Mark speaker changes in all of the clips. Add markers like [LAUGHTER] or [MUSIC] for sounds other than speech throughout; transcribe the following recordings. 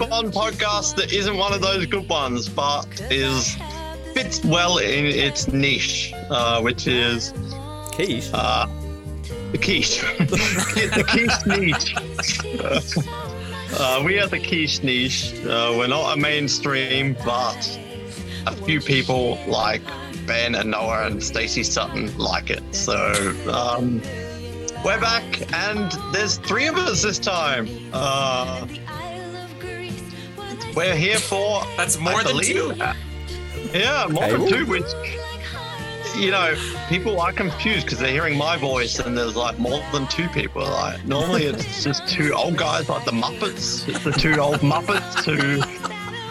Speaker 1: Bond podcast that isn't one of those good ones, but is fits well in its niche, uh, which is
Speaker 2: Quiche.
Speaker 1: uh, the quiche. [LAUGHS] the quiche niche. Uh, we are the quiche niche. Uh, we're not a mainstream, but a few people like Ben and Noah and Stacey Sutton like it. So um, we're back, and there's three of us this time. We're here for
Speaker 3: That's
Speaker 1: I
Speaker 3: more than
Speaker 1: believe-
Speaker 3: two.
Speaker 1: Yeah, more than
Speaker 2: Okay.
Speaker 1: two, which you know, people are confused because they're hearing my voice and there's like more than two people. Like normally it's just two old guys like the Muppets. It's the two old Muppets who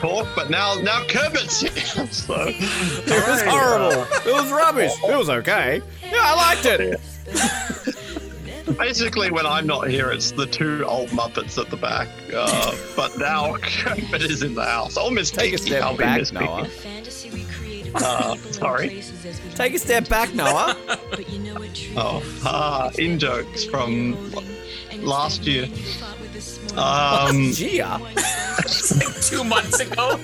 Speaker 1: talk, but now now Kermit's here. [LAUGHS] So
Speaker 2: It was horrible. It was rubbish. It was okay. Yeah, I liked it.
Speaker 1: Basically when I'm not here, it's the two old Muppets at the back. Uh, but now [LAUGHS] Kermit is in the house. Oh, Miss
Speaker 2: Take a step
Speaker 1: I'll be
Speaker 2: back,
Speaker 1: Miss Piggy.
Speaker 2: Noah.
Speaker 1: Uh, sorry.
Speaker 2: Take a step back, Noah. [LAUGHS]
Speaker 1: Oh, ah, in jokes from last year. Um, [LAUGHS]
Speaker 2: Gia.
Speaker 3: Two months ago.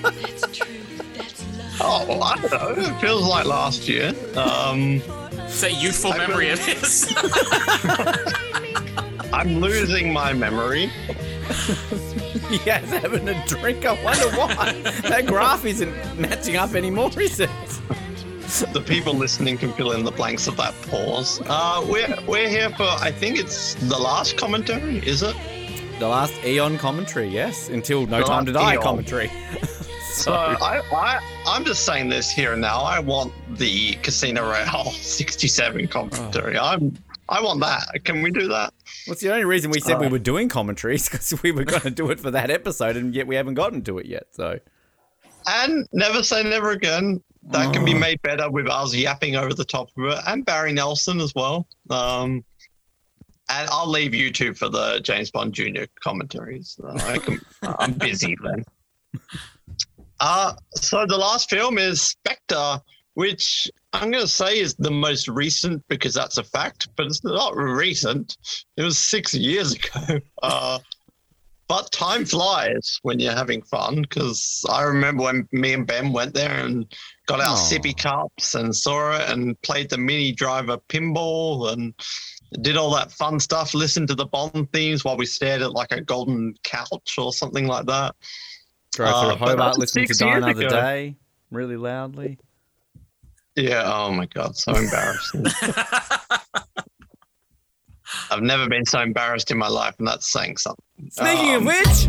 Speaker 1: oh, I don't know. It feels like last year. Um,
Speaker 3: It's a youthful
Speaker 1: I
Speaker 3: memory of his. [LAUGHS]
Speaker 1: I'm losing my memory. [LAUGHS]
Speaker 2: Yeah, he's having a drink. I wonder why. That graph isn't matching up anymore, is it?
Speaker 1: The people listening can fill in the blanks of that pause. Uh, we're we're here for I think it's the last commentary, is it?
Speaker 2: The last Eon commentary, yes. Until No
Speaker 1: The
Speaker 2: Time to Die
Speaker 1: Eon.
Speaker 2: commentary.
Speaker 1: So [LAUGHS] I, I I'm just saying this here and now. I want the Casino Royale [LAUGHS] 67 commentary. I'm I want that. Can we do that?
Speaker 2: What's the only reason we said we
Speaker 1: Uh,
Speaker 2: were doing commentaries? [LAUGHS] Because we were going to do it for that episode, and yet we haven't gotten to it yet. So
Speaker 1: And Never Say Never Again. That can be made better with us yapping over the top of it, and Barry Nelson as well. Um, and I'll leave you two for the James Bond Jr. commentaries. Uh, I I'm busy then. Uh, so the last film is Spectre, which I'm going to say is the most recent because that's a fact, but it's not recent. It was six years [LAUGHS] ago. Uh, but time flies when you're having fun because I remember when me and Ben went there and got our
Speaker 2: Aw.
Speaker 1: sippy cups and saw it and played the mini driver pinball and did all that fun stuff, listened to the Bond themes while we stared at like a golden couch or something like that.
Speaker 2: Drove
Speaker 1: Uh,
Speaker 2: through
Speaker 1: but
Speaker 2: Hobart
Speaker 1: that's
Speaker 2: listening to Die Another
Speaker 1: ago.
Speaker 2: Day really loudly.
Speaker 1: Yeah, oh my God, so embarrassing. [LAUGHS] I've never been so embarrassed in my life, and that's saying something.
Speaker 2: Speaking of
Speaker 1: Um,
Speaker 2: which,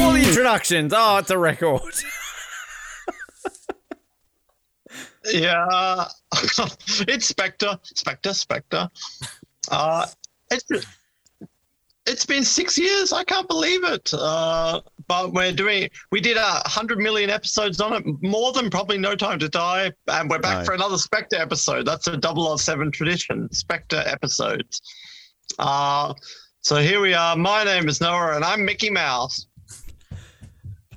Speaker 2: all the introductions. Oh, it's a record. [LAUGHS]
Speaker 1: Yeah, [LAUGHS] it's Spectre, Spectre, Spectre. Uh, it's it's been six years. I can't believe it. Uh, but we're doing. We did a hundred million episodes on it, more than probably No Time to Die, and we're back for another Spectre episode. That's a 007 tradition. Spectre episodes. Uh, so here we are. My name is Noah, and I'm Mickey Mouse.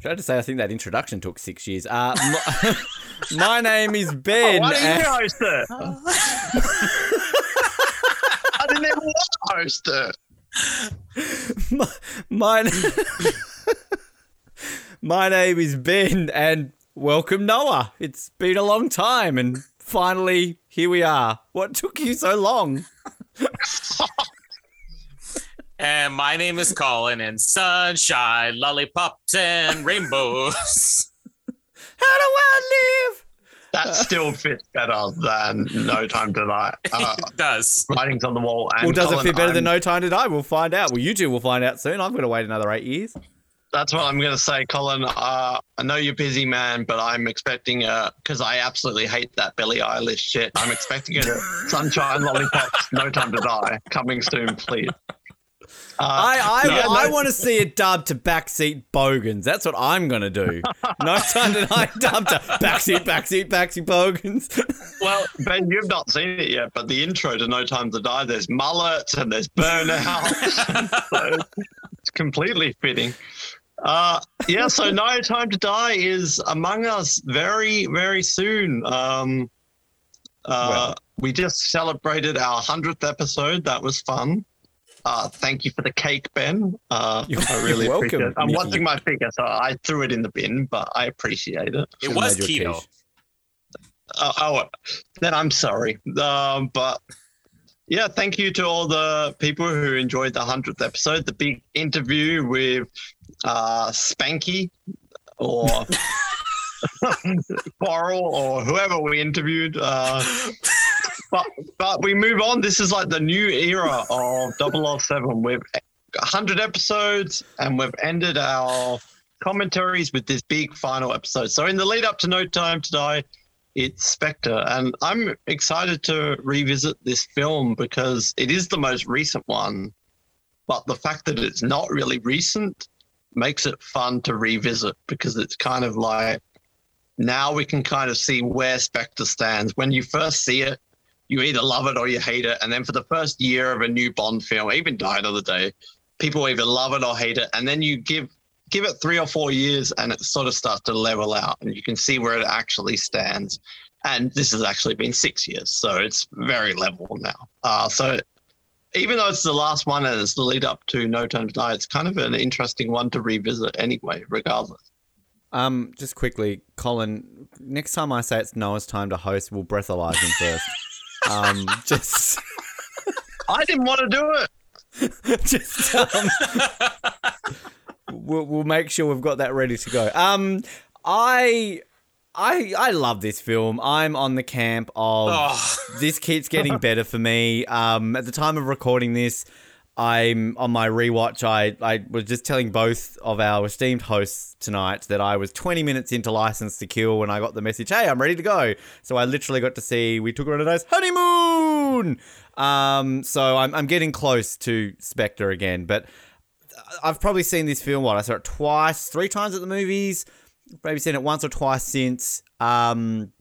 Speaker 2: Tried to say I think that introduction took six years. Uh, [LAUGHS] my, [LAUGHS] my name is
Speaker 1: Oh,
Speaker 2: Ben.
Speaker 1: why didn't
Speaker 2: and-
Speaker 1: you host it? [LAUGHS] I didn't even want to host it. [LAUGHS]
Speaker 2: my, my, [LAUGHS] my name is Ben, and welcome Noah. It's been a long time, and finally here we are. What took you so long? [LAUGHS]
Speaker 3: and my name is Colin, and sunshine, lollipops, and rainbows.
Speaker 2: How do I live?
Speaker 1: That still fits better than No Time to Die. [LAUGHS] Uh,
Speaker 3: it does.
Speaker 1: writings on the wall. And
Speaker 2: well, does it fit better than
Speaker 1: I'm-
Speaker 2: No Time to Die? We'll find out. Well, you two will find out soon. I'm going to wait another eight years.
Speaker 1: That's what I'm going to say, Colin. Uh, I know you're busy, man, but I'm expecting a because I absolutely hate that Billie Eilish shit. I'm expecting a [LAUGHS] Sunshine Lollipops, No Time to Die coming soon, please. Uh,
Speaker 2: I I,
Speaker 1: yeah,
Speaker 2: I
Speaker 1: no-
Speaker 2: want to see it dubbed to backseat bogans. That's what I'm going to do. No Time to Die dubbed to backseat, backseat, backseat bogans. [LAUGHS]
Speaker 1: Well, Ben, you've not seen it yet, but the intro to No Time to Die, there's mullets and there's burnout. [LAUGHS] so it's completely fitting. Uh, yeah, so No Time to Die is among us very, very soon. Um, uh,
Speaker 2: Well.
Speaker 1: we just celebrated our 100th episode. That was fun. Uh, thank you for the cake, Ben. Uh,
Speaker 2: You're-
Speaker 1: I really
Speaker 2: you're
Speaker 1: appreciate
Speaker 2: welcome,
Speaker 1: it. I'm
Speaker 2: Mickey.
Speaker 1: watching my figure, so I threw it in the bin, but I appreciate it.
Speaker 3: It was
Speaker 2: Made
Speaker 3: keto.
Speaker 1: Uh, oh, then I'm sorry. Um, but yeah, thank you to all the people who enjoyed the hundredth episode, the big interview with uh, Spanky or [LAUGHS] [LAUGHS] Quarrel or whoever we interviewed. Uh, [LAUGHS] but but we move on. This is like the new era of 007. We've 100 episodes and we've ended our commentaries with this big final episode. So in the lead up to No Time to Die, it's Spectre, and I'm excited to revisit this film because it is the most recent one. But the fact that it's not really recent makes it fun to revisit because it's kind of like now we can kind of see where Spectre stands. When you first see it, you either love it or you hate it. And then for the first year of a new Bond film, even Die Another Day, people either love it or hate it. And then you give give it three or four years and it sort of starts to level out and you can see where it actually stands. And this has actually been six years, so it's very level now. Uh, so even though it's the last one and it's the lead up to No Time to Die, it's kind of an interesting one to revisit anyway, regardless.
Speaker 2: Um, just quickly, Colin. Next time I say it's Noah's time to host, we'll breathalyze him first. [LAUGHS] um, just,
Speaker 1: I didn't want to do it. [LAUGHS]
Speaker 2: just um, we'll, we'll make sure we've got that ready to go. Um, I. I, I love this film. I'm on the camp of
Speaker 3: Oh.
Speaker 2: this keeps getting better for me. Um, at the time of recording this, I'm on my rewatch. I, I was just telling both of our esteemed hosts tonight that I was 20 minutes into License to Kill when I got the message, hey, I'm ready to go. So I literally got to see We Took Her on a Nice Honeymoon. Um, so I'm, I'm getting close to Spectre again, but I've probably seen this film, what? I saw it twice, three times at the movies, maybe seen it once or twice since. Um,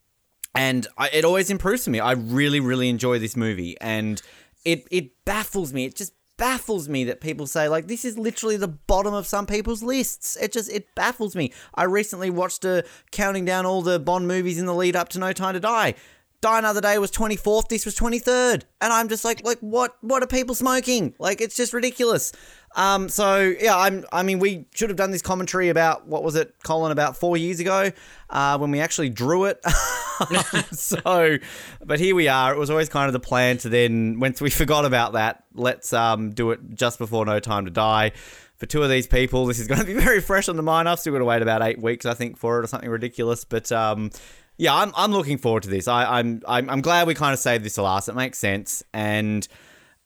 Speaker 2: and I, it always improves for me. I really, really enjoy this movie, and it it baffles me. It just baffles me that people say like this is literally the bottom of some people's lists. It just it baffles me. I recently watched a counting down all the Bond movies in the lead up to No Time to Die. Die Another Day was 24th, this was 23rd. And I'm just like, like what what are people smoking? Like it's just ridiculous. Um, so yeah, I'm I mean we should have done this commentary about what was it, Colin, about four years ago, uh, when we actually drew it. [LAUGHS] so but here we are. It was always kind of the plan to then once we [LAUGHS] forgot about that, let's um do it just before No Time to Die. For two of these people, this is [LAUGHS] going to be very fresh on the mind. I've still got to wait about eight weeks, I think, for it or something ridiculous. But um, yeah, I'm, I'm looking forward to this. I, I'm, I'm I'm glad we kind of saved this to last. It makes sense, and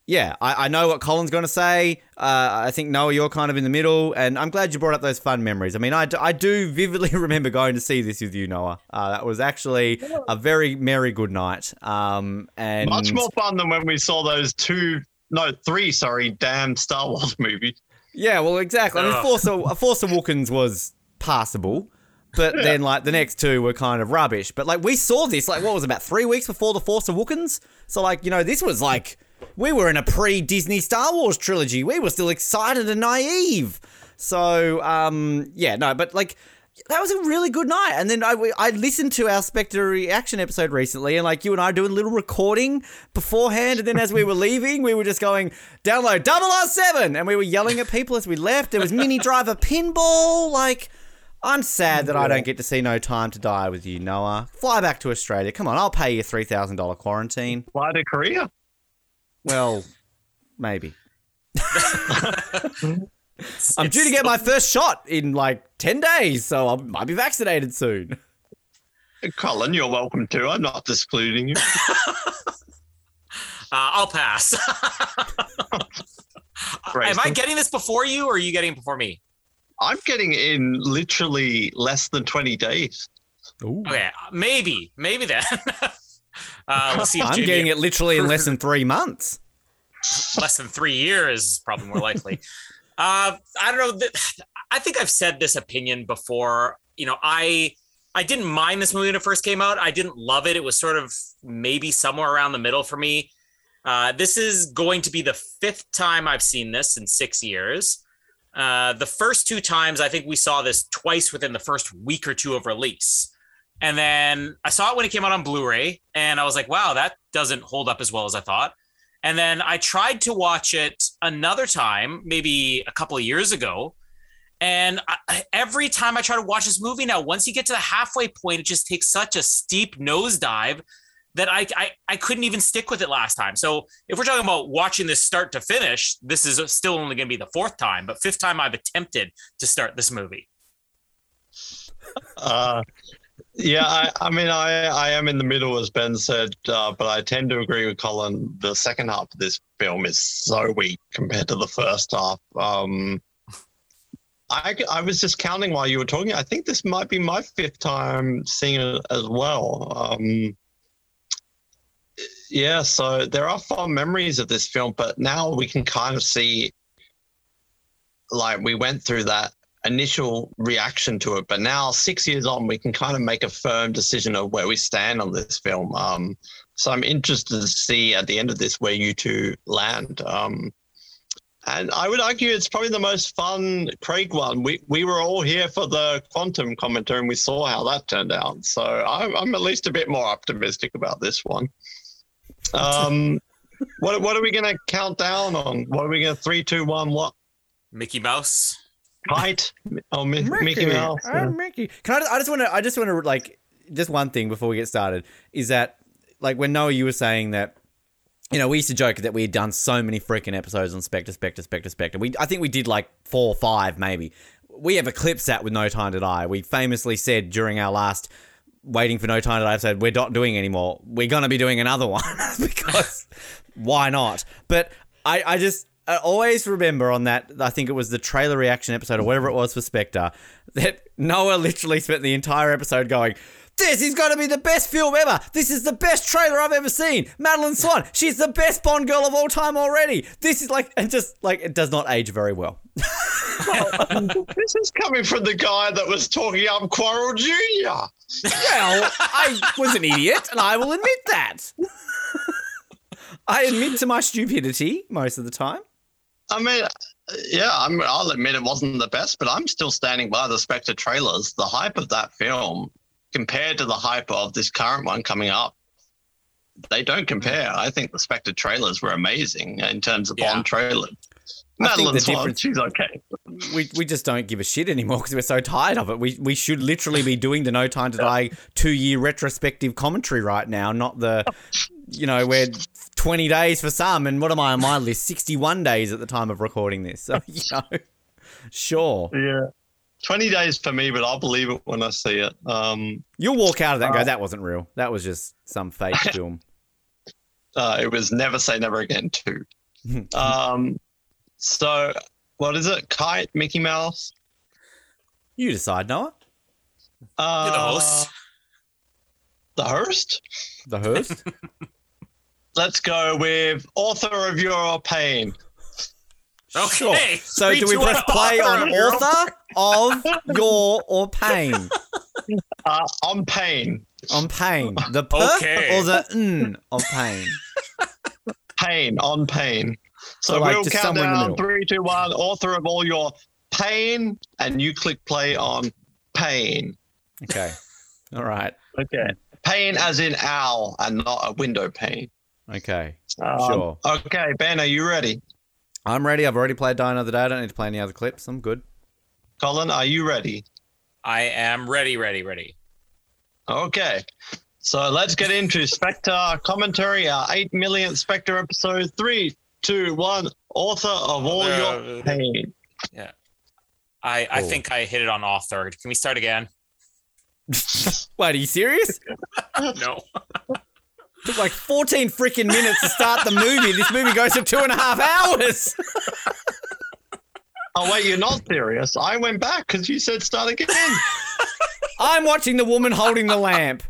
Speaker 2: yeah, I, I know what Colin's going to say. Uh, I think Noah, you're kind of in the middle, and I'm glad you brought up those fun memories. I mean, I, d- I do vividly [LAUGHS] remember going to see this with you, Noah. Uh, that was actually a very merry good night. Um, and
Speaker 1: Much more fun than when we saw those two, no, three, sorry, damn Star Wars [LAUGHS] movies.
Speaker 2: Yeah, well, exactly. I mean, Force, of, Force Awakens was passable, but then like the next two were kind of rubbish. But like we saw this, like what was it, about three weeks before the Force Awakens. So like you know, this was like we were in a pre-Disney Star Wars trilogy. We were still excited and naive. So um, yeah, no, but like. That was a really good night, and then I, I listened to our Spectre reaction episode recently, and like you and I doing a little recording beforehand, and then as we were leaving, we were just going download 007, and we were yelling at people as we left. There was Mini Driver pinball. Like, I'm sad that I don't get to see No Time to Die with you, Noah. Fly back to Australia. Come on, I'll pay you three thousand dollar quarantine.
Speaker 1: Fly to Korea.
Speaker 2: Well, maybe. I'm due to get my first shot in like ten days, so I might be vaccinated soon.
Speaker 1: Colin, you're welcome to. I'm not excluding you. [LAUGHS]
Speaker 3: Uh, I'll pass. [LAUGHS] Am I getting this before you, or are you getting it before me?
Speaker 1: I'm getting in literally less than 20 days.
Speaker 2: Ooh.
Speaker 3: Okay, maybe, maybe then. [LAUGHS] uh, let's [LAUGHS] see.
Speaker 2: I'm getting it literally in less than three months.
Speaker 3: less than three years is probably more likely. [LAUGHS] uh, I don't know. I think I've said this opinion before. You know, I I didn't mind this movie when it first came out. I didn't love it. It was sort of maybe somewhere around the middle for me. Uh, this is going to be the fifth time I've seen this in six years. Uh, the first two times, I think we saw this twice within the first week or two of release. And then I saw it when it came out on Blu ray, and I was like, wow, that doesn't hold up as well as I thought. And then I tried to watch it another time, maybe a couple of years ago. And I- every time I try to watch this movie now, once you get to the halfway point, it just takes such a steep nosedive that I, I I couldn't even stick with it last time. So if we're talking about watching this start to finish, this is still only going to be the fourth time, but fifth time I've attempted to start this movie.
Speaker 1: Uh, yeah, I, I mean, I, I am in the middle, as Ben said, uh, but I tend to agree with Colin. The second half of this film is so weak compared to the first half. Um, I, I was just counting while you were talking. I think this might be my fifth time seeing it as well. Um, yeah, so there are fond memories of this film, but now we can kind of see, like, we went through that initial reaction to it, but now six years on, we can kind of make a firm decision of where we stand on this film. Um, so I'm interested to see at the end of this where you two land. Um, and I would argue it's probably the most fun Craig one. We we were all here for the quantum commentary, and we saw how that turned out. So I'm, I'm at least a bit more optimistic about this one. Um, [LAUGHS] what what are we going to count down on? What are we going to three, two, one? What
Speaker 3: Mickey Mouse.
Speaker 1: Kite? Oh, Mi- Mickey, Mouse.
Speaker 2: Oh, Mickey. Can I? I just want to. I just want to like just one thing before we get started is that like when Noah, you were saying that. You know, we used to joke that we had done so many freaking episodes on Spectre, Spectre, Spectre, Spectre. We, I think we did like four or five, maybe. We have eclipsed that with No Time to Die. We famously said during our last Waiting for No Time to Die episode, we're not doing anymore. We're going to be doing another [LAUGHS] one [LAUGHS] because why not? But I, I just I always remember on that, I think it was the trailer reaction episode or whatever it was for Spectre, that Noah literally spent the entire episode going, this is going to be the best film ever. This is the best trailer I've ever seen. Madeleine Swann, [LAUGHS] she's the best Bond girl of all time already. This is like, and just like, it does not age very well. [LAUGHS]
Speaker 1: Um, this is coming from the guy that was talking up Quarrel Jr.
Speaker 2: Well, I was an idiot, and I will admit that. I admit to my stupidity most of the time.
Speaker 1: I mean, yeah, i will admit it wasn't the best, but I'm still standing by the Spectre trailers. The hype of that film compared to the hype of this current one coming up, they don't compare. I think the Spectre trailers were amazing in terms of
Speaker 3: yeah.
Speaker 1: Bond trailers. Madeleine's
Speaker 2: fine.
Speaker 1: She's okay.
Speaker 2: We, we just don't give a shit anymore because we're so tired of it. We we should literally be doing the No Time to Die two year retrospective commentary right now, not the you know where 20 days for some. And what am I on my list? 61 days at the time of recording this. So, [LAUGHS] you know, sure.
Speaker 1: Yeah. 20 days for me, but I'll believe it when I see it. Um,
Speaker 2: You'll walk out of that and go, uh, that wasn't real. That was just some fake [LAUGHS] film.
Speaker 1: Uh, it was Never Say Never Again 2. [LAUGHS] um, so, what is it? Kite, Mickey Mouse?
Speaker 2: You decide, Noah.
Speaker 1: Uh,
Speaker 3: You're the host.
Speaker 1: The host?
Speaker 2: The host?
Speaker 1: Let's go with author of your pain.
Speaker 3: Okay.
Speaker 2: So
Speaker 3: Three,
Speaker 2: do we press
Speaker 3: one.
Speaker 2: play [LAUGHS] on
Speaker 1: of
Speaker 2: author of your or pain?
Speaker 1: Uh, on pain.
Speaker 2: On pain. The p
Speaker 3: Okay.
Speaker 2: or the n of pain.
Speaker 1: Pain, on pain. So,
Speaker 2: So, like,
Speaker 1: we'll count
Speaker 2: somewhere in the
Speaker 1: down three, two, one. Author of all your pain, and you click play on pain.
Speaker 2: Okay. All right.
Speaker 1: Okay. Pain as in owl and not a window pane.
Speaker 2: Okay.
Speaker 1: Um,
Speaker 2: Sure.
Speaker 1: Okay, Ben, are you ready?
Speaker 2: I'm ready. I've already played Die Another Day. I don't need to play any other clips. I'm good.
Speaker 1: Colin, are you ready?
Speaker 3: I am ready, ready, ready.
Speaker 1: Okay. So let's get into Spectre commentary, our 8 millionth Spectre episode. Three, two, one. Author of all your
Speaker 3: Uh,
Speaker 1: pain.
Speaker 3: I, I
Speaker 2: Cool.
Speaker 3: think I hit it on author. Can we start again? [LAUGHS]
Speaker 2: what? are you serious? [LAUGHS]
Speaker 3: no. [LAUGHS]
Speaker 2: took like 14 freaking minutes to start the movie. This movie goes for two and a half hours.
Speaker 1: Oh wait, you're not serious. I went back because you said start again.
Speaker 2: I'm watching the woman holding the lamp.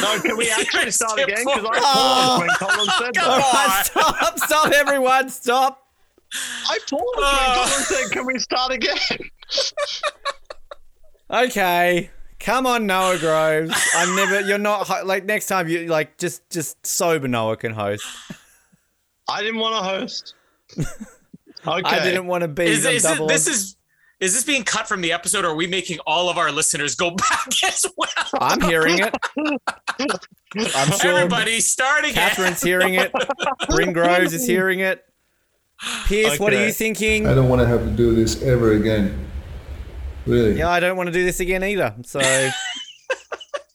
Speaker 1: No, can we [LAUGHS] actually start again? Because I
Speaker 2: forward.
Speaker 1: paused oh. when Colin said that.
Speaker 3: on.
Speaker 2: right, stop, stop, everyone, stop.
Speaker 1: I paused when
Speaker 3: Oh.
Speaker 1: Colin said, "Can we start again?"
Speaker 2: Okay, come on, Noah Groves. I'm never. You're not like next time. You like just just sober Noah can host.
Speaker 1: I didn't want to host. [LAUGHS] Okay.
Speaker 2: I didn't want to be.
Speaker 3: Is, is it, this is is this being cut from the episode or are we making all of our listeners go [LAUGHS] back as well?
Speaker 2: I'm hearing it. I'm sure
Speaker 3: Everybody starting. again.
Speaker 2: Catherine's hearing it. [LAUGHS] Bryn Groves is hearing it. Pierce, what are you thinking?
Speaker 4: I don't want to have to do this ever again. Really.
Speaker 2: Yeah, I don't want to do this again either. So [LAUGHS]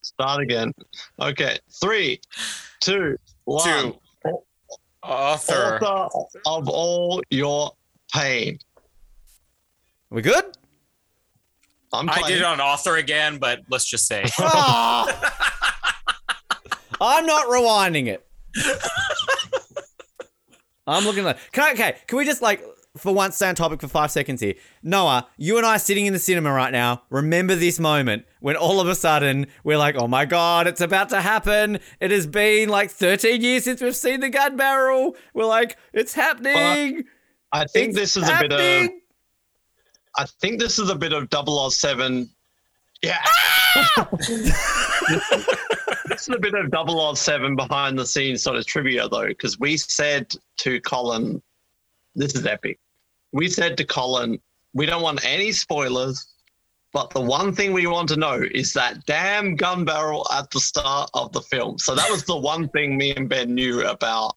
Speaker 1: Start again. Okay. Three, two, one.
Speaker 3: Two. Author.
Speaker 1: Author of all your pain.
Speaker 2: we good?
Speaker 1: I'm
Speaker 3: I did it on author again, but let's just say [LAUGHS]
Speaker 2: Ah. I'm not rewinding it. [LAUGHS] I'm looking like. Can I, okay, can we just like for once stay on topic for five seconds here? Noah, you and I are sitting in the cinema right now. Remember this moment when all of a sudden we're like, "Oh my god, it's about to happen! It has been like 13 years since we've seen the gun barrel." We're like, "It's happening!"
Speaker 1: I think
Speaker 2: It's
Speaker 1: this is a bit of. I think this is a bit of 007. Yeah. Ah! [LAUGHS] this is a bit of 007 behind the scenes sort of trivia, though, because we said to Colin, this is epic. We said to Colin, we don't want any spoilers, but the one thing we want to know is that damn gun barrel at the start of the film. So that was the one thing me and Ben knew about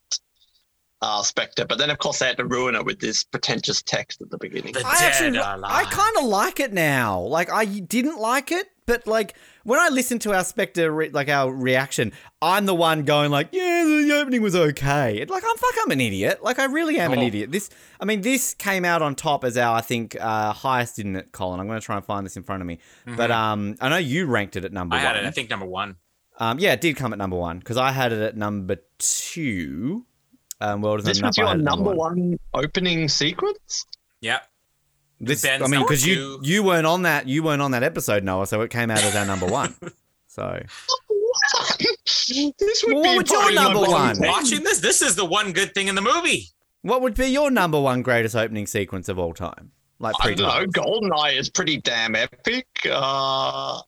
Speaker 1: uh, Spectre. But then, of course, they had to ruin it with this pretentious text at the beginning.
Speaker 3: the
Speaker 2: I actually, I kind of like it now. Like I didn't like it, but like when I listen to our Spectre, re- like our reaction, I'm the one going like, "Yeah, the opening was okay." It- Like I'm fuck, I'm an idiot. Like I really am an
Speaker 3: Oh.
Speaker 2: idiot. This, I mean, this came out on top as our, I think, uh, highest, didn't it, Colin? I'm going to try and find this in front of me. But um, I know you ranked it at number
Speaker 3: Mm-hmm. I
Speaker 2: one.
Speaker 3: had it, I think number one.
Speaker 2: Um, yeah, it did come at number one because I had it at number two. Um, World is
Speaker 1: This was your
Speaker 2: had it at
Speaker 1: number one opening sequence?
Speaker 3: Yeah.
Speaker 2: This,
Speaker 3: Ben's
Speaker 2: I mean, because you you weren't on that you weren't on that episode, Noah, so it came out as our number one. [LAUGHS] So [LAUGHS]
Speaker 1: this would
Speaker 2: Well,
Speaker 1: be
Speaker 2: what would your number one?
Speaker 3: Watching this, this is the one good thing in the movie.
Speaker 2: what would be your number one greatest opening sequence of all time? Like
Speaker 1: I don't know. Goldeneye is pretty damn epic. Uh,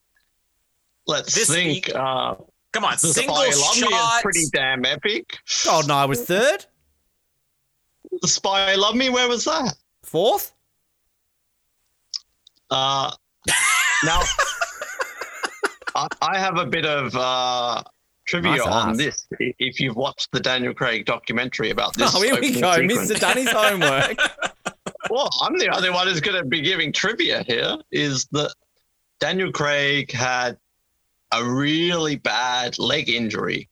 Speaker 1: let's
Speaker 3: This
Speaker 1: think.
Speaker 3: week-
Speaker 1: Uh,
Speaker 3: Come on,
Speaker 1: the
Speaker 3: single
Speaker 1: Spy Love Me is
Speaker 3: shot.
Speaker 1: pretty damn epic.
Speaker 2: Goldeneye was third,
Speaker 1: The Spy Love Me, where was that?
Speaker 2: fourth.
Speaker 1: Uh, now, I, I have a bit of uh, trivia
Speaker 2: Nice
Speaker 1: on this. If you've watched the Daniel Craig documentary about this,
Speaker 2: Oh, here we go,
Speaker 1: sequence.
Speaker 2: Mr. Dunny's [LAUGHS] homework.
Speaker 1: well, I'm the only one who's going to be giving trivia here. Is that Daniel Craig had a really bad leg injury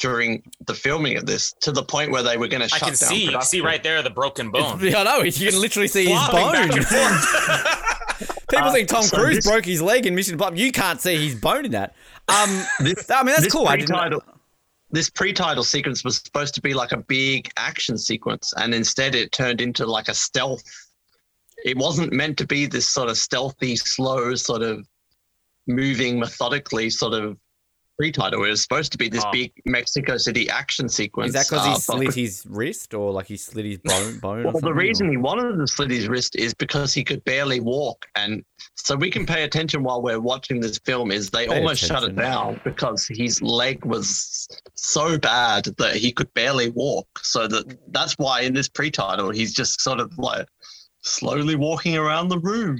Speaker 1: during the filming of this, to the point where they were going to
Speaker 3: I
Speaker 1: shut
Speaker 3: can
Speaker 1: down
Speaker 3: see, you can
Speaker 1: production.
Speaker 3: see right there the broken bone.
Speaker 2: yeah, I know. You can literally see his
Speaker 3: Flopping back and
Speaker 2: bone. [LAUGHS] [LAUGHS] People
Speaker 1: Uh,
Speaker 2: think Tom
Speaker 1: so
Speaker 2: Cruise
Speaker 1: this-
Speaker 2: broke his leg in Mission Impossible. You can't see his bone in that. Um,
Speaker 1: This,
Speaker 2: I mean that's
Speaker 1: this
Speaker 2: cool. I didn't.
Speaker 1: pre-title, this pre-title sequence was supposed to be like a big action sequence, and instead it turned into like a stealth. It wasn't meant to be this sort of stealthy, slow, sort of moving methodically sort of pre-title. It was supposed to be this
Speaker 3: Oh.
Speaker 1: big Mexico City action sequence.
Speaker 2: Is that because he
Speaker 1: uh, but-
Speaker 2: slit his wrist or like he slit his bone? [LAUGHS] bone or
Speaker 1: Well, the reason
Speaker 2: or-
Speaker 1: he wanted to slit his wrist is because he could barely walk, and so we can pay attention while we're watching this film. Is they
Speaker 2: Pay
Speaker 1: almost shut it down because his leg was so bad that he could barely walk. So that that's why in this pre-title he's just sort of like slowly walking around the room.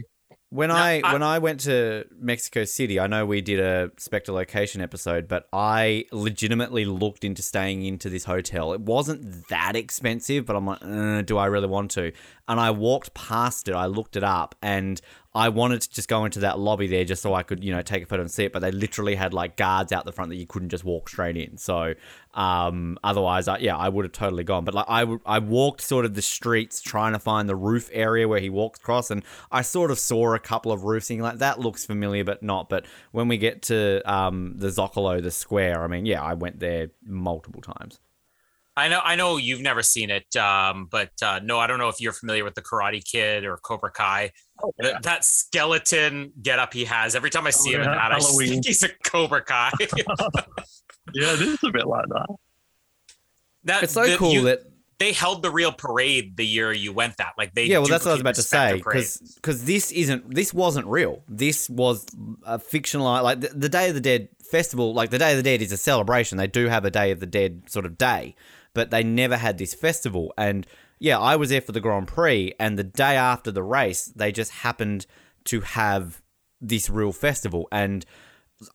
Speaker 2: When
Speaker 3: No,
Speaker 2: I,
Speaker 3: I-
Speaker 2: when I went to Mexico City, I know we did a Spectre location episode, but I legitimately looked into staying into this hotel. It wasn't that expensive, but I'm like, uh, do I really want to? And I walked past it. I looked it up, and I wanted to just go into that lobby there just so I could, you know, take a photo and see it. But they literally had like guards out the front that you couldn't just walk straight in. So um, otherwise, I, yeah, I would have totally gone. But like I, w- I walked sort of the streets trying to find the roof area where he walks across, and I sort of saw a couple of roofs, and like that looks familiar, but not. But when we get to um, the Zocalo, the square, I mean, yeah, I went there multiple times.
Speaker 3: I know, I know you've never seen it, um, but uh, no, I don't know if you're familiar with the Karate Kid or Cobra Kai.
Speaker 1: Oh,
Speaker 3: Th- That skeleton getup he has. Every time I see him in
Speaker 1: yeah,
Speaker 3: that, I think [LAUGHS] he's a Cobra Kai. [LAUGHS]
Speaker 1: Yeah, it is a bit like that.
Speaker 3: that,
Speaker 2: It's so
Speaker 3: the-
Speaker 2: cool
Speaker 3: you-
Speaker 2: that
Speaker 3: they held the real parade the year you went. That like they
Speaker 2: yeah, well, that's what I was about to say
Speaker 3: parade.
Speaker 2: because this isn't this wasn't real. This was a fictional like the, the Day of the Dead festival. Like the Day of the Dead is a celebration. They do have a Day of the Dead sort of day, but they never had this festival. And yeah, I was there for the Grand Prix, and the day after the race, they just happened to have this real festival, and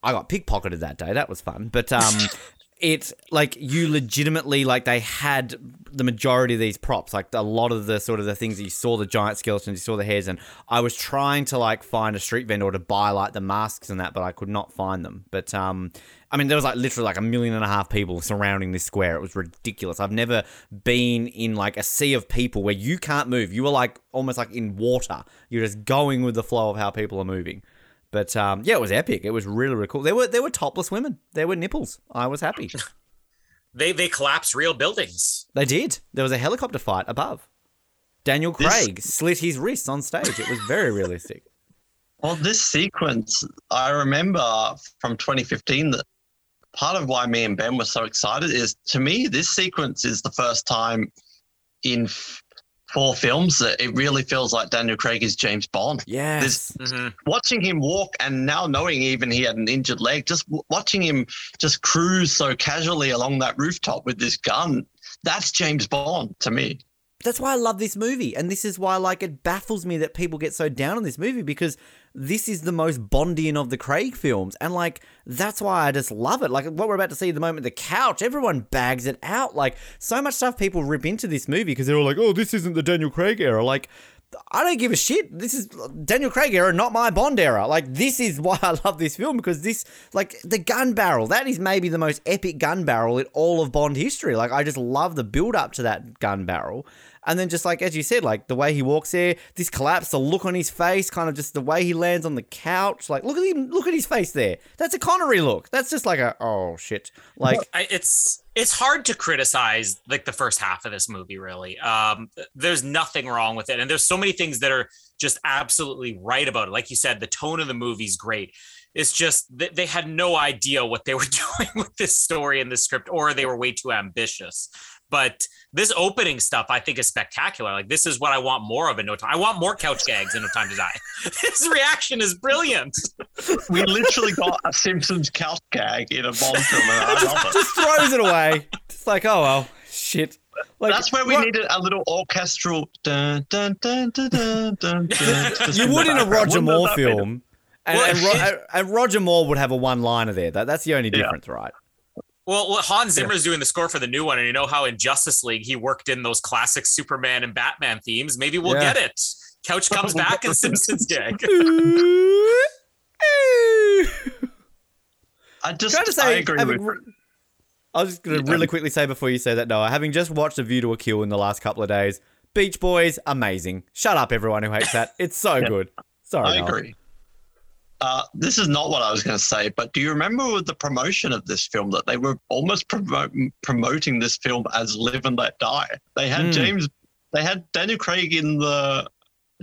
Speaker 2: I got pickpocketed that day. That was fun, but um. [LAUGHS] It like you legitimately like they had the majority of these props, like a lot of the sort of the things that you saw the giant skeletons, you saw the hairs, and I was trying to like find a street vendor to buy like the masks and that, but I could not find them. But um, I mean, there was like literally like a million and a half people surrounding this square. It was ridiculous. I've never been in like a sea of people where you can't move. You were like almost like in water. You're just going with the flow of how people are moving. But um, yeah, it was epic. It was really, really cool. There were there were topless women. There were nipples. I was happy. [LAUGHS]
Speaker 3: they they collapsed real buildings.
Speaker 2: They did. There was a helicopter fight above. Daniel
Speaker 1: This-
Speaker 2: Craig slit his wrists on stage. It was very realistic. [LAUGHS]
Speaker 1: Well, this sequence, I remember from 2015 that part of why me and Ben were so excited is to me, this sequence is the first time in f- four films that it really feels like Daniel Craig is James Bond.
Speaker 2: Yes.
Speaker 3: Mhm.
Speaker 1: Watching him walk and now knowing even he had an injured leg, just w- watching him just cruise so casually along that rooftop with this gun, that's James Bond to me.
Speaker 2: That's why I love this movie. And this is why like it baffles me that people get so down on this movie because this is the most Bondian of the Craig films. And like that's why I just love it. Like what we're about to see at the moment, the couch, everyone bags it out. Like so much stuff people rip into this movie because they're all like, oh, this isn't the Daniel Craig era. Like I don't give a shit. This is Daniel Craig era, not my Bond era. Like this is [LAUGHS] why I love this film because this, like the gun barrel, that is maybe the most epic gun barrel in all of Bond history. Like I just love the build up to that gun barrel, and then just like as you said, like the way he walks there, this collapse, the look on his face, kind of just the way he lands on the couch. Like look at him, look at his face there. That's a Connery look. That's just like a oh shit. Like
Speaker 3: it's it's hard to criticize like the first half of this movie really um there's nothing wrong with it and there's so many things that are just absolutely right about it like you said the tone of the movie's great it's just that they had no idea what they were [LAUGHS] doing with this story and this script or they were way too ambitious but this opening stuff i think is spectacular like this is what i want more of in no time i want more couch gags in no time to die [LAUGHS] his reaction is brilliant [LAUGHS]
Speaker 1: We literally got a Simpsons couch gag in a Bond film, and I
Speaker 2: just throws it away. It's like oh well, shit. Like
Speaker 1: That's where we
Speaker 2: what-
Speaker 1: needed a little orchestral. Dun, dun, dun, dun, dun, dun, dun, [LAUGHS]
Speaker 2: You would in a. Roger Moore film. And,
Speaker 3: Well,
Speaker 2: and, Ro- and Roger Moore would have a one liner there. That, that's the only
Speaker 1: Yeah.
Speaker 2: difference, right?
Speaker 3: Well, well, Hans Zimmer's doing the score for the new one, and you know how in Justice League he worked in those classic Superman and Batman themes. Maybe we'll
Speaker 2: Yeah.
Speaker 3: get it. Couch comes [LAUGHS] back and Simpsons gag.
Speaker 1: I just,
Speaker 2: Trying to say,
Speaker 1: I agree
Speaker 2: having
Speaker 1: with.
Speaker 2: re- I was just going to really quickly say before you say that, Noah, having just watched A View to a Kill in the last couple of days, Beach Boys, amazing. Shut up, everyone who hates that. It's so good. Sorry,
Speaker 1: I
Speaker 2: Noah.
Speaker 1: agree. Uh, this is not what I was going to say, but do you remember with the promotion of this film that they were almost promo- promoting this film as Live and Let Die? They had
Speaker 2: Hmm.
Speaker 1: James, they had Daniel Craig in the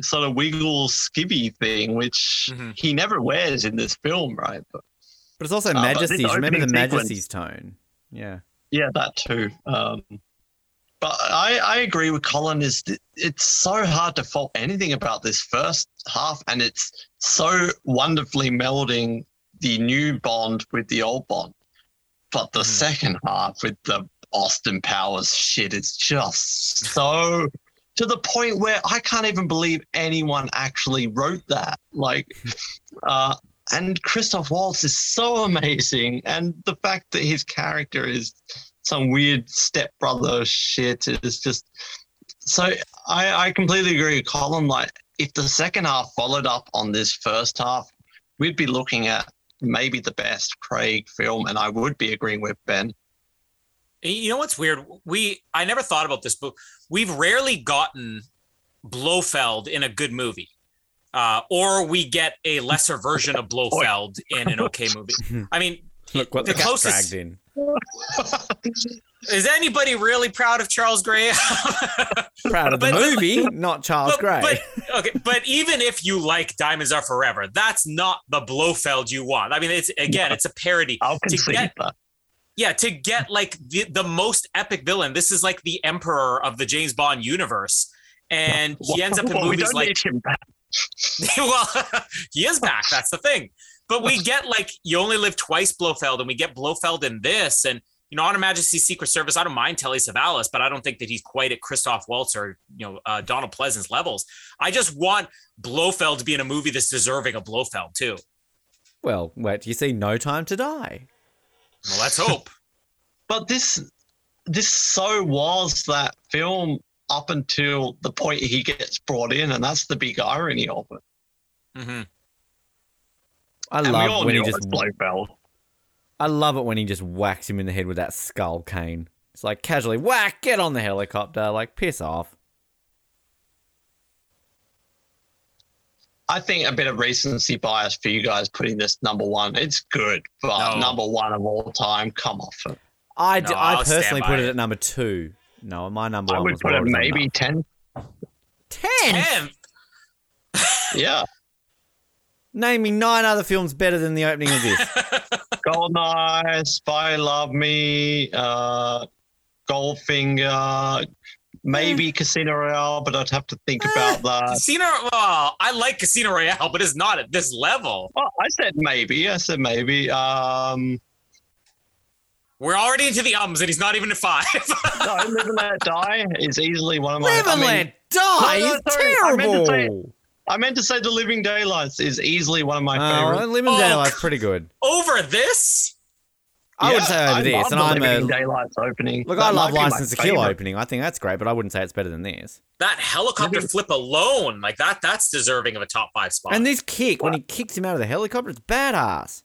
Speaker 1: sort of wiggle skivvy thing, which
Speaker 3: Mhm.
Speaker 1: he never wears in this film, right? But
Speaker 2: But it's also
Speaker 1: Uh,
Speaker 2: Majesty's. Remember the
Speaker 1: sequence-
Speaker 2: Majesty's tone. Yeah.
Speaker 1: Yeah, that too. Um, but I, I agree with Colin. Is it's so hard to fault anything about this first half, and it's so wonderfully melding the new Bond with the old Bond. But the
Speaker 3: Mhm.
Speaker 1: second half with the Austin Powers shit is just so to the point where I can't even believe anyone actually wrote that. Like, [LAUGHS] uh, and Christoph Waltz is so amazing, and the fact that his character is some weird stepbrother shit is just so. I, I completely agree with Colin. Like, if the second half followed up on this first half, we'd be looking at maybe the best Craig film, and I would be agreeing with Ben.
Speaker 3: You know what's weird? We I never thought about this, but we've rarely gotten Blofeld in a good movie. Uh, or we get a lesser version of Blofeld in an okay movie. [LAUGHS] I mean,
Speaker 2: Look what
Speaker 3: The
Speaker 2: the got
Speaker 3: closest-
Speaker 2: dragged in. [LAUGHS]
Speaker 3: is anybody really proud of Charles Gray? [LAUGHS]
Speaker 2: Proud of the
Speaker 3: But-
Speaker 2: movie, not Charles
Speaker 3: but,
Speaker 2: Gray.
Speaker 3: but okay, but even if you like Diamonds Are Forever, that's not the Blofeld you want. I mean, it's again, it's a parody.
Speaker 1: I'll
Speaker 3: To
Speaker 1: concede
Speaker 3: get
Speaker 1: that.
Speaker 3: yeah, to get like the, the most epic villain. This is like the emperor of the James Bond universe. And [LAUGHS] he ends up in
Speaker 1: Well, we
Speaker 3: movies
Speaker 1: don't
Speaker 3: like
Speaker 1: need him back. [LAUGHS]
Speaker 3: well, he is back. That's the thing. But we get like you only live twice, Blofeld, and we get Blofeld in this. And you know, on Her Majesty's Secret Service, I don't mind Telly Savalas, but I don't think that he's quite at Christoph Waltz or you know uh, Donald Pleasence levels. I just want Blofeld to be in a movie that's deserving of Blofeld too.
Speaker 2: well, wait, do you see No Time to Die?
Speaker 3: Well, let's hope. [LAUGHS]
Speaker 1: But this this so was that film up until the point he gets brought in, and that's the big irony of it.
Speaker 3: hmm
Speaker 2: I
Speaker 1: And we
Speaker 2: love
Speaker 1: all
Speaker 2: when he
Speaker 1: knew it
Speaker 2: just
Speaker 1: was Blofeld.
Speaker 2: I love it when he just whacks him in the head with that skull cane. It's like casually whack, get on the helicopter, like piss off.
Speaker 1: I think a bit of recency bias for you guys putting this number one. It's good, but
Speaker 3: No.
Speaker 1: number one of all time. Come off it.
Speaker 2: I, d-
Speaker 3: No,
Speaker 2: I
Speaker 3: I'll
Speaker 2: personally put it
Speaker 3: it.
Speaker 2: at number two. No, my number
Speaker 1: I
Speaker 2: one
Speaker 1: would
Speaker 2: was
Speaker 1: put it maybe
Speaker 2: Thunder.
Speaker 1: ten.
Speaker 2: ten.
Speaker 1: Yeah,
Speaker 2: Name me nine other films better than the opening of this. [LAUGHS]
Speaker 1: Goldeneye, Spy Love Me, uh, Goldfinger, maybe Casino Royale, but I'd have to think about that.
Speaker 3: Casino, well, I like Casino Royale, [LAUGHS] but it's not at this level.
Speaker 1: Well, I said maybe. I said maybe. Um,
Speaker 3: We're already into the ums, and he's not even at five. [LAUGHS]
Speaker 1: no, Live and Let Die is easily one of my.
Speaker 2: Live
Speaker 1: I
Speaker 2: and
Speaker 1: mean,
Speaker 2: Let Die
Speaker 1: No, no,
Speaker 2: is
Speaker 1: sorry, I meant to say-
Speaker 2: terrible.
Speaker 1: I meant to say The Living Daylights is easily one of my uh,
Speaker 2: Oh,
Speaker 1: favorites.
Speaker 2: Live and
Speaker 3: Oh,
Speaker 2: Daylight's pretty good.
Speaker 3: Over this?
Speaker 2: I would say over
Speaker 1: I
Speaker 2: this,
Speaker 1: love
Speaker 2: and
Speaker 1: the
Speaker 2: I'm
Speaker 1: Living
Speaker 2: a
Speaker 1: Daylights opening.
Speaker 2: look.
Speaker 1: That
Speaker 2: I love
Speaker 1: be my
Speaker 2: License to Kill opening. I think that's great, but I wouldn't say it's better than this.
Speaker 3: That helicopter flip alone, like that, that's deserving of a top five spot.
Speaker 2: And this kick when he kicks him out of the helicopter, it's badass.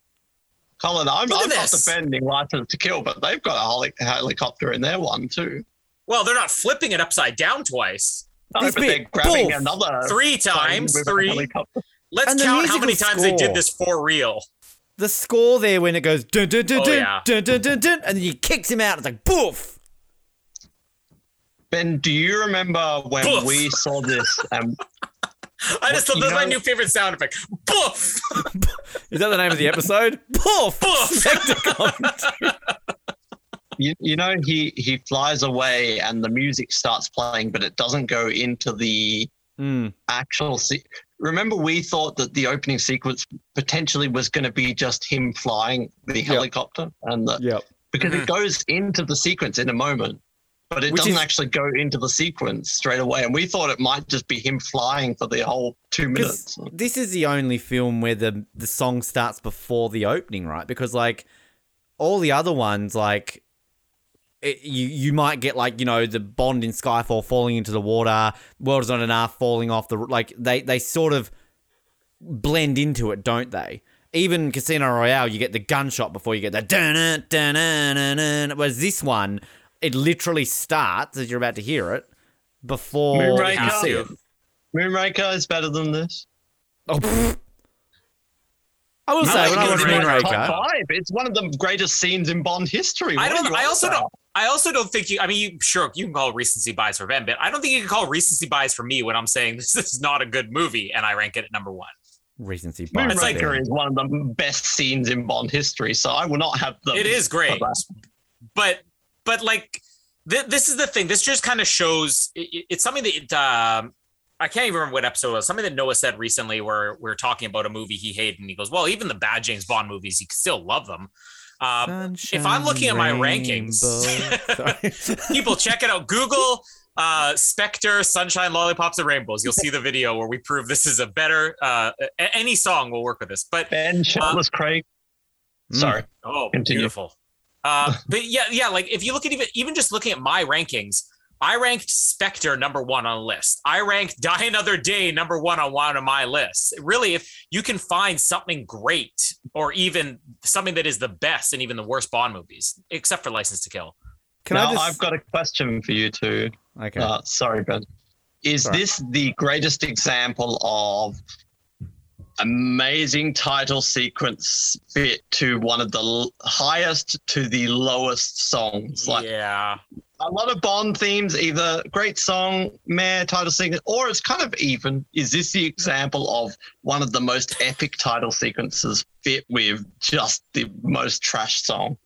Speaker 1: Colin, I'm, I'm not
Speaker 3: this.
Speaker 1: defending License to Kill, but they've got a helicopter in their one too.
Speaker 3: well, they're not flipping it upside down twice.
Speaker 1: No,
Speaker 2: This
Speaker 1: but
Speaker 2: bit,
Speaker 1: they're grabbing
Speaker 2: boom.
Speaker 1: another
Speaker 3: Three times, three. Let's
Speaker 2: And
Speaker 3: count how many
Speaker 2: musical
Speaker 3: times they did this for real.
Speaker 2: The score there when it goes dun dun dun
Speaker 3: Oh,
Speaker 2: dun,
Speaker 3: yeah.
Speaker 2: dun dun dun dun, and then he kicks him out. It's like boof.
Speaker 1: Ben, do you remember when
Speaker 3: Poof.
Speaker 1: we saw this? And [LAUGHS]
Speaker 3: I just thought
Speaker 1: you
Speaker 3: that's my new favorite sound effect. Boof! [LAUGHS]
Speaker 2: Is that the name of the episode? Poof. [LAUGHS]
Speaker 3: Boof!
Speaker 1: You, you know, he he flies away and the music starts playing, but it doesn't go into the
Speaker 2: Mm.
Speaker 1: actual. Se- Remember, we thought that the opening sequence potentially was going to be just him flying the helicopter, and the,
Speaker 2: Yep.
Speaker 1: because
Speaker 3: Mhm.
Speaker 1: it goes into the sequence in a moment, but it
Speaker 2: Which
Speaker 1: doesn't
Speaker 2: is-
Speaker 1: actually go into the sequence straight away. And we thought it might just be him flying for the whole two minutes.
Speaker 2: This is the only film where the the song starts before the opening, right? Because like all the other ones, like it, you you might get like you know the Bond in Skyfall falling into the water, World is not enough falling off the like they they sort of blend into it, don't they? Even Casino Royale, you get the gunshot before you get the dun. Whereas this one, it literally starts as you're about to hear it before you
Speaker 1: Moonraker.
Speaker 2: see it.
Speaker 1: Moonraker is better than this.
Speaker 2: Oh, pfft. I will
Speaker 3: I
Speaker 2: say
Speaker 3: like
Speaker 2: when I watch
Speaker 3: Moonraker.
Speaker 1: Top five. It's one of the greatest scenes in Bond history.
Speaker 3: I
Speaker 1: What are
Speaker 3: don't. I also
Speaker 1: about?
Speaker 3: don't. I also don't think you. I mean, you sure you can call recency bias for Ben, but I don't think you can call recency bias for me when I'm saying [LAUGHS] this is not a good movie and I rank it at number one.
Speaker 2: recency bias.
Speaker 3: It's like-
Speaker 1: Moonraker is one of the best scenes in Bond history, so I will not have the.
Speaker 3: It is great, but but like th- this is the thing. This just kind of shows. It, it- it's something that it, um, I can't even remember what episode it was. Something that Noah said recently, where we are talking about a movie he hated, and he goes, "Well, even the bad James Bond movies, he can still love them." Um, if I'm looking at my rankings,
Speaker 2: rankings, [LAUGHS]
Speaker 3: people check it out. Google uh, Spectre, Sunshine, Lollipops, and Rainbows. You'll see the video where we prove this is a better. Uh, any song will work with this, but
Speaker 1: Ben Shirtless Craig.
Speaker 2: Mm.
Speaker 1: Sorry.
Speaker 3: Oh,
Speaker 1: Continue.
Speaker 3: beautiful. Uh, but yeah, yeah. Like if you look at even even just looking at my rankings, I ranked Spectre number one on the list. I ranked [LAUGHS] Die Another Day number one on one of my lists. Really, if you can find something great or even something that is the best and even the worst Bond movies, except for License to Kill.
Speaker 2: Can
Speaker 1: now,
Speaker 2: I just?
Speaker 1: I've got a question for you too.
Speaker 2: okay.
Speaker 1: Uh, sorry, Ben. Is
Speaker 2: Sorry.
Speaker 1: this the greatest example of amazing title sequence fit to one of the l- highest to the lowest songs? Like
Speaker 3: yeah.
Speaker 1: A lot of Bond themes, either great song, meh, title sequence, or it's kind of even. Is this the example of one of the most epic title sequences fit with just the most trash song?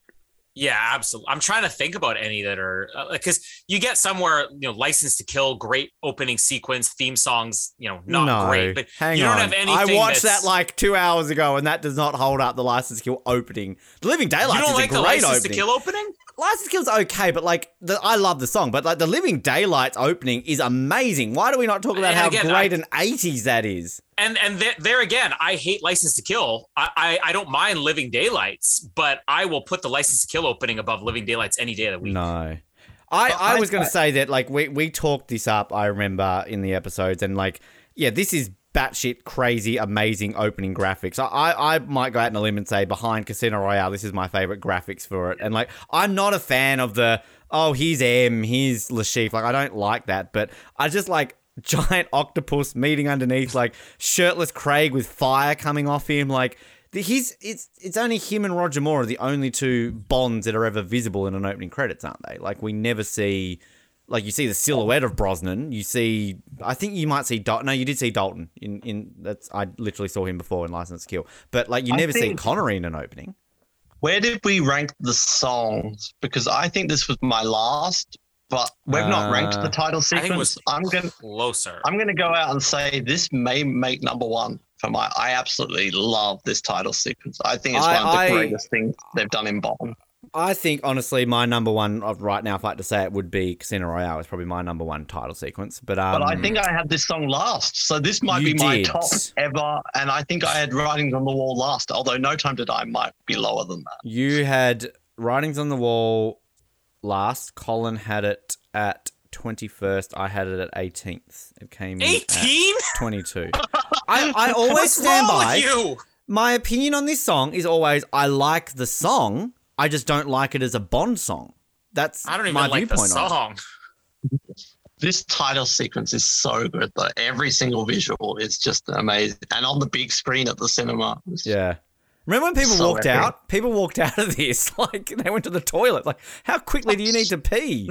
Speaker 3: Yeah, absolutely. I'm trying to think about any that are uh, because you get somewhere, you know, License to Kill, great opening sequence, theme songs, you know, not
Speaker 2: no,
Speaker 3: great, but
Speaker 2: hang
Speaker 3: you don't
Speaker 2: on.
Speaker 3: have anything.
Speaker 2: I watched
Speaker 3: that's-
Speaker 2: that like two hours ago, and that does not hold up the License to Kill opening. The Living Daylights
Speaker 3: you don't
Speaker 2: is
Speaker 3: like
Speaker 2: a
Speaker 3: the
Speaker 2: great
Speaker 3: License
Speaker 2: opening.
Speaker 3: to Kill opening.
Speaker 2: License to Kill's okay, but like the, I love the song, but like the Living Daylights opening is amazing. Why do we not talk about
Speaker 3: And
Speaker 2: how
Speaker 3: again,
Speaker 2: great
Speaker 3: I-
Speaker 2: an '80s that is?
Speaker 3: and and th- there again, I hate License to Kill. I, I I don't mind Living Daylights, but I will put the License to Kill opening above Living Daylights any day of the week.
Speaker 2: No. I, I
Speaker 1: I-
Speaker 2: was going to say that, like, we, we talked this up, I remember, in the episodes, and, like, yeah, this is batshit crazy, amazing opening graphics. I, I, I might go out on a limb and say, behind Casino Royale, this is my favorite graphics for it. And, like, I'm not a fan of the, oh, here's M, here's Le Chiffre. Like, I don't like that, but I just like [LAUGHS] giant octopus meeting underneath, like, shirtless Craig with fire coming off him. Like, He's it's it's only him and Roger Moore are the only two Bonds that are ever visible in an opening credits, aren't they? Like we never see, like you see the silhouette of Brosnan. You see, I think you might see Dalton. No, you did see Dalton in in that's I literally saw him before in License to Kill, but like you
Speaker 1: I
Speaker 2: never see
Speaker 1: think-
Speaker 2: Connery in an opening.
Speaker 1: Where did we rank the songs? Because I think this was my last, but we've not ranked
Speaker 2: Uh,
Speaker 1: the title
Speaker 3: I think it was
Speaker 1: sequence. I'm gonna
Speaker 3: closer.
Speaker 1: I'm gonna go out and say this may make number one for my. I absolutely love this title sequence. I think it's
Speaker 2: I-
Speaker 1: one of the
Speaker 2: I-
Speaker 1: greatest things they've done in Bond.
Speaker 2: I think honestly, my number one of right now, if I had to say it, would be Casino Royale. It's probably my number one title sequence. But um,
Speaker 1: But I think I had this song last, so this might
Speaker 2: You
Speaker 1: be my
Speaker 2: did.
Speaker 1: top ever. And I think I had Writings on the Wall last, although No Time to Die might be lower than that.
Speaker 2: You had Writings on the Wall last. Colin had it at 21st. I had it at 18th. It came in at
Speaker 3: 18?
Speaker 2: 22. [LAUGHS] I, I always
Speaker 3: What's
Speaker 2: stand
Speaker 3: wrong
Speaker 2: by.
Speaker 3: with you?
Speaker 2: My opinion on this song is always I like the song. I just don't like it as a Bond song. That's
Speaker 3: I don't even
Speaker 2: my
Speaker 3: like the
Speaker 2: viewpoint
Speaker 3: song.
Speaker 1: This title sequence is so good, though. Every single visual is just amazing. And on the big screen at the cinema.
Speaker 2: Yeah. Remember when people
Speaker 1: So
Speaker 2: walked
Speaker 1: epic.
Speaker 2: out? People walked [LAUGHS] out of this like they went to the toilet. Like, how quickly do you need to pee?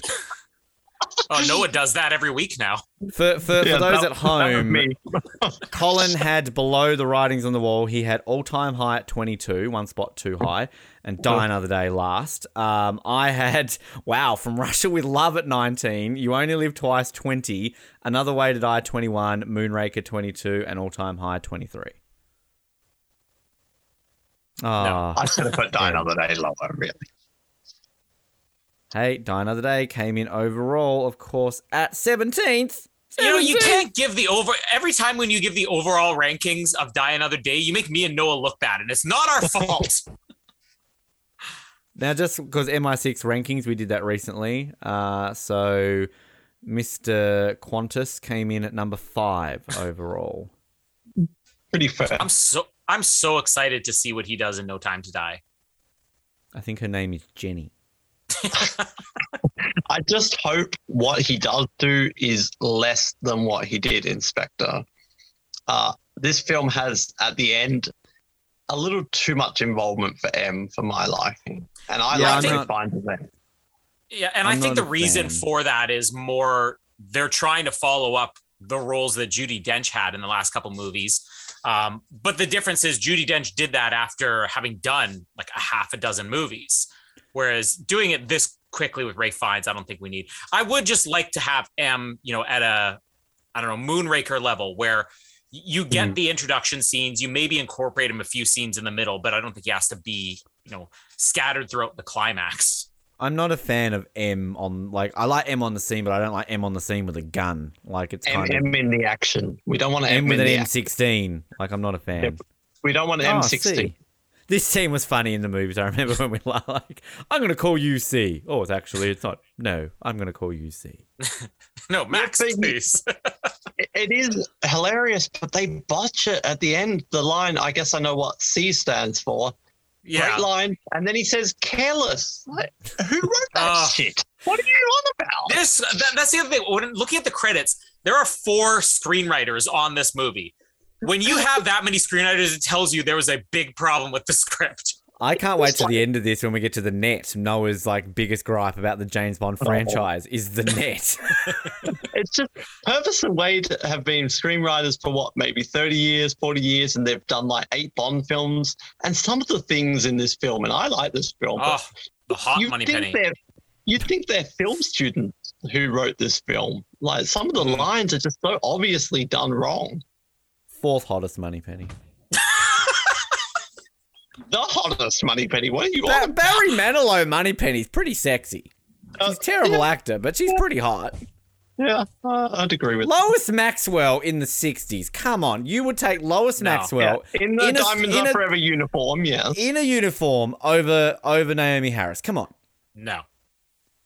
Speaker 3: Oh, Noah does that every week now.
Speaker 2: For for,
Speaker 1: Yeah,
Speaker 2: for those
Speaker 1: that-
Speaker 2: at home,
Speaker 1: me. [LAUGHS]
Speaker 2: Colin had below the writings on the wall. He had all time high at 22, one spot too high, and Die Another Day last. Um, I had, wow, From [LAUGHS] Russia with Love at 19, You Only Live Twice 20, Another Way to Die 21, Moonraker 22, and all time high 23. Oh, No.
Speaker 1: I should have put Die Another Day lower, really.
Speaker 2: Hey, Die Another Day came in overall, of course, at 17th.
Speaker 3: You know, you can't give the over every time when you give the overall rankings of Die Another Day, you make me and Noah look bad, and it's not our fault. [LAUGHS]
Speaker 2: Now, just because MI6 rankings, we did that recently. Uh, so Mr. Qantas came in at number five overall.
Speaker 1: Pretty fair.
Speaker 3: I'm so I'm so excited to see what he does in No Time to Die.
Speaker 2: I think her name is Jenny.
Speaker 1: I just hope what he does do is less than what he did in Spectre. Uh, this film has, at the end, a little too much involvement for M for my liking. And I
Speaker 2: Yeah,
Speaker 1: like
Speaker 2: I'm
Speaker 1: to
Speaker 2: not-
Speaker 1: find them.
Speaker 3: Yeah, and
Speaker 2: I'm
Speaker 3: I think the reason
Speaker 2: fan.
Speaker 3: for that is more they're trying to follow up the roles that Judi Dench had in the last couple movies. Um, but the difference is Judi Dench did that after having done like a half a dozen movies, whereas doing it this quickly with Ralph Fiennes, I don't think we need. I would just like to have M, you know, at a I don't know Moonraker level where you get
Speaker 2: Mhm.
Speaker 3: the introduction scenes, you maybe incorporate him a few scenes in the middle, but I don't think he has to be, you know, scattered throughout the climax.
Speaker 2: I'm not a fan of M on like I like M on the scene, but I don't like M on the scene with a gun. Like it's
Speaker 1: M,
Speaker 2: kind of
Speaker 1: M in the action. We don't want
Speaker 2: M
Speaker 1: M,
Speaker 2: with an. M16. Like I'm not a fan.
Speaker 1: Yep. We don't want
Speaker 2: Oh,
Speaker 1: M16.
Speaker 2: C. This scene was funny in the movies. I remember [LAUGHS] when we were like, "I'm going to call you C." Oh, it's actually it's not. No, I'm going to call you C. [LAUGHS]
Speaker 3: No, Max,
Speaker 1: but
Speaker 3: please. [LAUGHS]
Speaker 1: It- it is hilarious, but they botch it at the end. The line, I guess I know what C stands for.
Speaker 3: yeah.
Speaker 1: Great line. And then he says careless. Like, who wrote that
Speaker 3: Ah.
Speaker 1: shit? What are you on about?
Speaker 3: This that, that's the other thing. When looking at the credits, there are four screenwriters on this movie. When you have that many screenwriters, it tells you there was a big problem with the [LAUGHS] script.
Speaker 2: I can't wait to the end of this when we get to the net. Noah's like biggest gripe about the James Bond
Speaker 1: Oh.
Speaker 2: franchise is the net. [LAUGHS] [LAUGHS]
Speaker 1: It's just Purvis and Wade have been screenwriters for what, maybe 30 years, 40 years, and they've done like eight Bond films. And some of the things in this film, and I like this film,
Speaker 3: Oh,
Speaker 1: but
Speaker 3: the hot
Speaker 1: you
Speaker 3: money
Speaker 1: think
Speaker 3: penny.
Speaker 1: they're you'd think they're film students who wrote this film. Like some of the
Speaker 3: Mm.
Speaker 1: lines are just so obviously done wrong.
Speaker 2: Fourth hottest Moneypenny.
Speaker 1: The hottest Moneypenny. What are you
Speaker 2: Ba-
Speaker 1: on?
Speaker 2: Barry Manilow Moneypenny's pretty sexy. She's a terrible actor, but she's pretty hot.
Speaker 1: Yeah, uh, I'd agree with
Speaker 2: Lois Maxwell in the 60s. Come on, you would take Lois
Speaker 3: No.
Speaker 2: Maxwell
Speaker 1: Yeah, in the
Speaker 2: in a-
Speaker 1: Diamonds
Speaker 2: in
Speaker 1: Are
Speaker 2: a-
Speaker 1: Forever uniform, yes.
Speaker 2: in a uniform over over Naomie Harris. Come on.
Speaker 3: No.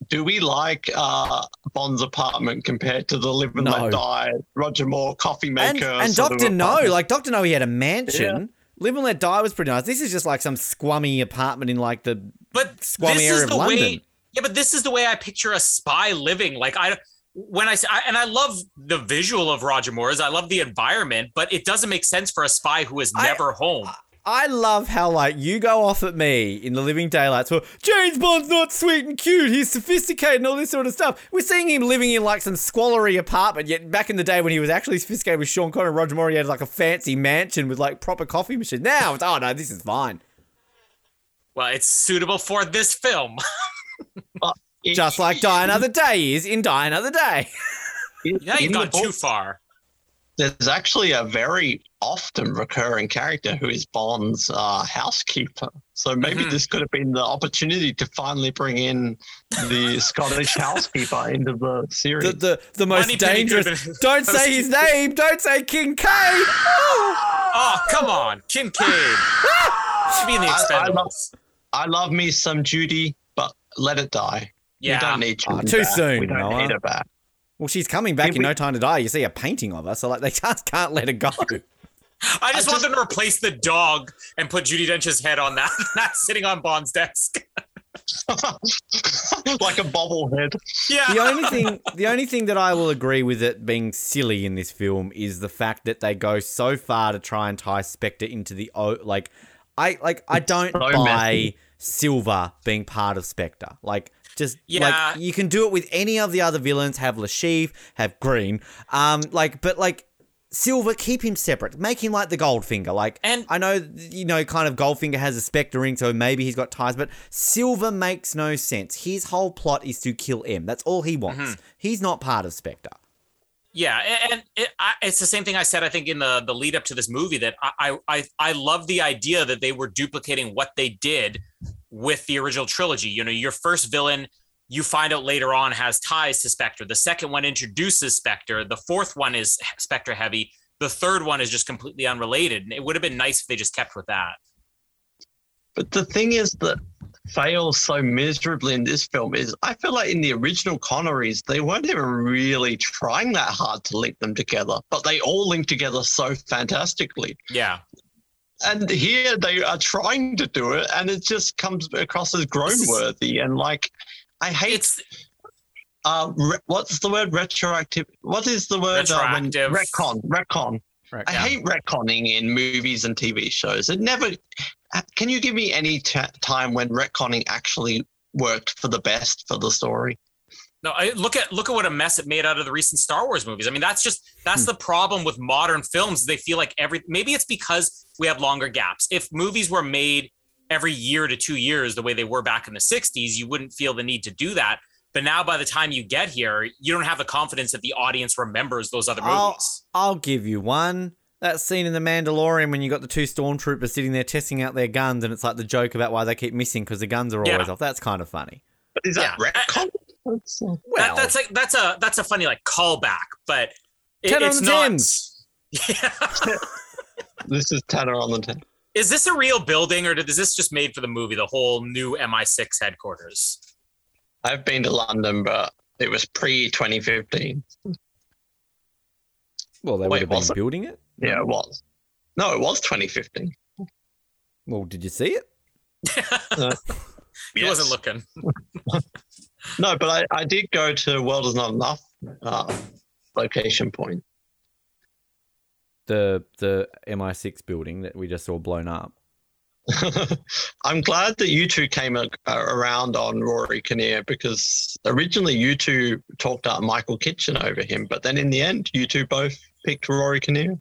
Speaker 1: Do we like uh, Bond's apartment compared to the Live and
Speaker 2: No.
Speaker 1: Let Die, Roger Moore coffee maker?
Speaker 2: and
Speaker 1: sort of
Speaker 2: Doctor No, like Doctor No, he had a mansion. Live and Let Die was pretty nice. This is just like some squummy apartment in like the
Speaker 3: But
Speaker 2: Squammy
Speaker 3: this
Speaker 2: area
Speaker 3: is
Speaker 2: of
Speaker 3: the
Speaker 2: London.
Speaker 3: way. Yeah, but this is the way I picture a spy living. Like I, when I, say- I and I love the visual of Roger Moore's. I love the environment, but it doesn't make sense for a spy who is
Speaker 2: I-
Speaker 3: never home.
Speaker 2: I love how like you go off at me in the Living Daylights. Well, James Bond's not sweet and cute. He's sophisticated and all this sort of stuff. We're seeing him living in like some squallery apartment. Yet back in the day when he was actually sophisticated with Sean Connery and Roger Moore, he had like a fancy mansion with like proper coffee machine. Now it's oh no, this is fine.
Speaker 3: Well, it's suitable for this film. [LAUGHS]
Speaker 2: Just like Die Another Day is in Die Another Day. [LAUGHS]
Speaker 3: yeah, you've gone too far.
Speaker 1: There's actually a very often recurring character who is Bond's uh, housekeeper. So maybe
Speaker 3: Mhm.
Speaker 1: this could have been the opportunity to finally bring in the [LAUGHS] Scottish housekeeper into the series.
Speaker 2: The the, the most
Speaker 3: Money
Speaker 2: dangerous.
Speaker 3: could've [LAUGHS]
Speaker 2: Don't say his name. Don't say Kincade. [LAUGHS]
Speaker 3: Oh, come on, Kincade. Should be in the
Speaker 1: I- I love- I love me some Judy, but let it die. We
Speaker 3: Yeah.
Speaker 1: don't need Judy
Speaker 2: too
Speaker 1: back.
Speaker 2: soon,
Speaker 1: We don't
Speaker 2: Noah.
Speaker 1: need her back.
Speaker 2: Well, she's coming back
Speaker 1: Did
Speaker 2: in
Speaker 1: we-
Speaker 2: no time to die. You see a painting of her, so like they [LAUGHS] just can't let her go.
Speaker 3: I just
Speaker 1: I
Speaker 3: want
Speaker 1: just-
Speaker 3: them to replace the dog and put Judi Dench's head on that, [LAUGHS] not sitting on Bond's desk. [LAUGHS]
Speaker 1: like a bobblehead.
Speaker 3: Yeah.
Speaker 2: the only thing the only thing that I will agree with it being silly in this film is the fact that they go so far to try and tie Spectre into the o like I like I don't
Speaker 1: so
Speaker 2: buy
Speaker 1: messy.
Speaker 2: Silva being part of Spectre. Like just
Speaker 3: Yeah.
Speaker 2: like you can do it with any of the other villains, have Le Chiffre, have Green. Um like but like Silva, keep him separate. Make him like the Goldfinger. Like,
Speaker 3: And-
Speaker 2: I know, you know, kind of Goldfinger has a Spectre ring, so maybe he's got ties, but Silva makes no sense. His whole plot is to kill M. That's all he wants.
Speaker 3: Mm-hmm.
Speaker 2: He's not part of Spectre.
Speaker 3: Yeah, and it, I, it's the same thing I said. I think in the the lead up to this movie that I, I I I love the idea that they were duplicating what they did with the original trilogy. You know, your first villain, you find out later on has ties to Spectre. The second one introduces Spectre. The fourth one is Spectre heavy. The third one is just completely unrelated. And it would have been nice if they just kept with that.
Speaker 1: But the thing is that fails so miserably in this film is I feel like in the original Connerys, they weren't even really trying that hard to link them together, but they all link together so fantastically.
Speaker 3: Yeah,
Speaker 1: And here they are trying to do it, and it just comes across as groan worthy. And like, I hate
Speaker 3: it's
Speaker 1: uh, re- what's the word retroactive? What is the word? uh,
Speaker 3: Retroactive.
Speaker 1: retcon. Retcon.
Speaker 2: Right.
Speaker 1: I hate retconning in movies and TV shows. It never. uh, Can you give me any t- time when retconning actually worked for the best for the story?
Speaker 3: No, I, look at look at what a mess it made out of the recent Star Wars movies. I mean, that's just that's
Speaker 2: Hmm.
Speaker 3: the problem with modern films. They feel like every maybe it's because we have longer gaps. If movies were made every year to two years, the way they were back in the '60s, you wouldn't feel the need to do that. But now, by the time you get here, you don't have the confidence that the audience remembers those other
Speaker 2: I'll,
Speaker 3: movies.
Speaker 2: I'll give you one. That scene in The Mandalorian when you got the two stormtroopers sitting there testing out their guns, and it's like the joke about why they keep missing because the guns are
Speaker 3: Yeah.
Speaker 2: always off. That's kind of funny.
Speaker 1: Is that
Speaker 3: Yeah.
Speaker 1: retcon? That's, uh,
Speaker 2: Well,
Speaker 3: that, that's like that's a that's a funny like callback, but it-
Speaker 2: 10 on
Speaker 3: it's
Speaker 2: the
Speaker 3: not.
Speaker 2: 10s.
Speaker 3: Yeah. [LAUGHS]
Speaker 1: this is Tanner on the ten.
Speaker 3: Is this a real building, or did, is this just made for the movie? The whole new MI6 headquarters.
Speaker 1: I've been to London, but It was pre 2015.
Speaker 2: Well, they
Speaker 1: Wait,
Speaker 2: would have been
Speaker 1: was it?
Speaker 2: building it.
Speaker 1: Yeah, it was. No, it was 2015.
Speaker 2: Well, did you see it? [LAUGHS]
Speaker 3: He
Speaker 1: Yes.
Speaker 3: wasn't looking. [LAUGHS]
Speaker 1: No, but I, I did go to World is Not Enough uh, location point.
Speaker 2: The the MI6 building that we just saw blown up. [LAUGHS]
Speaker 1: I'm glad that you two came a, around on Rory Kinnear because originally you two talked up Michael Kitchen over him, but then in the end, you two both picked Rory Kinnear.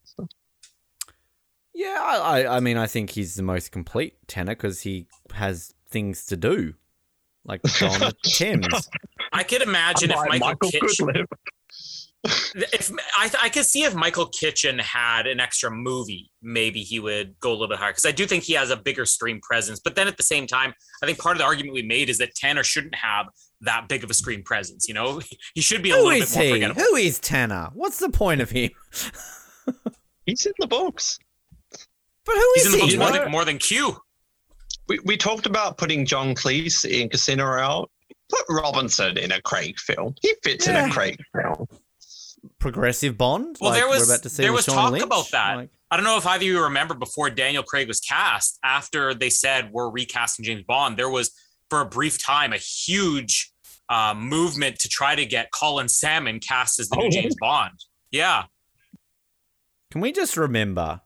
Speaker 2: Yeah, I, I, I mean, I think he's the most complete tenor because he has things to do, like go on the [LAUGHS] Thames.
Speaker 3: I could imagine if
Speaker 1: Michael,
Speaker 3: Michael,
Speaker 1: could
Speaker 3: Kitchen,
Speaker 1: live.
Speaker 3: if I, I could see if Michael Kitchen had an extra movie, maybe he would go a little bit higher because I do think he has a bigger screen presence. But then at the same time, I think part of the argument we made is that Tanner shouldn't have that big of a screen presence. You know, [LAUGHS] he should be a
Speaker 2: Who
Speaker 3: little bit more
Speaker 2: he?
Speaker 3: forgettable.
Speaker 2: Who is Tanner? What's the point of him? [LAUGHS]
Speaker 1: He's in the books.
Speaker 2: But who
Speaker 3: He's
Speaker 2: is
Speaker 3: in the
Speaker 2: he?
Speaker 3: books more than, more than Q.
Speaker 1: We, we talked about putting John Cleese in Casino Royale. Put Robinson in a Craig film. He fits in a Craig film.
Speaker 2: Progressive Bond?
Speaker 3: Well,
Speaker 2: like
Speaker 3: there was
Speaker 2: we're about to see
Speaker 3: there was
Speaker 2: Shauna
Speaker 3: talk
Speaker 2: Lynch?
Speaker 3: about that.
Speaker 2: Like,
Speaker 3: I don't know if either of you remember before Daniel Craig was cast, after they said we're recasting James Bond, there was for a brief time a huge uh, movement to try to get Colin Salmon cast as the
Speaker 1: Oh,
Speaker 3: new? James Bond. Yeah.
Speaker 2: Can we just remember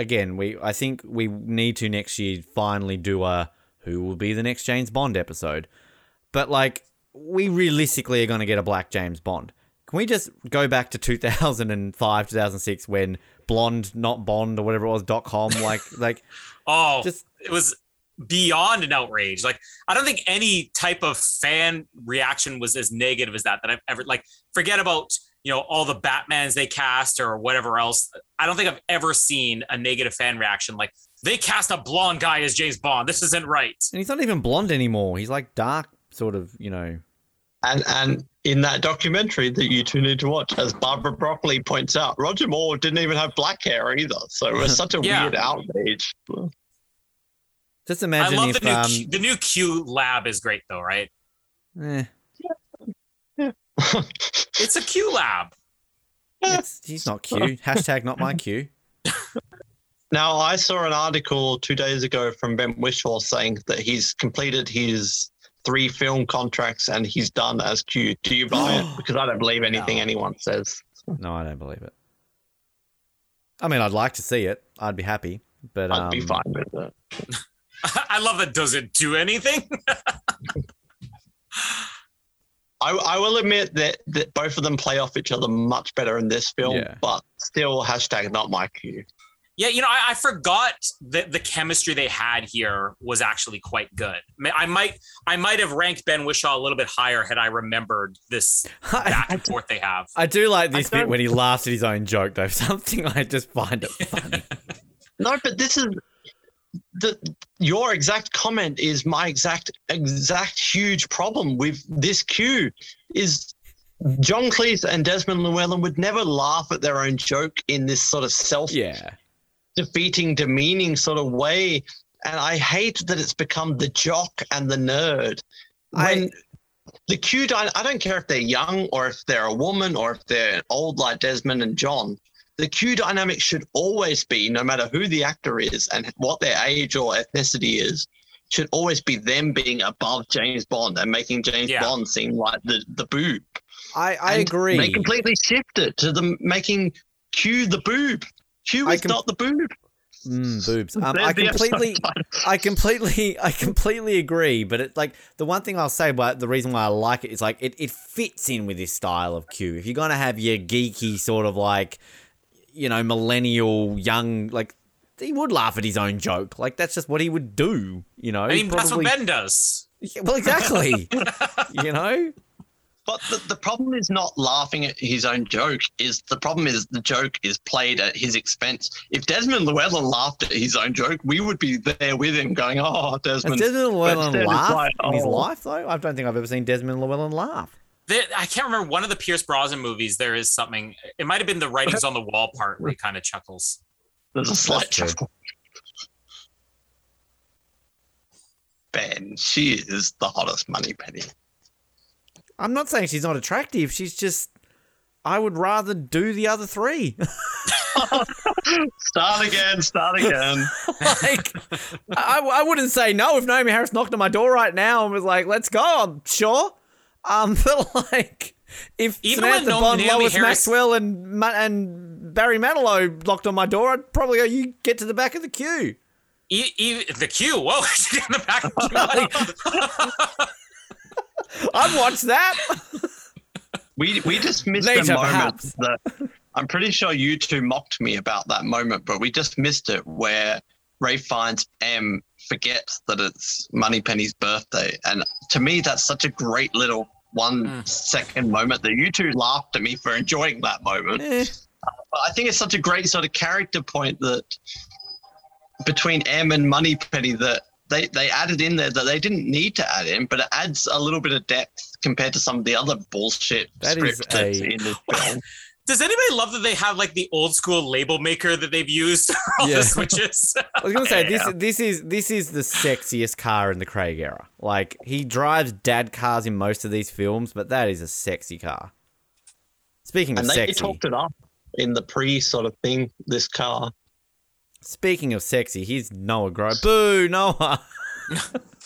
Speaker 2: again, we I think we need to next year finally do a who will be the next James Bond episode. But like we realistically are going to get a black James Bond. Can we just go back to 2005, 2006 when blonde not bond or whatever it was dot com like [LAUGHS] like
Speaker 3: Oh,
Speaker 2: just
Speaker 3: it was beyond an outrage. Like I don't think any type of fan reaction was as negative as that that I've ever like forget about you know all the Batmans they cast or whatever else. I don't think I've ever seen a negative fan reaction like they cast a blonde guy as James Bond. This isn't right.
Speaker 2: and he's not even blonde anymore. He's like dark sort of, you know.
Speaker 1: And and in that documentary that you two need to watch, as Barbara Broccoli points out, Roger Moore didn't even have black hair either. So it was [LAUGHS] such a
Speaker 3: Yeah.
Speaker 1: weird outrage.
Speaker 2: Just imagine
Speaker 3: I
Speaker 2: imagine
Speaker 3: love
Speaker 2: if
Speaker 3: the new
Speaker 2: um
Speaker 3: Q, the new Q lab is great though, right?
Speaker 2: eh,
Speaker 3: It's a Q lab.
Speaker 2: it's, he's not cute. [LAUGHS] Hashtag not my Q. [LAUGHS]
Speaker 1: Now, I saw an article two days ago from Ben Whishaw saying that he's completed his three film contracts and he's done as Q. Do you buy it? [GASPS] Because I don't believe anything
Speaker 3: No.
Speaker 1: anyone says.
Speaker 2: No, I don't believe it. I mean, I'd like to see it. I'd be happy, but
Speaker 1: I'd
Speaker 2: um,
Speaker 1: be fine with it. [LAUGHS]
Speaker 3: I love that. Does it do anything?
Speaker 1: I, I will admit that, that both of them play off each other much better in this film,
Speaker 2: Yeah.
Speaker 1: but still, hashtag not my cue.
Speaker 3: Yeah, you know, I, I forgot that the chemistry they had here was actually quite good. Ma- I might, I might have ranked Ben Whishaw a little bit higher had I remembered this [LAUGHS] back
Speaker 2: I,
Speaker 3: and forth they have.
Speaker 2: I do like this bit when he laughs at his own joke, though. [LAUGHS] Something I just find it funny. [LAUGHS]
Speaker 1: No, but this is the your exact comment is my exact exact huge problem with this Q is John Cleese and Desmond Llewellyn would never laugh at their own joke in this sort of self
Speaker 2: yeah.
Speaker 1: defeating, demeaning sort of way. And I hate that it's become the jock and the nerd. When the Q, dy- I don't care if they're young or if they're a woman or if they're old like Desmond and John. The Q dynamic should always be, no matter who the actor is and what their age or ethnicity is, should always be them being above James Bond and making James
Speaker 3: Yeah.
Speaker 1: Bond seem like the, the boob.
Speaker 2: I, I
Speaker 1: And
Speaker 2: agree.
Speaker 1: They completely shifted to them making Q the boob. Q is
Speaker 2: com-
Speaker 1: not the boob.
Speaker 2: Mm, boobs. Um, I completely. I [LAUGHS] completely, I completely agree. But it like the one thing I'll say about the reason why I like it is like it, it fits in with this style of Q. If you're gonna have your geeky sort of like, you know, millennial young like. He would laugh at his own joke. Like that's just what he would do, you know.
Speaker 3: I mean, that's what Ben does.
Speaker 2: Yeah, Well, exactly. [LAUGHS] you know,
Speaker 1: But the, the problem is not laughing at his own joke. Is the problem is the joke is played at his expense. If Desmond Llewellyn laughed at his own joke, we would be there with him, going, "Oh, Desmond."
Speaker 2: has
Speaker 1: Desmond."
Speaker 2: Desmond Llewellyn
Speaker 1: instead it's
Speaker 2: laugh
Speaker 1: like,
Speaker 2: in his
Speaker 1: oh.
Speaker 2: life though? I don't think I've ever seen Desmond Llewellyn laugh.
Speaker 3: There, I can't remember one of the Pierce Brosnan movies. There is something. It might have been the writings on the wall part where he kind of chuckles.
Speaker 1: There's a slight chuckle. Ben, she is the hottest Moneypenny.
Speaker 2: I'm not saying she's not attractive. She's just. I would rather do the other three. [LAUGHS]
Speaker 1: Start again, start again. [LAUGHS]
Speaker 2: like, I, I wouldn't say no if Naomie Harris knocked on my door right now and was like, "Let's go." I'm sure. Um, [LAUGHS] but like, if
Speaker 3: Even when
Speaker 2: Samantha
Speaker 3: no-
Speaker 2: Bond,
Speaker 3: Naomi
Speaker 2: Lois
Speaker 3: Harris-
Speaker 2: Maxwell, and Ma- and Barry Manilow knocked on my door, I'd probably go, "You get to the back of the queue."
Speaker 3: E- e- the queue. Whoa, [LAUGHS] she's in the back. Of the queue. [LAUGHS]
Speaker 2: I'd watch that.
Speaker 1: We we just missed
Speaker 2: Later,
Speaker 1: a moment
Speaker 2: perhaps.
Speaker 1: that I'm pretty sure you two mocked me about that moment, but we just missed it where Ralph Fiennes M forgets that it's Moneypenny's birthday, and to me that's such a great little one
Speaker 3: Mm.
Speaker 1: second moment that you two laughed at me for enjoying that moment.
Speaker 2: Eh,
Speaker 1: But I think it's such a great sort of character point that between M and Moneypenny that they, they added in there that they didn't need to add in, but it adds a little bit of depth compared to some of the other bullshit
Speaker 2: That is
Speaker 1: script that's
Speaker 2: a-
Speaker 1: in this film. [LAUGHS]
Speaker 3: Does anybody love that they have like the old school label maker that they've used for all
Speaker 2: Yeah.
Speaker 3: the switches? [LAUGHS]
Speaker 2: I was gonna say [LAUGHS] this.
Speaker 1: Yeah.
Speaker 2: This is this is the sexiest car in the Craig era. Like he drives dad cars in most of these films, but that is a sexy car. Speaking of
Speaker 1: And they
Speaker 2: sexy,
Speaker 1: talked it up in the pre sort of thing, this car.
Speaker 2: speaking of sexy, here's Noah Gro. Boo, Noah. [LAUGHS]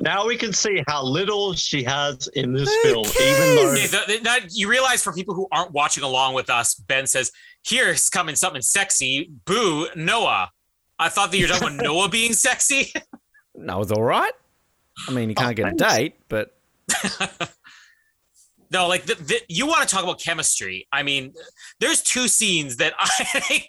Speaker 1: Now we can see how little she has in this
Speaker 2: Who
Speaker 1: film, even though
Speaker 3: the- the- that- you realize for people who aren't watching along with us, Ben says, "Here's coming something sexy." Boo, Noah. I thought that you're talking about [LAUGHS] Noah being sexy.
Speaker 2: Noah's all right. I mean, he can't get a oh,
Speaker 1: thanks.
Speaker 2: date, but [LAUGHS]
Speaker 3: No, like the, the, you want to talk about chemistry. I mean, there's two scenes that I [LAUGHS] think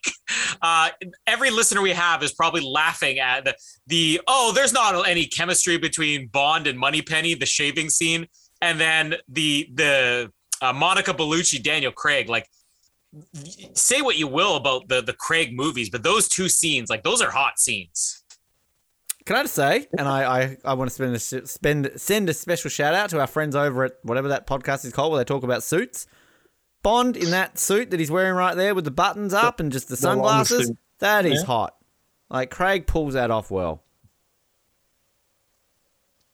Speaker 3: uh, every listener we have is probably laughing at the, the oh, there's not any chemistry between Bond and Moneypenny, the shaving scene, and then the the uh, Monica Bellucci, Daniel Craig. Like, say what you will about the the Craig movies, but those two scenes, like, those are hot scenes.
Speaker 2: Can I just say, and I, I, I want to spend a, spend send a special shout out to our friends over at whatever that podcast is called, where they talk about suits. Bond in that suit that he's wearing right there with the buttons up and just the
Speaker 1: the
Speaker 2: sunglasses,
Speaker 1: suit.
Speaker 2: that is
Speaker 1: Yeah.
Speaker 2: hot. Like Craig pulls that off well.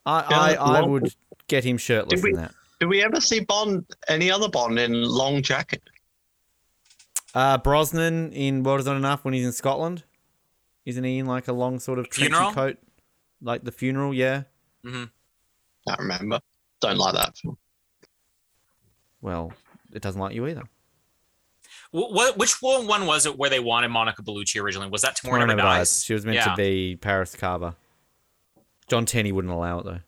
Speaker 2: I,
Speaker 1: Yeah,
Speaker 2: I, I would get him shirtless
Speaker 1: we-
Speaker 2: in that.
Speaker 1: did we ever see Bond, any other Bond in long jacket?
Speaker 2: Uh, Brosnan in World Is Not Enough when he's in Scotland, isn't he in like a long sort of trenchy
Speaker 3: Funeral?
Speaker 2: coat, like the funeral? Yeah. Mm-hmm.
Speaker 1: Can't remember. Don't like that film.
Speaker 2: Well, it doesn't like you either.
Speaker 3: What, which one one was it where they wanted Monica Bellucci originally? Was that Tomorrow,
Speaker 2: Tomorrow
Speaker 3: Never
Speaker 2: Never
Speaker 3: Dies?
Speaker 2: She was meant
Speaker 3: Yeah.
Speaker 2: to be Paris Carver. John Tenney wouldn't allow it though.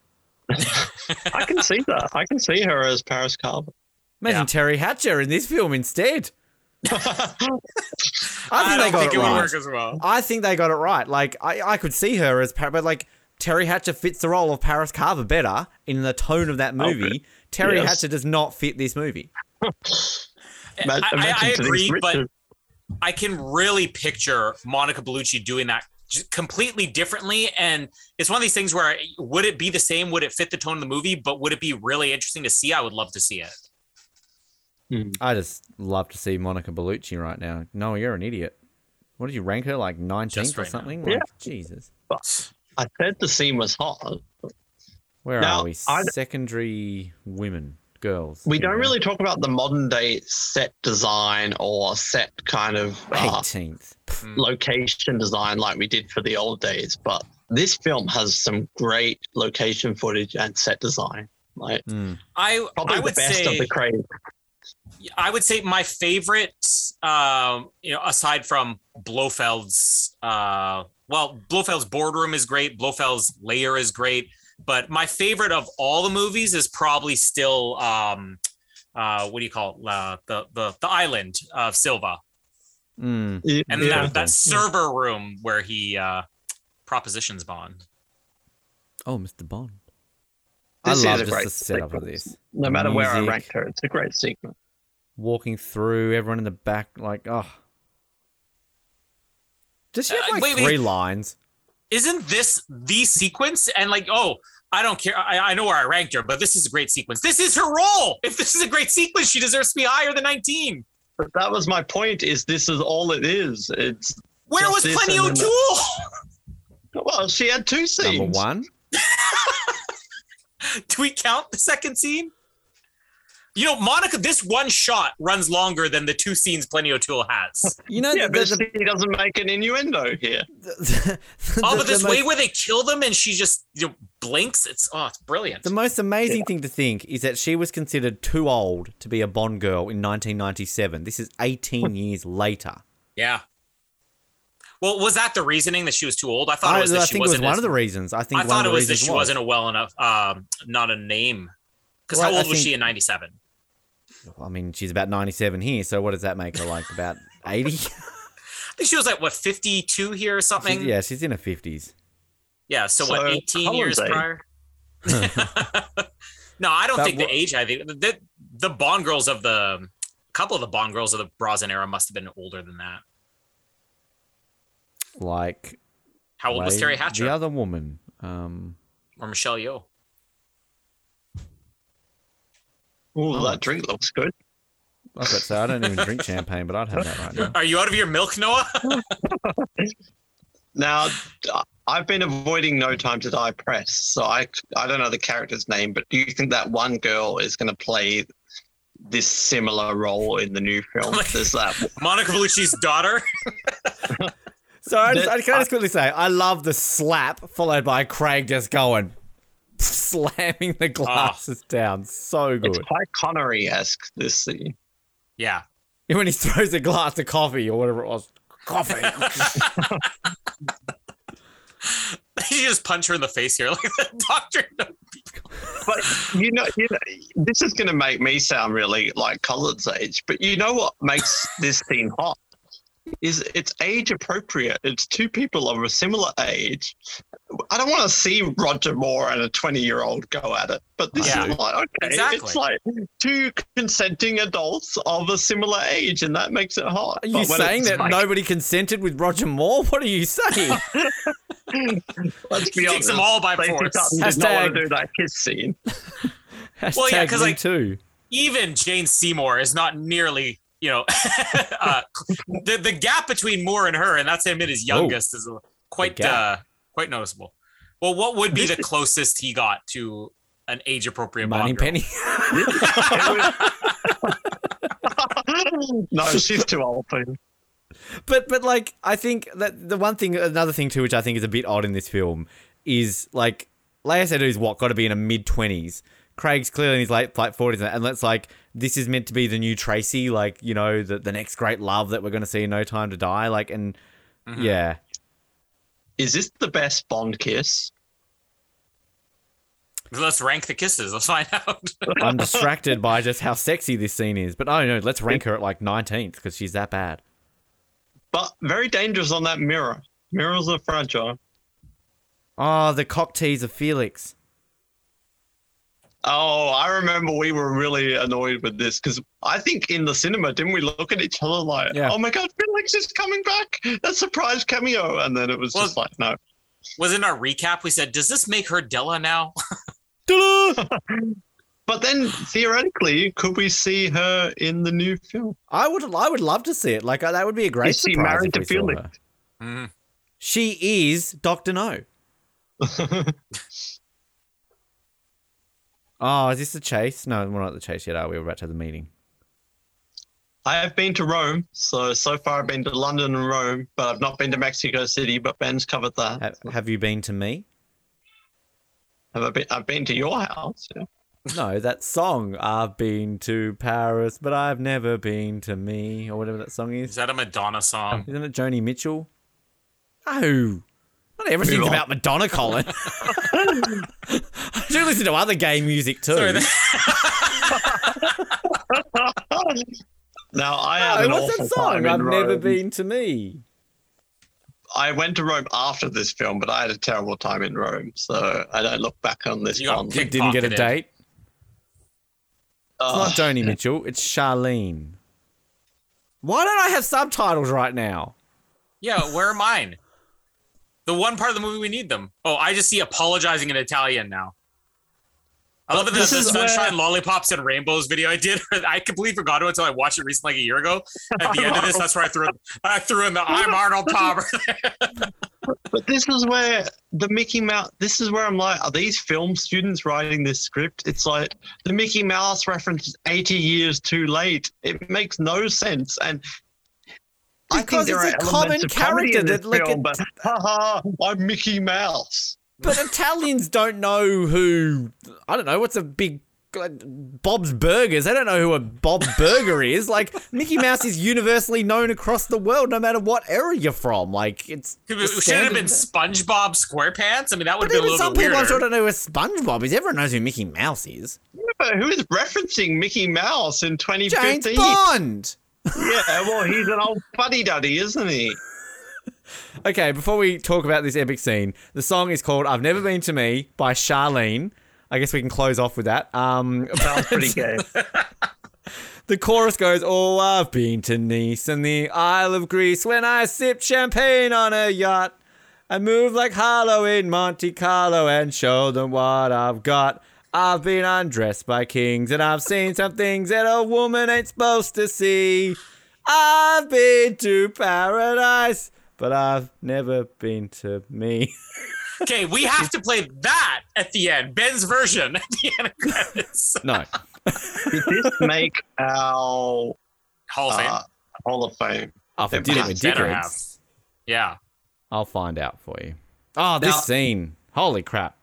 Speaker 2: [LAUGHS]
Speaker 1: I can see that. I can see her as Paris Carver.
Speaker 2: Imagine
Speaker 3: Yeah.
Speaker 2: Teri Hatcher in this film instead. [LAUGHS] I think
Speaker 3: I
Speaker 2: they
Speaker 3: don't
Speaker 2: got
Speaker 3: think
Speaker 2: it
Speaker 3: it would
Speaker 2: right.
Speaker 3: work as well.
Speaker 2: I think they got it right. Like I, I could see her as Paris, but like Teri Hatcher fits the role of Paris Carver better in the tone of that movie. Teri
Speaker 1: Yes.
Speaker 2: Hatcher does not fit this movie. [LAUGHS]
Speaker 3: I, I, I agree, but I can really picture Monica Bellucci doing that completely differently. And it's one of these things where would it be the same? Would it fit the tone of the movie? But would it be really interesting to see? I would love to see it.
Speaker 2: I just love to see Monica Bellucci right now. No, you're an idiot. What did you rank her? Like 19th
Speaker 3: Just
Speaker 2: or
Speaker 3: right now.
Speaker 2: something?
Speaker 1: Yeah.
Speaker 2: Like, Jesus.
Speaker 1: I said the scene was hot.
Speaker 2: Where
Speaker 1: Now,
Speaker 2: are we?
Speaker 1: I-
Speaker 2: Secondary women, girls.
Speaker 1: We don't
Speaker 2: go.
Speaker 1: really talk about the modern day set design or set kind of uh,
Speaker 2: 18th.
Speaker 1: location design like we did for the old days, but this film has some great location footage and set design. Like
Speaker 2: Mm.
Speaker 3: I
Speaker 1: probably
Speaker 3: I
Speaker 1: the best
Speaker 3: say
Speaker 1: of the Craig.
Speaker 3: I would say my favorite, um, you know, aside from Blofeld's, uh, well, Blofeld's boardroom is great. Blofeld's lair is great, but my favorite of all the movies is probably still, um, uh, what do you call it? Uh, the the the island of Silva,
Speaker 2: Mm.
Speaker 3: and
Speaker 1: yeah.
Speaker 3: that, that server room where he uh, propositions Bond.
Speaker 2: Oh, Mr. Bond.
Speaker 1: This is
Speaker 2: I love
Speaker 1: a
Speaker 2: just
Speaker 1: great
Speaker 2: the setup of this.
Speaker 1: no matter where I
Speaker 2: Music.
Speaker 1: ranked her, it's a great sequence.
Speaker 2: Walking through, everyone in the back, like, oh. Does she have
Speaker 3: Uh,
Speaker 2: like
Speaker 3: wait, wait.
Speaker 2: three lines?
Speaker 3: Isn't this the sequence? And like, oh, I don't care. I, I know where I ranked her, but this is a great sequence. This is her role. If this is a great sequence, she deserves to be higher than 19.
Speaker 1: But that was my point. Is this is all it is? It's
Speaker 3: Where was
Speaker 1: this
Speaker 3: Plenty
Speaker 1: and then
Speaker 3: O'Toole?
Speaker 1: well, she had two scenes.
Speaker 2: Number one. [LAUGHS]
Speaker 3: Do we count the second scene? You know, Monica, this one shot runs longer than the two scenes Plenty O'Toole has. [LAUGHS]
Speaker 2: You know,
Speaker 1: Yeah,
Speaker 2: the,
Speaker 1: but
Speaker 2: the,
Speaker 1: she doesn't make an innuendo here. [LAUGHS]
Speaker 2: the,
Speaker 3: Oh,
Speaker 2: the-
Speaker 3: but this
Speaker 2: most-
Speaker 3: way where they kill them and she just you know, blinks, it's oh, it's brilliant.
Speaker 2: The most amazing thing to think is that she was considered too old to be a Bond girl in 1997. This is 18 years later.
Speaker 3: Yeah. Well, was that the reasoning that she was too old? I thought
Speaker 2: I,
Speaker 3: it was that
Speaker 2: I
Speaker 3: she
Speaker 2: think it was
Speaker 3: wasn't.
Speaker 2: one
Speaker 3: as-
Speaker 2: of the reasons. I think
Speaker 3: I thought it was that
Speaker 2: reasons
Speaker 3: she wasn't a well enough, um, not a name. Because
Speaker 2: Well,
Speaker 3: how
Speaker 2: I
Speaker 3: old was she in '97?
Speaker 2: I mean, she's about 97 here, so what does that make her like? About [LAUGHS] 80?
Speaker 3: I think she was like what 52 here or something.
Speaker 2: yeah, she's in her 50s.
Speaker 3: Yeah, So,
Speaker 1: So,
Speaker 3: what 18 years
Speaker 1: Holiday.
Speaker 3: prior? [LAUGHS] no, I don't
Speaker 2: That
Speaker 3: think the age. I think the, the Bond girls of the a couple of the Bond girls of the Brosnan era must have been older than that.
Speaker 2: Like,
Speaker 3: How old was Teri Hatcher
Speaker 2: The other woman. Um,
Speaker 3: or Michelle Yeoh?
Speaker 1: Oh, that drink looks good.
Speaker 2: I was about to say, I don't even drink champagne, but I'd have that right now.
Speaker 3: Are you out of your milk, Noah? [LAUGHS]
Speaker 1: Now, I've been avoiding No Time to Die press, so I I don't know the character's name, but do you think that one girl is going to play this similar role in the new film? [LAUGHS]
Speaker 3: Like-
Speaker 1: There's that.
Speaker 3: Monica Bellucci's daughter. [LAUGHS]
Speaker 2: So I just,
Speaker 1: The-
Speaker 2: I, can I just quickly say, I love the slap followed by Craig just going, [LAUGHS] slamming the ah. glasses down. So
Speaker 1: It's
Speaker 2: good.
Speaker 1: quite Connery esque. This scene.
Speaker 3: Yeah.
Speaker 2: When he throws a glass of coffee or whatever it was. Coffee. [LAUGHS] [LAUGHS]
Speaker 3: you just punch her in the face here, like the doctor.
Speaker 1: But you know, you know, this is going to make me sound really like Colin's age. But you know what makes this scene hot is it's age appropriate. It's two people of a similar age. I don't want to see Roger Moore and a twenty-year-old go at it, but this
Speaker 3: Yeah.
Speaker 1: is like okay,
Speaker 3: Exactly.
Speaker 1: it's like two consenting adults of a similar age, and that makes it hot.
Speaker 2: Are you
Speaker 1: But
Speaker 2: saying that
Speaker 1: like-
Speaker 2: nobody consented with Roger Moore? What are you saying? [LAUGHS]
Speaker 1: Let's be
Speaker 3: He takes
Speaker 1: honest,
Speaker 3: them all by
Speaker 1: Stacey
Speaker 3: force.
Speaker 1: Sutton did not want
Speaker 2: Hashtag-
Speaker 1: to do that kiss scene. [LAUGHS]
Speaker 2: Hashtag
Speaker 3: Well, yeah, 'cause,
Speaker 2: me
Speaker 3: like-
Speaker 2: too.
Speaker 3: Even Jane Seymour is not nearly, you know, [LAUGHS] uh, the the gap between Moore and her, and that's him at his youngest, is quite uh,
Speaker 2: gap.
Speaker 3: Quite noticeable. Well, what would be the closest he got to an age appropriate
Speaker 2: Moneypenny. [LAUGHS]
Speaker 1: no, she's too old for him.
Speaker 2: But but like I think that the one thing, another thing too, which I think is a bit odd in this film, is like Léa Seydoux what got to be in her mid twenties. Craig's clearly in his late late forties, and that's like this is meant to be the new Tracy, like you know the the next great love that we're going to see in No Time to Die. Like and mm-hmm. yeah,
Speaker 1: Is this the best Bond kiss?
Speaker 3: Let's rank the kisses. Let's find out. [LAUGHS]
Speaker 2: I'm distracted by just how sexy this scene is. But oh no, let's rank her at like nineteenth because she's that bad.
Speaker 1: But very dangerous on that mirror. Mirrors are fragile.
Speaker 2: Oh, the cock tease of Felix.
Speaker 1: Oh, I remember we were really annoyed with this because I think in the cinema, didn't we look at each other like,
Speaker 2: Yeah.
Speaker 1: oh my God, Felix is coming back. That surprise cameo. And then it was
Speaker 3: Well-
Speaker 1: just like, no.
Speaker 3: Was in our recap we said, "Does this make her Della now?" [LAUGHS] [LAUGHS]
Speaker 1: But then theoretically, could we see her in the new film?
Speaker 2: I would I would love to see it. Like that would be a great
Speaker 1: Is she married
Speaker 2: if
Speaker 1: to
Speaker 2: we saw
Speaker 1: Felix?
Speaker 2: her.
Speaker 3: Mhm.
Speaker 2: She is Doctor No. [LAUGHS] Oh, is this the chase? No, we're not at the chase yet, are we? We're about to have the meeting.
Speaker 1: I have been to Rome. So, so far I've been to London and Rome, but I've not been to Mexico City, but Ben's covered that.
Speaker 2: Have, have you been to me?
Speaker 1: Have I been, I've been to your house. Yeah.
Speaker 2: No, that song. I've been to Paris, but I've never been to me, or whatever that song
Speaker 3: Is
Speaker 2: is.
Speaker 3: that a Madonna song?
Speaker 2: Isn't it Joni Mitchell? No. Not everything's
Speaker 1: Move on.
Speaker 2: about Madonna, Colin. [LAUGHS] I do listen to other gay music too.
Speaker 3: Sorry, [LAUGHS]
Speaker 1: Now I
Speaker 2: No,
Speaker 1: had an
Speaker 2: what's
Speaker 1: awful
Speaker 2: that song?
Speaker 1: time in
Speaker 2: I've never been to me.
Speaker 1: I went to Rome after this film, but I had a terrible time in Rome, so I don't look back on this
Speaker 3: You
Speaker 1: one.
Speaker 3: picked-
Speaker 2: Didn't get a
Speaker 3: Pickpocketed.
Speaker 2: date. It's not uh, Joni [LAUGHS] Mitchell. It's Charlene. Why don't I have subtitles right now?
Speaker 3: yeah, where are mine? The one part of the movie we need them. Oh, I just see apologizing in Italian now. I love it. The,
Speaker 1: This
Speaker 3: the
Speaker 1: is where-
Speaker 3: sunshine, lollipops, and rainbows video I did. [LAUGHS] I completely forgot it until I watched it recently, like a year ago. At the end of this, that's where I threw. I threw in the "I'm Arnold Palmer." [LAUGHS]
Speaker 1: But this is where the Mickey Mouse. This is where I'm like, are these film students writing this script? It's like the Mickey Mouse reference is 80 years too late. It makes no sense, and
Speaker 2: Because
Speaker 1: think there
Speaker 2: it's
Speaker 1: are
Speaker 2: a common
Speaker 1: elements of comedy
Speaker 2: character
Speaker 1: in
Speaker 2: that, like,
Speaker 1: film,
Speaker 2: it-
Speaker 1: but [LAUGHS] haha, I'm Mickey Mouse.
Speaker 2: But Italians don't know who. I don't know what's a big. Uh, Bob's Burgers. They don't know who a Bob Burger [LAUGHS] is. Like Mickey Mouse is universally known across the world, no matter what era you're from. Like it's.
Speaker 3: Should have been SpongeBob SquarePants? I mean, that would
Speaker 2: But
Speaker 3: have been a little
Speaker 2: some
Speaker 3: bit
Speaker 2: people, I'm
Speaker 3: weirder.
Speaker 2: sure, don't know who SpongeBob is. Everyone knows who Mickey Mouse is.
Speaker 1: But who is referencing Mickey Mouse in 2015?
Speaker 2: James
Speaker 1: 2015?
Speaker 2: Bond.
Speaker 1: Yeah, well, he's an old fuddy duddy, isn't he? [LAUGHS]
Speaker 2: Okay, before we talk about this epic scene, the song is called "I've Never Been to Me" by Charlene. I guess we can close off with that. Um,
Speaker 1: Sounds [LAUGHS] pretty good. [LAUGHS]
Speaker 2: The chorus goes, Oh, I've been to Nice and the Isle of Greece when I sipped champagne on a yacht. I moved like Harlow in Monte Carlo and showed them what I've got. I've been undressed by kings and I've seen some things that a woman ain't supposed to see. I've been to paradise, but I've never been to me.
Speaker 3: Okay, we have to play that at the end. Ben's version [LAUGHS] at the end of credits.
Speaker 2: no.
Speaker 1: Did this make our
Speaker 3: Hall of Fame.
Speaker 1: uh, Hall of Fame?
Speaker 2: Oh, if it did it with
Speaker 3: Better have. Yeah.
Speaker 2: I'll find out for you. Oh, this
Speaker 1: Now-
Speaker 2: scene. Holy crap.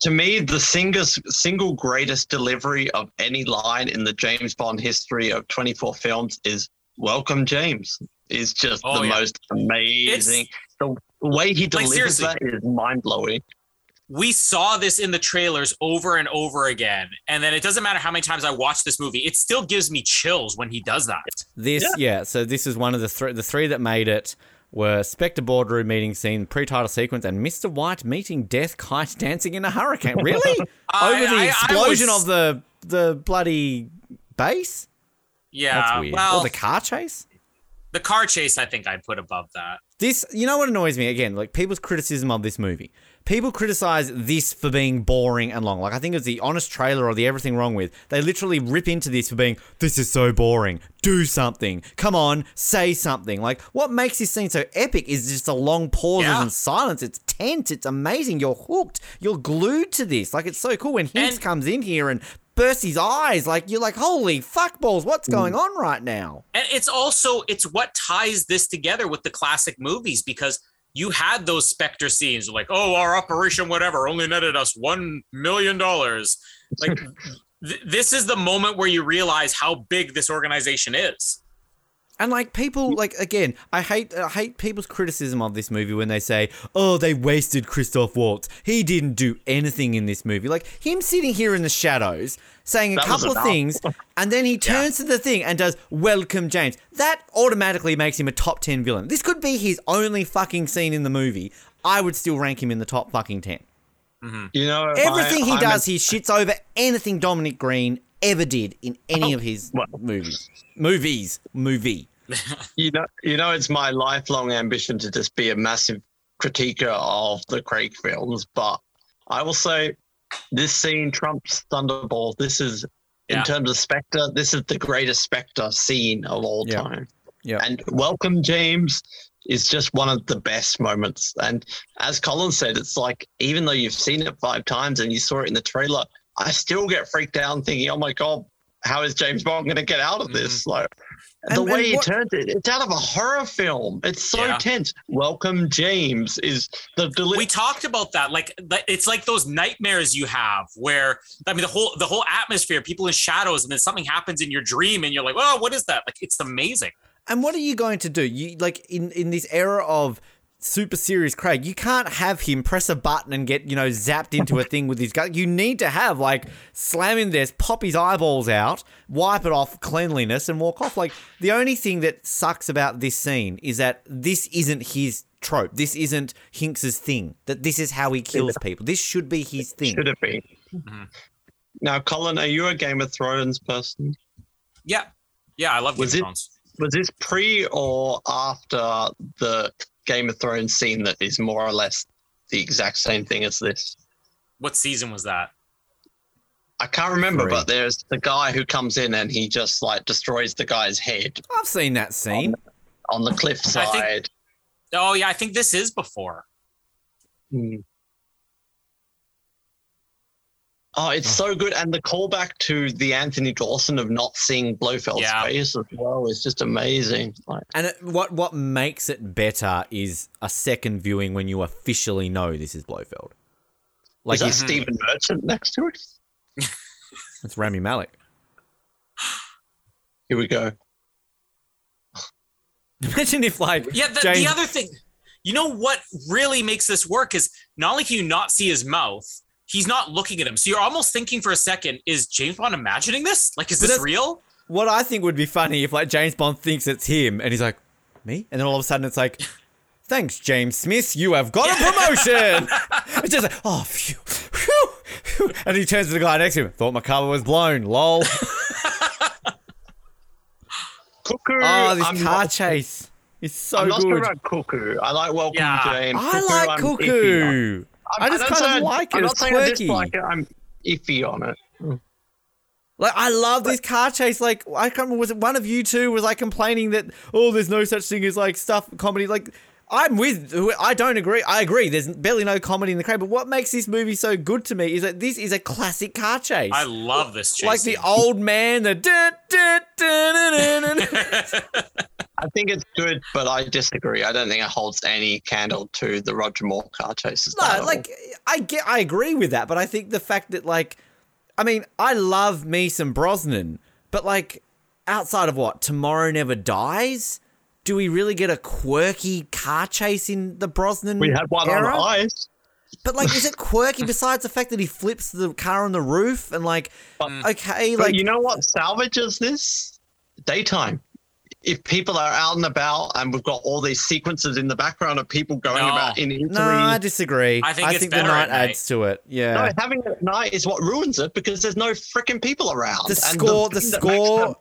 Speaker 1: To me, the singus, single greatest delivery of any line in the James Bond history of 24 films is "Welcome, James." Is just
Speaker 3: Oh,
Speaker 1: the
Speaker 3: yeah.
Speaker 1: most amazing. The way he delivers
Speaker 3: seriously.
Speaker 1: that is mind blowing.
Speaker 3: we saw this in the trailers over and over again. And then it doesn't matter how many times I watch this movie, it still gives me chills when he does that.
Speaker 2: This, yeah. So this is one of the three. The three that made it were Spectre boardroom meeting scene, pre-title sequence, and Mr. White meeting Death Kite [LAUGHS] dancing in a hurricane. Really? [LAUGHS]
Speaker 3: I-
Speaker 2: Over the
Speaker 3: I- I
Speaker 2: explosion
Speaker 3: was-
Speaker 2: of the the bloody base?
Speaker 3: Yeah.
Speaker 2: That's weird.
Speaker 3: Well,
Speaker 2: or the car chase?
Speaker 3: the car chase, I think I'd put above that.
Speaker 2: This, you know what annoys me again? Like people's criticism of this movie. People criticize this for being boring and long. Like I think it's the honest trailer or the everything wrong with. They literally rip into this for being this is so boring. Do something. Come on, say something. Like what makes this scene so epic is just the long pauses
Speaker 3: Yeah.
Speaker 2: and silence. It's tense. It's amazing. You're hooked. You're glued to this. Like it's so cool when Hinx
Speaker 3: And-
Speaker 2: comes in here and bursts his eyes. Like you're like, holy fuck balls, what's mm. going on right now?
Speaker 3: And it's also it's what ties this together with the classic movies because you had those Spectre scenes like, oh, our operation whatever only netted us one million dollars. Like [LAUGHS] th- this is the moment where you realize how big this organization is.
Speaker 2: And like people, like again, I hate I hate people's criticism of this movie when they say, "Oh, they wasted Christoph Waltz. He didn't do anything in this movie." Like him sitting here in the shadows saying a
Speaker 1: That
Speaker 2: couple of things, [LAUGHS] and then he turns to the thing and does "Welcome, James." That automatically makes him a top ten villain. This could be his only fucking scene in the movie. I would still rank him in the top fucking ten. Mm-hmm.
Speaker 1: You know,
Speaker 2: Everything
Speaker 1: I-
Speaker 2: he does,
Speaker 1: a-
Speaker 2: he shits over anything Dominic Green ever did in any
Speaker 1: Oh,
Speaker 2: of his
Speaker 1: well.
Speaker 2: movies. Movies, movie. [LAUGHS]
Speaker 1: you know, you know, it's my lifelong ambition to just be a massive critiquer of the Craig films, but I will say this scene trumps Thunderball. This is,
Speaker 3: Yeah.
Speaker 1: in terms of Spectre, this is the greatest Spectre scene of all
Speaker 2: Yeah.
Speaker 1: time.
Speaker 2: Yeah.
Speaker 1: And Welcome James is just one of the best moments. And as Colin said, it's like even though you've seen it five times and you saw it in the trailer, I still get freaked out thinking, "Oh my god, how is James Bond going to get out of mm-hmm. this?" Like the way
Speaker 2: and
Speaker 1: he
Speaker 2: what-
Speaker 1: turns it, it's out of a horror film. It's so
Speaker 3: Yeah.
Speaker 1: tense. Welcome James is the deli-
Speaker 3: we talked about that like it's like those nightmares you have where i mean the whole the whole atmosphere people in shadows and then something happens in your dream and you're like oh what is that like it's amazing
Speaker 2: And what are you going to do? You like in in this era of super serious Craig, you can't have him press a button and get you know zapped into a thing with his gut. You need to have like slam in there, pop his eyeballs out, wipe it off cleanliness, and walk off. Like the only thing that sucks about this scene is that this isn't his trope. This isn't Hinx's thing. That this is how he kills people. This should be his thing.
Speaker 1: should it be?
Speaker 3: Mhm.
Speaker 1: Now, Colin, are you a Game of Thrones person?
Speaker 3: yeah yeah i love Game
Speaker 1: Was
Speaker 3: of
Speaker 1: it- Was this pre or after the Game of Thrones scene that is more or less the exact same thing as this?
Speaker 3: what season was that
Speaker 1: I can't remember,
Speaker 2: Three.
Speaker 1: but there's the guy who comes in and he just like destroys the guy's head
Speaker 2: I've seen that scene.
Speaker 1: on the
Speaker 3: I
Speaker 1: cliffside.
Speaker 3: think- oh yeah i think this is before
Speaker 1: Mm. Oh, it's so good. And the callback to the Anthony Dawson of not seeing Blofeld's
Speaker 3: Yeah.
Speaker 1: face as well is just amazing. Like,
Speaker 2: And it, what what makes it better is a second viewing when you officially know this is Blofeld. Like
Speaker 1: is that
Speaker 2: it's,
Speaker 1: Stephen Merchant next to it? [LAUGHS]
Speaker 2: it's Rami Malek.
Speaker 1: Here we go. [LAUGHS]
Speaker 2: Imagine if like
Speaker 3: Yeah, the,
Speaker 2: James,
Speaker 3: the other thing, you know what really makes this work is not only can you not see his mouth, he's not looking at him. So you're almost thinking for a second, is James Bond imagining this? Like, is
Speaker 2: But
Speaker 3: this real?
Speaker 2: what I think would be funny if like James Bond thinks it's him and he's like me, and then all of a sudden it's like. [LAUGHS] Thanks, James Smith. You have got a promotion. [LAUGHS] it's just like, oh, phew, phew, phew. And he turns to the guy next to him. Thought my cover was blown. Lol. [LAUGHS]
Speaker 1: Cuckoo.
Speaker 2: Oh, this
Speaker 1: I'm
Speaker 2: car
Speaker 1: not,
Speaker 2: chase is so good.
Speaker 1: I'm not sure about Cuckoo. I like Welcome
Speaker 3: Yeah.
Speaker 1: James.
Speaker 2: I
Speaker 1: Cuckoo,
Speaker 2: like
Speaker 1: I'm.
Speaker 2: Cuckoo. I just
Speaker 1: don't
Speaker 2: kind
Speaker 1: say
Speaker 2: of like
Speaker 1: I'm
Speaker 2: it.
Speaker 1: not
Speaker 2: It's
Speaker 1: saying I
Speaker 2: quirky.
Speaker 1: dislike it. I'm iffy on it.
Speaker 2: Like I love this car chase. Like I can't remember, was it one of you two was like complaining that oh, there's no such thing as like stuff comedy. Like I'm with. I don't agree. I agree. There's barely no comedy in the crowd. But what makes this movie so good to me is that this is a classic car chase.
Speaker 3: I love this chase.
Speaker 2: like the old man. The [LAUGHS]
Speaker 1: I think it's good, but I disagree. I don't think it holds any candle to the Roger Moore car chases.
Speaker 2: No, like I get, I agree with that, but I think the fact that like, I mean, I love me some Brosnan, but like, outside of what Tomorrow Never Dies, do we really get a quirky car chase in the Brosnan?
Speaker 1: we had one
Speaker 2: era?
Speaker 1: on ice.
Speaker 2: But like, is it quirky besides the fact that he flips the car on the roof and like, okay,
Speaker 1: But
Speaker 2: like
Speaker 1: you know what salvages this? Daytime. If people are out and about and we've got all these sequences in the background of people going
Speaker 3: No.
Speaker 1: about oh. in Italy.
Speaker 2: no, I disagree.
Speaker 3: I think it's
Speaker 2: the
Speaker 3: better
Speaker 2: night
Speaker 3: at night.
Speaker 2: adds to it. Yeah.
Speaker 1: No, having it at night is what ruins it because there's no freaking people around.
Speaker 2: The score- the
Speaker 1: thing that makes
Speaker 2: score
Speaker 1: them-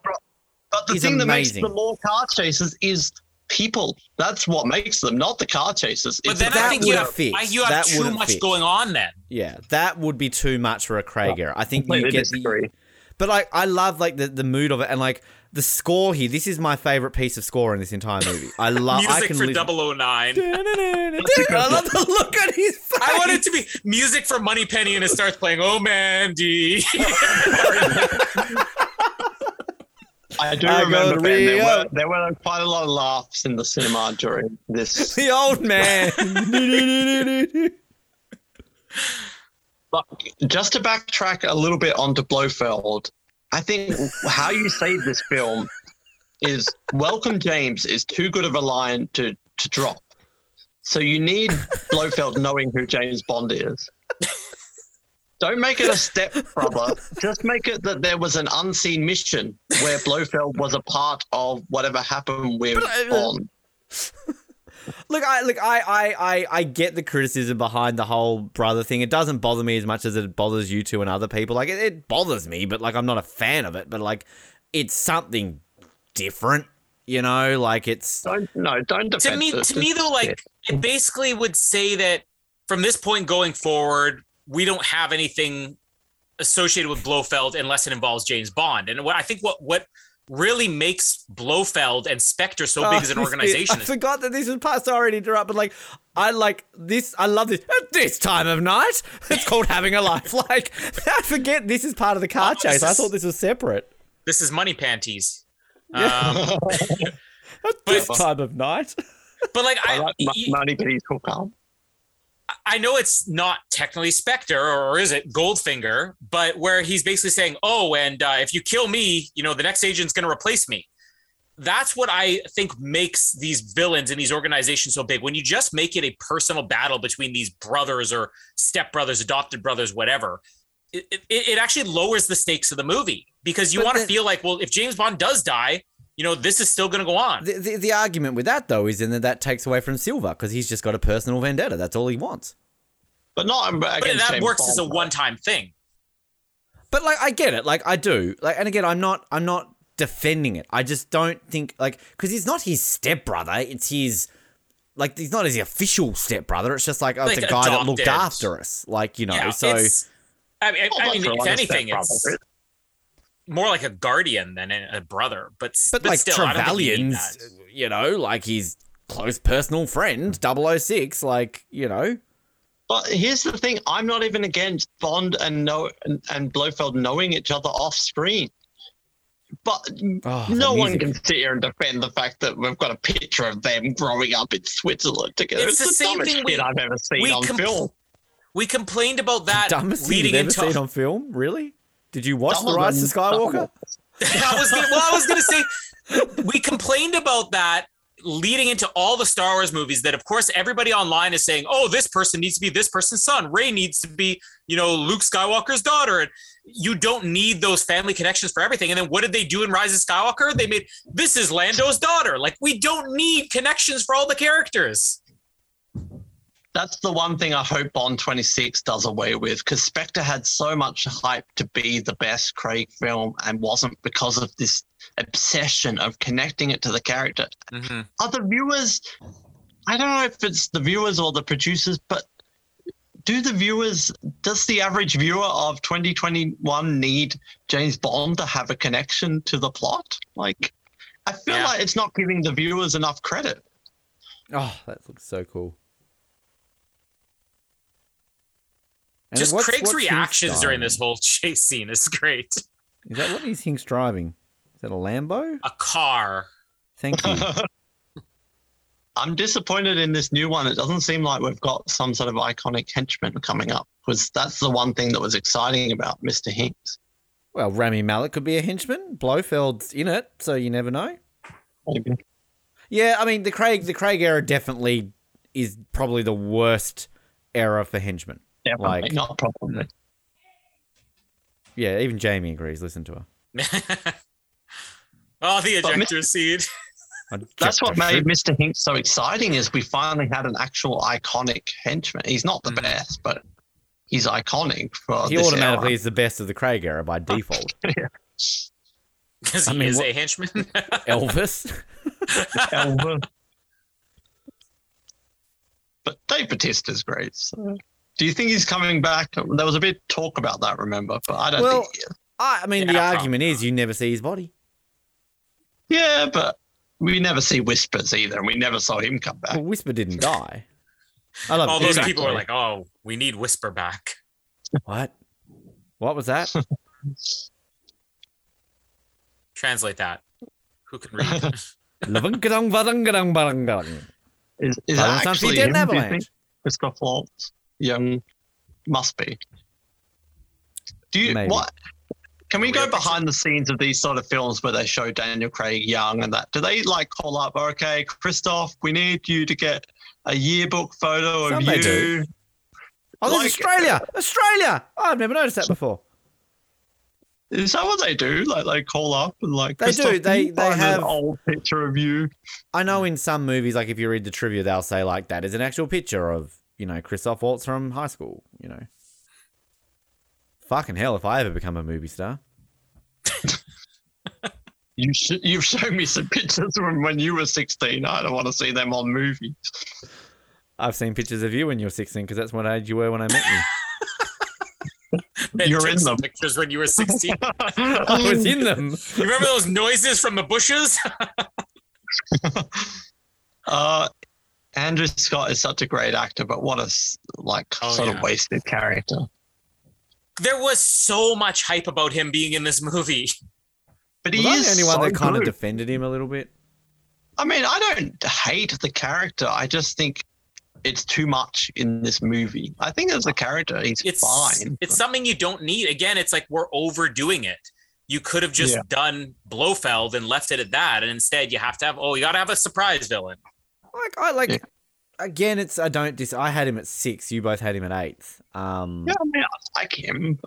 Speaker 1: but the
Speaker 2: is
Speaker 1: thing that makes the more car chases is people. That's what makes them, not the car chases.
Speaker 3: but
Speaker 1: It's
Speaker 3: then
Speaker 1: the
Speaker 3: I
Speaker 2: that
Speaker 3: think you
Speaker 2: wouldn't
Speaker 3: have,
Speaker 2: fit.
Speaker 3: I, you have
Speaker 2: That
Speaker 3: too much
Speaker 2: fit.
Speaker 3: going on then.
Speaker 2: Yeah, that would be too much for a Craig era. I think you
Speaker 1: completely
Speaker 2: get the. But like, I love like the, the mood of it and like the score here. This is my favorite piece of score in this entire movie. I [LAUGHS] love. I
Speaker 3: Music
Speaker 2: can
Speaker 3: for
Speaker 2: listen-
Speaker 3: 009. [LAUGHS]
Speaker 2: I love the look on his face.
Speaker 3: I want it to be music for Moneypenny and it starts playing Oh Mandy. [LAUGHS]
Speaker 1: I do
Speaker 2: I
Speaker 1: remember
Speaker 2: go to
Speaker 1: Ben, there, were, there were quite a lot of laughs in the cinema during this.
Speaker 2: the old man.
Speaker 1: But just to backtrack a little bit onto Blofeld, I think how you save this film is Welcome James is too good of a line to, to drop. So you need Blofeld knowing who James Bond is. Don't make it a step brother. Just make it that there was an unseen mission where Blofeld was a part of whatever happened with Bond.
Speaker 2: Look, I look, I, I, I, I get the criticism behind the whole brother thing. It doesn't bother me as much as it bothers you two and other people. Like, it, it bothers me, but like, I'm not a fan of it. But like, it's something different, you know. Like, it's
Speaker 1: Don't no, don't
Speaker 3: to me,
Speaker 1: it.
Speaker 3: to me though, like it basically would say that from this point going forward, we don't have anything associated with Blofeld unless it involves James Bond. And what I think what what really makes Blofeld and Spectre so big as an [LAUGHS]
Speaker 2: Oh,
Speaker 3: organization
Speaker 2: I
Speaker 3: is
Speaker 2: forgot that this was part. Sorry to interrupt, but like, I like this. I love this. At this time of night, [LAUGHS] it's called having a life. [LAUGHS] Like, I forget this is part of the car
Speaker 3: Oh, this
Speaker 2: chase. I thought this was separate.
Speaker 3: this is money panties. Um,
Speaker 2: At this time of night.
Speaker 3: but like
Speaker 1: I
Speaker 3: I,
Speaker 1: like
Speaker 3: y-
Speaker 1: Mo- Moneypenny's hook up.
Speaker 3: I know it's not technically Spectre, or is it Goldfinger? But where he's basically saying, "Oh, and uh, if you kill me, you know, the next agent's going to replace me." That's what I think makes these villains and these organizations so big. When you just make it a personal battle between these brothers or stepbrothers, adopted brothers, whatever, it, it, it actually lowers the stakes of the movie because you want to feel like, well, if James Bond does die, you know, this is still going to go on.
Speaker 2: The, the, the argument with that though is in that that takes away from Silva because he's just got a personal vendetta. That's all he wants.
Speaker 1: But not
Speaker 3: but
Speaker 1: against
Speaker 3: that
Speaker 1: James
Speaker 3: works as a
Speaker 1: Bond.
Speaker 3: one-time thing.
Speaker 2: But like, I get it. Like, I do. Like, and again, I'm not. I'm not defending it. I just don't think like because he's not his stepbrother. It's his. Like he's not his official stepbrother. It's just like oh, it's a guy that looked after us. Like you know,
Speaker 3: yeah,
Speaker 2: so
Speaker 3: I mean, I
Speaker 1: Well,
Speaker 3: mean if anything, it's
Speaker 1: but-
Speaker 3: more like a guardian than a, a brother. But
Speaker 2: but, like
Speaker 3: still, I you
Speaker 2: Trevelyan's, you know, like his close personal friend, 006, like you know.
Speaker 1: But here's the thing: I'm not even against Bond and no and, and Blofeld knowing each other off screen. But
Speaker 2: Oh,
Speaker 1: no one can sit here and defend the fact that we've got a picture of them growing up in Switzerland together.
Speaker 3: It's the same
Speaker 1: dumbest
Speaker 3: thing we-
Speaker 1: I've ever seen
Speaker 3: we
Speaker 1: on
Speaker 3: compl-
Speaker 1: film.
Speaker 3: We complained about that
Speaker 2: Dumbest thing
Speaker 3: leading
Speaker 2: you've ever
Speaker 3: into.
Speaker 2: seen on film? Really? Did you watch
Speaker 1: Dumber
Speaker 2: The Rise of Skywalker?
Speaker 3: I was gonna, well, I was gonna say we complained about that leading into all the Star Wars movies. That of course everybody online is saying, "Oh, this person needs to be this person's son. Rey needs to be, you know, Luke Skywalker's daughter." And you don't need those family connections for everything. And then what did they do in Rise of Skywalker? They made this is Lando's daughter. Like we don't need connections for all the characters.
Speaker 1: That's the one thing I hope Bond 26 does away with because Spectre had so much hype to be the best Craig film and wasn't because of this obsession of connecting it to the character.
Speaker 3: Mm-hmm.
Speaker 1: Are the viewers, I don't know if it's the viewers or the producers, but do the viewers, does the average viewer of 2021 need James Bond to have a connection to the plot? Like, I feel
Speaker 3: Yeah.
Speaker 1: like it's not giving the viewers enough credit.
Speaker 2: Oh, that looks so cool. And
Speaker 3: Just
Speaker 2: what's-
Speaker 3: Craig's
Speaker 2: what's
Speaker 3: reactions during this whole [LAUGHS] chase scene is great.
Speaker 2: Is that what is Hinx driving? Is that a Lambo?
Speaker 3: A car.
Speaker 2: Thank you. [LAUGHS]
Speaker 1: I'm disappointed in this new one. It doesn't seem like we've got some sort of iconic henchman coming up because that's the one thing that was exciting about Mr. Hinx.
Speaker 2: well, Rami Malek could be a henchman. Blofeld's in it, so you never know.
Speaker 1: Maybe.
Speaker 2: Yeah, I mean the Craig the Craig era definitely is probably the worst era for henchmen.
Speaker 1: Definitely
Speaker 2: Like-
Speaker 1: not probably.
Speaker 2: Yeah, even Jamie agrees. Listen to her. [LAUGHS]
Speaker 3: oh, the
Speaker 1: But
Speaker 3: ejector seat.
Speaker 2: I'd [LAUGHS]
Speaker 1: That's what made
Speaker 2: shit.
Speaker 1: Mr. Hinx so exciting is we finally had an actual iconic henchman. He's not the
Speaker 3: Mhm.
Speaker 1: best, but he's iconic for
Speaker 2: He
Speaker 1: this
Speaker 2: automatically
Speaker 1: era.
Speaker 2: is the best of the Craig era by default. [LAUGHS]
Speaker 3: Because
Speaker 2: I
Speaker 3: he
Speaker 2: mean,
Speaker 3: is
Speaker 2: what-
Speaker 3: a henchman.
Speaker 2: Elvis.
Speaker 1: Elva. But Dave Bautista's great. So. Do you think he's coming back? There was a bit talk about that, remember? But I don't
Speaker 2: Well-
Speaker 1: think. He.
Speaker 2: I, I mean, the
Speaker 3: Yeah,
Speaker 2: argument is you never see his body.
Speaker 1: Yeah, but we never see whispers either, and we never saw him come back.
Speaker 2: Well, Whisper didn't die. I love
Speaker 3: All those
Speaker 1: Exactly.
Speaker 3: people were like, "Oh, we need Whisper back."
Speaker 2: What? What was that? [LAUGHS]
Speaker 3: Translate that. Who can read? [LAUGHS]
Speaker 2: Lavungadung, vadungadung, badungadung.
Speaker 1: Is, is that
Speaker 2: on
Speaker 1: actually
Speaker 2: Feet
Speaker 1: him,
Speaker 2: and
Speaker 1: do you
Speaker 2: Avalanche.
Speaker 1: think? Christoph Waltz? Young must be. Do you
Speaker 2: Maybe.
Speaker 1: what? Can we
Speaker 3: We
Speaker 1: go behind the scenes of these sort of films where they show Daniel Craig young and that? Do they like call up, okay, Christoph, we need you to get a yearbook photo of
Speaker 2: Some they
Speaker 1: you?
Speaker 2: do. Oh, there's
Speaker 1: Like-
Speaker 2: Australia! Australia! Oh, I've never noticed that before.
Speaker 1: Is that what they do? Like they call up and like
Speaker 2: They do. They- they have-
Speaker 1: an old picture of you.
Speaker 2: I know in some movies, like if you read the trivia, they'll say like that is an actual picture of you know Christoph Waltz from high school. You know, fucking hell, if I ever become a movie star, [LAUGHS]
Speaker 1: You sh- you've shown me some pictures from when you were 16. I don't want to see them on movies.
Speaker 2: I've seen pictures of you when you were 16 because that's what age you were when I met you. [LAUGHS]
Speaker 1: You're in
Speaker 3: some
Speaker 1: them.
Speaker 3: Pictures when you were 16. [LAUGHS]
Speaker 2: I was in them.
Speaker 3: You remember those noises from the bushes?
Speaker 1: Uh, Andrew Scott is such a great actor, but what a like
Speaker 3: Oh,
Speaker 1: sort
Speaker 3: yeah.
Speaker 1: of wasted character.
Speaker 3: there was so much hype about him being in this movie.
Speaker 1: But he
Speaker 2: I
Speaker 1: is
Speaker 2: the only one
Speaker 1: so
Speaker 2: that kind of defended him a little bit?
Speaker 1: I mean, I don't hate the character. I just think it's too much in this movie. I think as a character, he's
Speaker 3: It's
Speaker 1: fine.
Speaker 3: It's something you don't need. Again, it's like we're overdoing it. You could have just
Speaker 1: Yeah.
Speaker 3: done Blofeld and left it at that, and instead you have to have. Oh, you got to have a surprise villain.
Speaker 2: Like I like.
Speaker 1: Yeah.
Speaker 2: Again, it's I don't dis. I had him at six. You both had him at eighth. Um,
Speaker 1: yeah, I mean, I like him.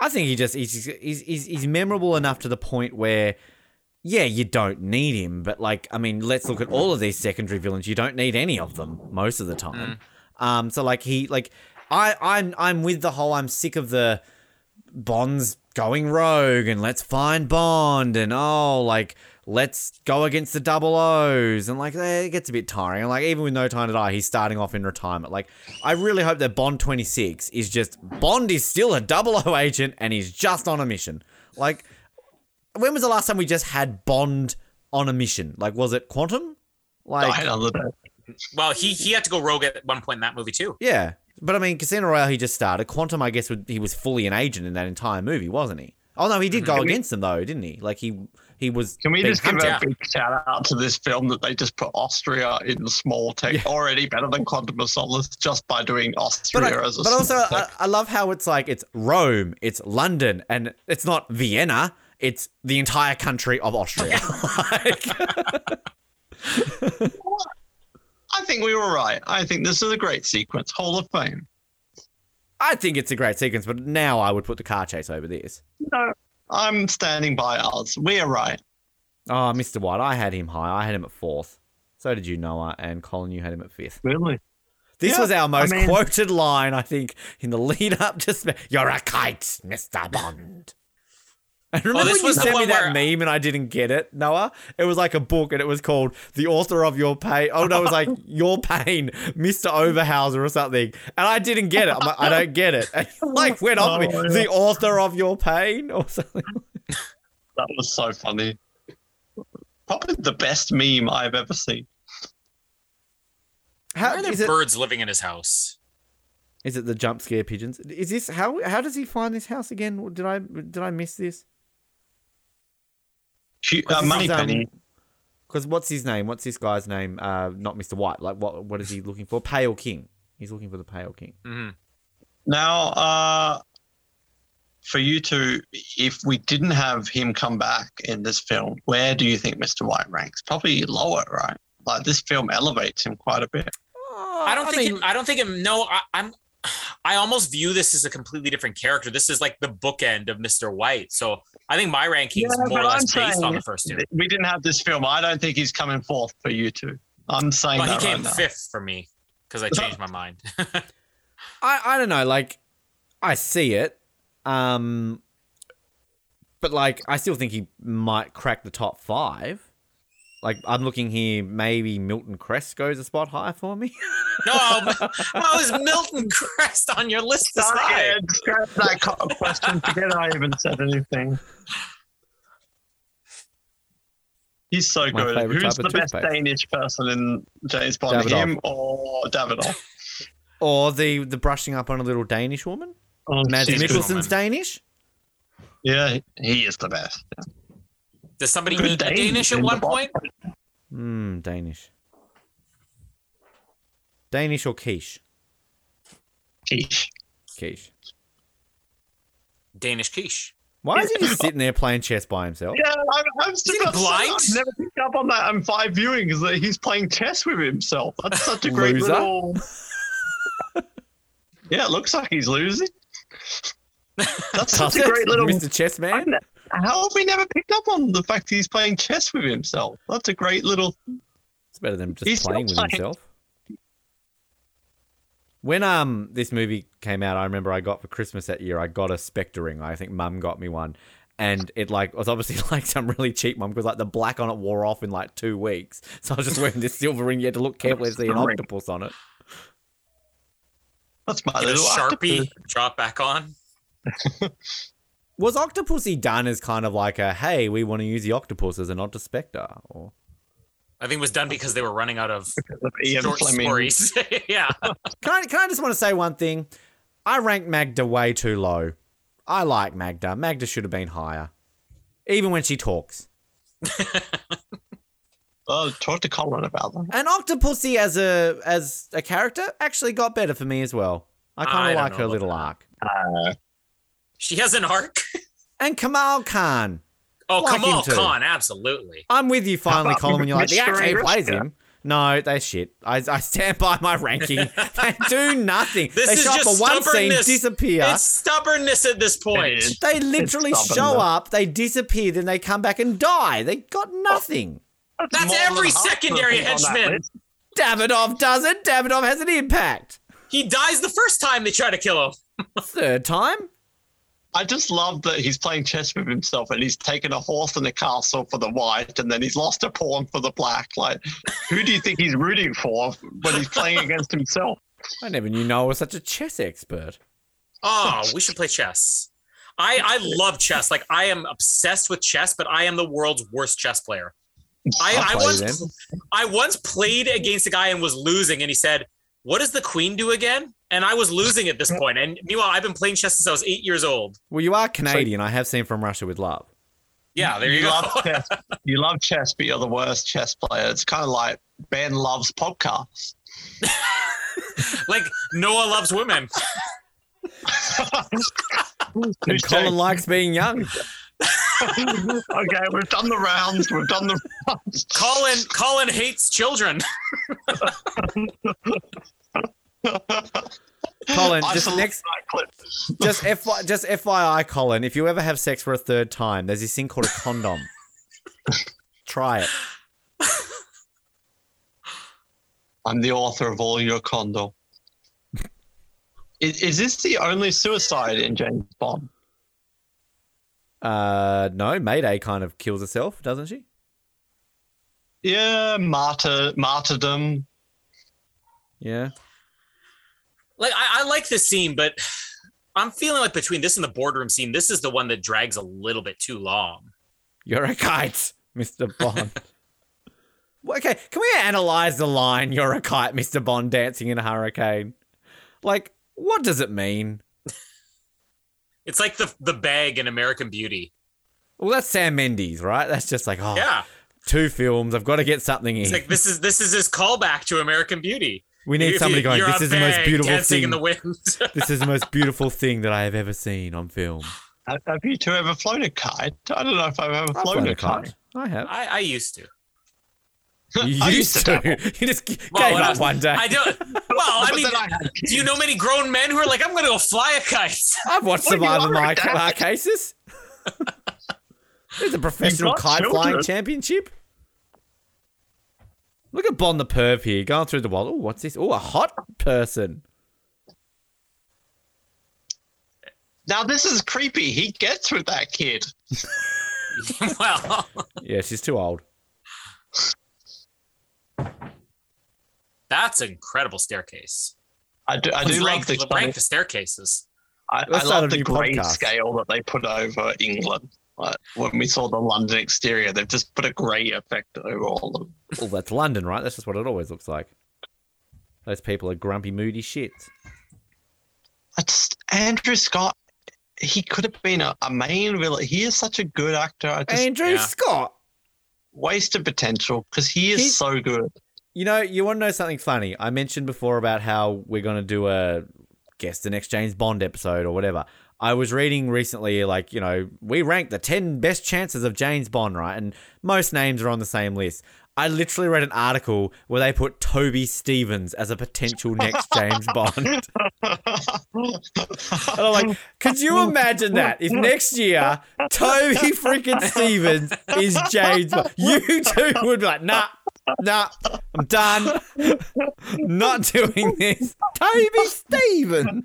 Speaker 2: I think he just he's, he's he's he's memorable enough to the point where, yeah, you don't need him. But like, I mean, let's look at all of these secondary villains. You don't need any of them most of the time. Um, so like he like, I I'm I'm with the whole. I'm sick of the Bond's going rogue and let's find Bond and oh like let's go against the double O's and like it gets a bit tiring and like even with No Time to Die he's starting off in retirement like I really hope that Bond 26 is just Bond is still a double O agent and he's just on a mission like when was the last time we just had Bond on a mission like was it Quantum like
Speaker 1: Die another day.
Speaker 3: Well, he he had to go rogue at one point in that movie too.
Speaker 2: yeah But I mean, Casino Royale, he just started. Quantum, I guess, would, he was fully an agent in that entire movie, wasn't he? Oh no, he did
Speaker 1: mm-hmm. go
Speaker 2: against them though, didn't he? Like he he was.
Speaker 1: Can we just give a big shout out to this film that they just put Austria in small tech
Speaker 2: Yeah.
Speaker 1: already better than Quantum of Solace just by doing
Speaker 2: But,
Speaker 1: Austria
Speaker 2: I,
Speaker 1: as a
Speaker 2: but also, I. I love how it's like it's Rome, it's London, and it's not Vienna. It's the entire country of Austria. [LAUGHS] like,
Speaker 1: I think we were right. I think this is a great sequence. Hall of Fame.
Speaker 2: I think it's a great sequence, but now I would put the car chase over this.
Speaker 1: No, I'm standing by ours. We are right.
Speaker 2: Oh, Mr. White, I had him high. I had him at fourth. So did you, Noah, and Colin, you had him at fifth.
Speaker 1: Really?
Speaker 2: This
Speaker 1: Yeah,
Speaker 2: was our most
Speaker 1: I mean-
Speaker 2: quoted line, I think, in the lead up to. You're a kite, Mr. Bond. And oh, remember
Speaker 3: Oh, this
Speaker 2: when you sent me that meme and I didn't get it, Noah? It was like a book and it was called The Author of Your Pain. Oh, no, it was like [LAUGHS] Your Pain, Mr. Oberhauser or something. And I didn't get it. I'm like, I don't get it. And it, like went on to me. [LAUGHS]
Speaker 1: Oh, yeah.
Speaker 2: The Author of Your Pain or something.
Speaker 1: That was so funny. Probably the best meme I've ever seen.
Speaker 3: Why
Speaker 2: How
Speaker 3: are there
Speaker 2: is it?
Speaker 3: birds living in his house?
Speaker 2: Is it the jump scare pigeons? Is this how? How does he find this house again? Did I did I miss this?
Speaker 1: She,
Speaker 2: Because
Speaker 1: uh,
Speaker 2: this
Speaker 1: Money
Speaker 2: um,
Speaker 1: Penny.
Speaker 2: Because what's his name? What's this guy's name? Uh, not Mr. White. Like what? What is he looking for? Pale King. He's looking for the Pale King.
Speaker 3: hmm
Speaker 1: Now, uh, for you two, if we didn't have him come back in this film, where do you think Mr. White ranks? Probably lower, right? Like this film elevates him quite a bit.
Speaker 3: I don't think. it, I don't think. It, no, I, I'm. I almost view this as a completely different character. This is like the bookend of Mr. White. So I think my ranking is
Speaker 1: Yeah,
Speaker 3: more or less
Speaker 1: I'm
Speaker 3: based on the first two.
Speaker 1: We didn't have this film, I don't think he's coming fourth for you two. I'm saying
Speaker 3: Well, he came
Speaker 1: right now.
Speaker 3: fifth for me because I changed my mind. [LAUGHS]
Speaker 2: I I don't know. Like I see it, um, but like I still think he might crack the top five. Like I'm looking here, maybe Milton Krest goes a spot higher for me. [LAUGHS]
Speaker 3: no, how is Milton Krest on your list this
Speaker 1: Stop
Speaker 3: high?
Speaker 1: it. Scrap that co- question. Forget I even said anything. He's so
Speaker 2: My
Speaker 1: good. Who's the
Speaker 2: of
Speaker 1: best
Speaker 2: toothpaste.
Speaker 1: Danish person in James Bond?
Speaker 2: Davidoff.
Speaker 1: Him or Davidoff? [LAUGHS]
Speaker 2: or the the brushing up on a little Danish woman.
Speaker 1: Oh,
Speaker 2: Mads
Speaker 1: she's
Speaker 2: Mikkelsen's. Danish.
Speaker 1: Yeah, he is the best.
Speaker 3: Does somebody
Speaker 1: Good
Speaker 3: eat
Speaker 1: Danish
Speaker 3: Danish at one point?
Speaker 2: Hmm, Danish. Danish or quiche?
Speaker 1: Quiche.
Speaker 2: Quiche.
Speaker 3: Danish quiche.
Speaker 2: Why is he [LAUGHS] just sitting there playing chess by himself?
Speaker 1: Yeah, I'm, I'm
Speaker 3: he blind?
Speaker 1: I've never picked up on that on five viewings that he's playing chess with himself. That's such a great
Speaker 2: Loser.
Speaker 1: little. yeah, it looks like he's losing. [LAUGHS] That's such
Speaker 2: Does
Speaker 1: a great little.
Speaker 2: Mr. Chessman.
Speaker 1: I ne- How have we never picked up on the fact he's playing chess with himself? That's a great little.
Speaker 2: It's better than just
Speaker 1: He's
Speaker 2: playing with
Speaker 1: playing.
Speaker 2: himself. When um this movie came out, I remember I got for Christmas that year. I got a Spectre ring. I think Mum got me one, and it like was obviously [LAUGHS] like some really cheap one because like the black on it wore off in like two weeks. So I was just wearing this [LAUGHS] silver ring. You had to look carefully to see an octopus on it.
Speaker 1: That's my
Speaker 3: Get a
Speaker 1: little
Speaker 3: sharpie,
Speaker 1: octopus.
Speaker 3: drop back on. [LAUGHS]
Speaker 2: Was Octopussy done as kind of like a hey, we want to use the octopus as a nod Spectre? Or
Speaker 3: I think it was done because they were running out of [LAUGHS]
Speaker 1: Of Ian
Speaker 3: short
Speaker 1: Fleming.
Speaker 3: stories. [LAUGHS] yeah.
Speaker 2: can I can I just want to say one thing? I ranked Magda way too low. I like Magda. Magda should have been higher, even when she talks. [LAUGHS]
Speaker 1: Oh, talk to Colin about that.
Speaker 2: And Octopussy as a as a character actually got better for me as well. I
Speaker 3: I
Speaker 2: kind of like her little
Speaker 3: that.
Speaker 2: arc.
Speaker 1: Uh,
Speaker 3: She has an arc.
Speaker 2: And Kamal Khan.
Speaker 3: Oh,
Speaker 2: Like
Speaker 3: Kamal. Khan, absolutely.
Speaker 2: I'm with you finally,
Speaker 1: about
Speaker 2: Colin, when you're like, the
Speaker 1: Mr.
Speaker 2: actor who plays
Speaker 1: Angriska?
Speaker 2: him. No, they shit. I, I stand by my ranking. [LAUGHS] they do nothing.
Speaker 3: This
Speaker 2: they
Speaker 3: is
Speaker 2: show up
Speaker 3: just
Speaker 2: for one scene,
Speaker 3: stubbornness.
Speaker 2: disappear.
Speaker 3: It's stubbornness at this point.
Speaker 1: It is.
Speaker 2: They literally show up, they disappear, then they come back and die. They got nothing.
Speaker 3: That's
Speaker 1: more
Speaker 3: every
Speaker 1: than half the
Speaker 3: secondary
Speaker 1: people on that
Speaker 3: henchman.
Speaker 1: list.
Speaker 2: Davidoff doesn't. Davidoff has an impact.
Speaker 3: He dies the first time they try to kill him.
Speaker 2: Third time.
Speaker 1: I just love that he's playing chess with himself and he's taken a horse and a castle for the white and then he's lost a pawn for the black. Like, who do you think he's rooting for when he's playing against himself?
Speaker 2: I never knew Noah was such a chess expert.
Speaker 3: Oh, we should play chess. I, I love chess. Like I am obsessed with chess, but I am the world's worst chess player. I,
Speaker 2: I'll
Speaker 3: I
Speaker 2: play
Speaker 3: once
Speaker 2: then.
Speaker 3: I once played against a guy and was losing, and he said, "What does the queen do again?" And I was losing at this point. And meanwhile, I've been playing chess since I was eight years old.
Speaker 2: Well, you are Canadian. I have seen from Russia with love.
Speaker 3: Yeah, there you,
Speaker 1: you
Speaker 3: go.
Speaker 1: love chess. [LAUGHS] You love chess, but you're the worst chess player. It's kind of like Ben loves podcasts. [LAUGHS]
Speaker 3: like Noah loves women. [LAUGHS]
Speaker 2: And Colin likes being young.
Speaker 1: okay, we've done the rounds. We've done the rounds.
Speaker 3: Colin Colin hates children.
Speaker 2: Colin, just next, just FY, just FYI, Colin. If you ever have sex for a third time, there's this thing called a condom. Try it.
Speaker 1: I'm the author of all your condom. Is, is this the only suicide in James Bond?
Speaker 2: Uh, no, Mayday kind of kills herself, doesn't she?
Speaker 1: Yeah, martyr, martyrdom.
Speaker 2: Yeah.
Speaker 3: Like I, I like this scene, but [SIGHS] I'm feeling like between this and the boardroom scene, this is the one that drags a little bit too long.
Speaker 2: You're a kite, [LAUGHS] Mr. Bond. [LAUGHS] Okay, can we analyze the line, you're a kite, Mr. Bond, dancing in a hurricane? Like, what does it mean? [LAUGHS]
Speaker 3: It's like the the bag in American Beauty.
Speaker 2: Well, that's Sam Mendes, right? That's just like, oh,
Speaker 3: Yeah,
Speaker 2: two films. I've got to get something in.
Speaker 3: it's like this is this is his callback to American Beauty.
Speaker 2: We need somebody going,
Speaker 3: you're
Speaker 2: this is the most beautiful thing.
Speaker 3: in the wind. [LAUGHS]
Speaker 2: this is the most beautiful thing that I have ever seen on film.
Speaker 1: Have have you two ever flown a kite? I don't know if I've ever
Speaker 2: I've
Speaker 1: flown
Speaker 2: flown
Speaker 1: a
Speaker 2: a
Speaker 1: kite.
Speaker 2: kite. I have.
Speaker 3: I, I used to. [LAUGHS]
Speaker 2: You
Speaker 1: I
Speaker 2: used
Speaker 1: used
Speaker 2: to.
Speaker 1: to [LAUGHS]
Speaker 2: you just g-
Speaker 3: Well,
Speaker 2: gave up
Speaker 3: was-
Speaker 2: one day.
Speaker 3: I don't. Well, I mean,
Speaker 1: I
Speaker 3: do you know many grown men who are like, I'm going to go fly a kite?
Speaker 2: I've watched
Speaker 1: Well, you
Speaker 2: Survivor My
Speaker 1: a
Speaker 2: uh, Cases. There's a professional
Speaker 1: got
Speaker 2: kite flying championship. Look at Bond the Perv here, going through the wall. Oh, what's this? Oh, a hot person.
Speaker 1: Now this is creepy. He gets with that kid. [LAUGHS]
Speaker 3: well,
Speaker 2: Yeah, she's too old.
Speaker 3: that's an incredible staircase.
Speaker 1: I do. I do love
Speaker 3: rank,
Speaker 1: the
Speaker 3: rank the staircases.
Speaker 1: I, I love the
Speaker 2: new
Speaker 1: grey
Speaker 2: podcast.
Speaker 1: scale that they put over England. Like, when we saw the London exterior, they've just put a grey effect over all of them.
Speaker 2: Well, that's London, right? That's just what it always looks like. Those people are grumpy, moody shits.
Speaker 1: I just Andrew Scott. He could have been a, a main villain. He is such a good actor. I just
Speaker 2: Andrew
Speaker 3: yeah.
Speaker 2: Scott.
Speaker 1: wasted potential because he is
Speaker 2: He's-
Speaker 1: so good.
Speaker 2: You know, you want to know something funny? I mentioned before about how we're going to do a guest the next James Bond episode or whatever. I was reading recently, like, you know, we ranked the 10 best chances of James Bond, right? And most names are on the same list. I literally read an article where they put Toby Stephens as a potential next James Bond. [LAUGHS] And I'm like, could you imagine that? If next year Toby freaking Stephens is James Bond, you two would be like, nah, nah, I'm done. Not doing this. Toby Stephens.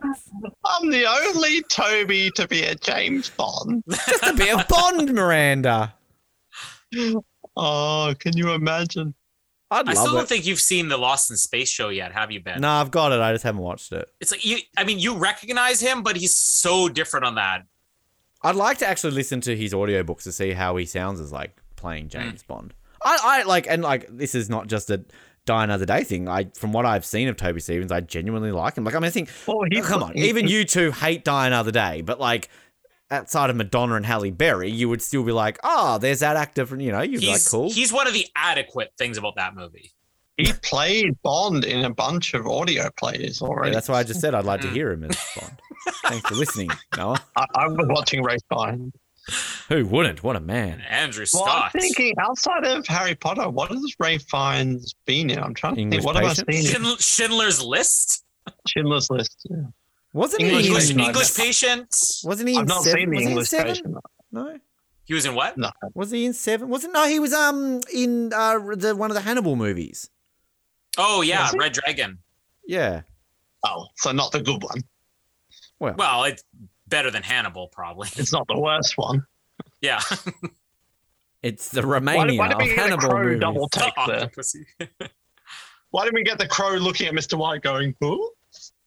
Speaker 1: I'm the only Toby to be a James Bond.
Speaker 2: Just a bit of Bond, Miranda.
Speaker 1: Oh, can you imagine?
Speaker 2: I'd
Speaker 3: I still
Speaker 2: love
Speaker 3: don't
Speaker 2: it.
Speaker 3: think you've seen the Lost in Space show yet, have you, Ben?
Speaker 2: No, I've got it. I just haven't watched it.
Speaker 3: It's like you. I mean, you recognize him, but he's so different on that.
Speaker 2: I'd like to actually listen to his audiobooks to see how he sounds as like playing hmm. James Bond. I, I like and like this is not just a die another day thing. I from what I've seen of Toby Stephens, I genuinely like him. Like I mean I think
Speaker 1: Well, he-
Speaker 2: oh, come on, even you two hate Die Another Day, but like outside of Madonna and Halle Berry, you would still be like, oh, there's that actor from you know, you'd be like
Speaker 3: He's
Speaker 2: cool.
Speaker 3: he's one of the adequate things about that movie.
Speaker 1: He played Bond in a bunch of audio plays
Speaker 2: Yeah, that's why I just said I'd like to
Speaker 3: Mm.
Speaker 2: hear him as Bond. Thanks for listening, Noah. [LAUGHS]
Speaker 1: I, I was watching Ralph Fiennes.
Speaker 2: Who wouldn't? What a man.
Speaker 3: Andrew
Speaker 1: Well, I'm
Speaker 3: Scott.
Speaker 1: thinking outside of Harry Potter, what has Ralph Fiennes been in? I'm trying to
Speaker 2: English
Speaker 1: think. What
Speaker 2: Patient?
Speaker 1: have I seen? in
Speaker 3: Schindl- Schindler's List.
Speaker 1: Schindler's List. Yeah.
Speaker 2: Wasn't
Speaker 1: English
Speaker 2: he in,
Speaker 3: English, English Patient.
Speaker 2: wasn't he in
Speaker 1: I've not
Speaker 2: seven?
Speaker 1: seen the
Speaker 2: was
Speaker 1: English
Speaker 2: seven?
Speaker 1: version.
Speaker 2: No.
Speaker 3: He was in what?
Speaker 1: No.
Speaker 2: Was he in seven? Wasn't no? He was um in uh the one of the Hannibal movies.
Speaker 3: Oh yeah,
Speaker 1: Was he?
Speaker 3: Red Dragon.
Speaker 2: Yeah.
Speaker 1: Oh, so not the good one.
Speaker 2: Well,
Speaker 3: Well, it's better than Hannibal, probably. [LAUGHS]
Speaker 1: It's not the worst one.
Speaker 3: Yeah.
Speaker 2: it's the
Speaker 1: Why,
Speaker 2: Romania
Speaker 1: why did we
Speaker 2: of
Speaker 1: get a
Speaker 2: Hannibal
Speaker 1: crow
Speaker 2: movies.
Speaker 1: double take there? [LAUGHS] Why didn't we get the crow looking at Mr. White going, "Who?"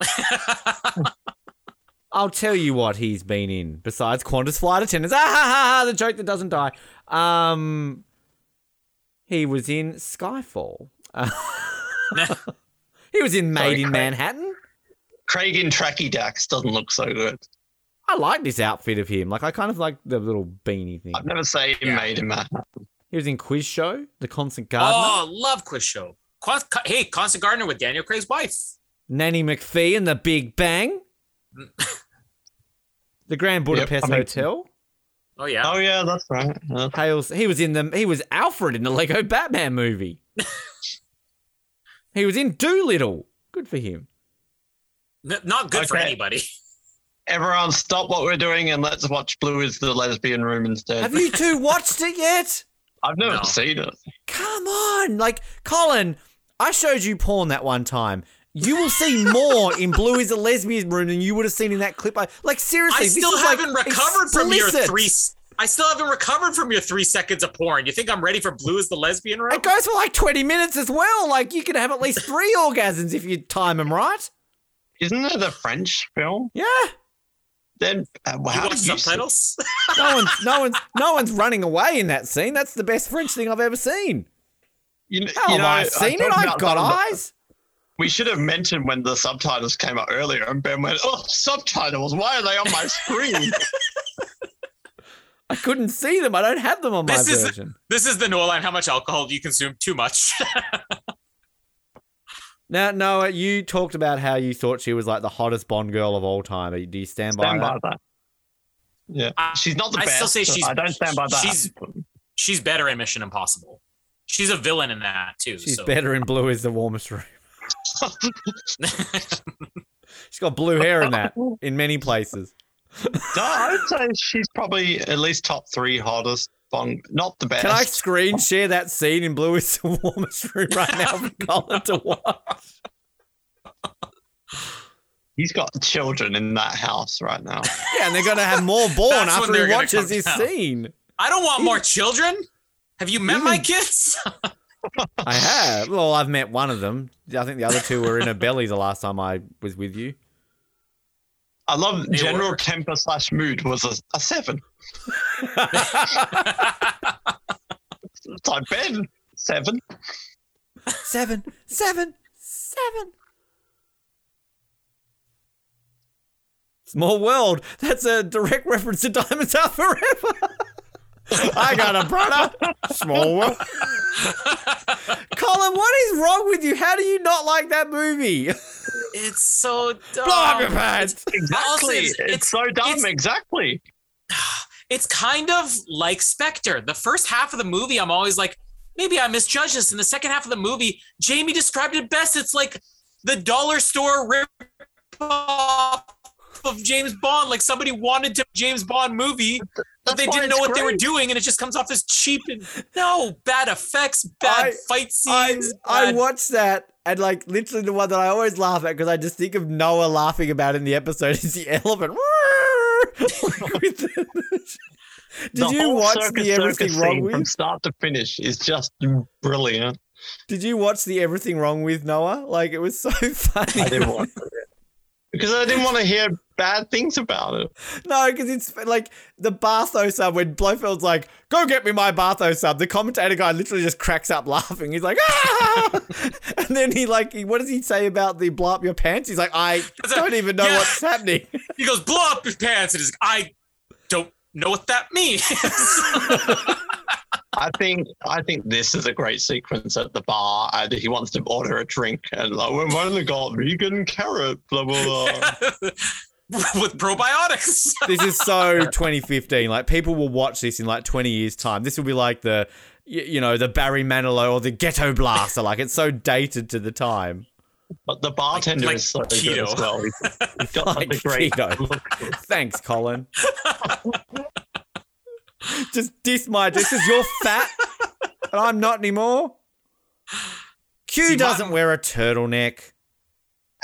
Speaker 1: [LAUGHS]
Speaker 2: I'll tell you what he's been in besides Qantas flight attendants. Ah ha ha ha! The joke that doesn't die. Um, he was in Skyfall. Uh, he was in Made
Speaker 1: Sorry,
Speaker 2: in
Speaker 1: Craig.
Speaker 2: Manhattan.
Speaker 1: Craig in Tracky Dax doesn't look so good.
Speaker 2: I like this outfit of him. Like I kind of like the little beanie thing.
Speaker 1: I've never seen
Speaker 3: Yeah.
Speaker 1: Made in Manhattan.
Speaker 2: He was in Quiz Show, The Constant Gardener,
Speaker 3: Oh, love quiz show. Con- hey, Constant Gardener with Daniel Craig's wife.
Speaker 2: Nanny McPhee and The Big Bang, [LAUGHS] The Grand Budapest
Speaker 1: I mean-
Speaker 2: Hotel.
Speaker 3: Oh yeah.
Speaker 1: Oh yeah, that's right. Uh,
Speaker 2: Hales. He was in the. He was Alfred in the Lego Batman movie. [LAUGHS] he was in Dolittle. Good for him.
Speaker 3: N- not good for anybody. [LAUGHS]
Speaker 1: everyone, stop what we're doing and let's watch Blue is the Lesbian Room instead.
Speaker 2: Have you two watched it yet? [LAUGHS]
Speaker 1: I've never
Speaker 3: No.
Speaker 1: seen it.
Speaker 2: Come on, like Colin. I showed you porn that one time. You will see more in Blue is a Lesbian Room than you would have seen in that clip. Like seriously,
Speaker 3: I
Speaker 2: this
Speaker 3: still
Speaker 2: is,
Speaker 3: haven't recovered from your three. s- I still haven't recovered from your three seconds of porn. You think I'm ready for Blue is the lesbian room?
Speaker 2: It goes for like 20 minutes as well. Like you can have at least three [LAUGHS] orgasms if you time them right.
Speaker 1: Isn't it the French film?
Speaker 2: Yeah.
Speaker 1: Then uh,
Speaker 3: You want
Speaker 1: you see-
Speaker 3: subtitles? [LAUGHS]
Speaker 2: No one's no one's no one's running away in that scene. That's the best French thing I've ever seen.
Speaker 1: You, kn-
Speaker 2: How
Speaker 1: you know,
Speaker 2: have I seen it? I've got
Speaker 1: some the-
Speaker 2: eyes.
Speaker 1: We should have mentioned when the subtitles came up earlier, and Ben went, "Oh, subtitles! Why are they on my screen?" [LAUGHS] [LAUGHS]
Speaker 2: I couldn't see them. I don't have them on my
Speaker 3: This is-
Speaker 2: version.
Speaker 3: this is the Noah line. How much alcohol do you consume? Too much.
Speaker 2: Now, Noah, you talked about how you thought she was like the hottest Bond girl of all time. Do you stand by
Speaker 1: stand
Speaker 2: that?
Speaker 1: by that. Yeah,
Speaker 3: I-
Speaker 1: she's not the
Speaker 3: I
Speaker 1: best.
Speaker 3: still say she's-
Speaker 1: I don't stand by that.
Speaker 3: she's- She's better in Mission Impossible. She's a villain in that too.
Speaker 2: She's
Speaker 3: so.
Speaker 2: better in blue is the warmest room. [LAUGHS] She's got blue hair in that in many places.
Speaker 1: no, I'd say she's probably at least top three hottest Bond. Not the best.
Speaker 2: Can I screen share that scene in blue is the warmest room right now for Colin to watch?
Speaker 1: He's got children in that house right now.
Speaker 2: Yeah, and they're going to have more [LAUGHS] born after he watches this
Speaker 3: down.
Speaker 2: scene.
Speaker 3: I don't want more children. Have you met
Speaker 2: Mm.
Speaker 3: my kids? [LAUGHS]
Speaker 2: I have. Well, I've met one of them. I think the other two were in her belly the last time I was with you.
Speaker 1: I love
Speaker 3: They
Speaker 1: general
Speaker 3: were.
Speaker 1: temper slash mood was a, a seven. [LAUGHS] It's like Ben seven.
Speaker 2: Seven, seven, seven. Small world. That's a direct reference to Diamonds Are Forever. I got a brother. Small world. Colin, what is wrong with you? How do you not like that movie?
Speaker 3: it's so dumb. [LAUGHS]
Speaker 2: Blow up your pants.
Speaker 1: Exactly.
Speaker 3: it's-
Speaker 1: it's,
Speaker 3: it's-
Speaker 1: so dumb.
Speaker 3: it's-
Speaker 1: exactly. [SIGHS]
Speaker 3: It's kind of like Spectre. The first half of the movie, I'm always like, maybe I misjudged this. In the second half of the movie, Jamie described it best. It's like the dollar store rip off of James Bond. Like somebody wanted to James Bond movie, but
Speaker 1: That's
Speaker 3: they didn't know
Speaker 1: it's
Speaker 3: what they were doing, and it just comes off as cheap and no bad effects, bad
Speaker 2: I-
Speaker 3: fight scenes.
Speaker 2: I
Speaker 3: bad-
Speaker 2: watched that and like literally the one that I always laugh at because I just think of Noah laughing about in the episode [LAUGHS] is the elephant. [LAUGHS] With Did
Speaker 1: The
Speaker 2: you watch
Speaker 1: circus
Speaker 2: the Everything Wrong
Speaker 1: scene from start to finish is just brilliant.
Speaker 2: Did you watch the Everything Wrong With Noah? Like it was so [LAUGHS] funny.
Speaker 1: I didn't watch it because I didn't want to hear bad things about it.
Speaker 2: No, because it's like the bathosub when Blofeld's like, "Go get me my bathosub." The commentator guy literally just cracks up laughing. He's like, "Ah!" [LAUGHS] and then he like, what does he say about the blow up your pants? He's like, "I [LAUGHS] don't even know
Speaker 3: yeah.
Speaker 2: what's happening." [LAUGHS]
Speaker 3: He goes, blow up his pants, and he's like, I don't know what that means.
Speaker 1: I think I think this is a great sequence at the bar. And he wants to order a drink, and like, we've only got vegan carrot, blah blah blah. [LAUGHS]
Speaker 3: With probiotics. [LAUGHS]
Speaker 2: this is so 2015. Like people will watch this in like 20 years time. This will be like the you know the Barry Manilow or the Ghetto Blaster. Like it's so dated to the time.
Speaker 1: But the bartender
Speaker 3: like
Speaker 1: is so good as well. He's, he's got
Speaker 2: Like
Speaker 1: such a [LAUGHS] great
Speaker 2: keto.
Speaker 1: look.
Speaker 2: Thanks, Colin. [LAUGHS] Just diss my this is you're fat and I'm not anymore. Q
Speaker 3: See,
Speaker 2: doesn't wear a turtleneck.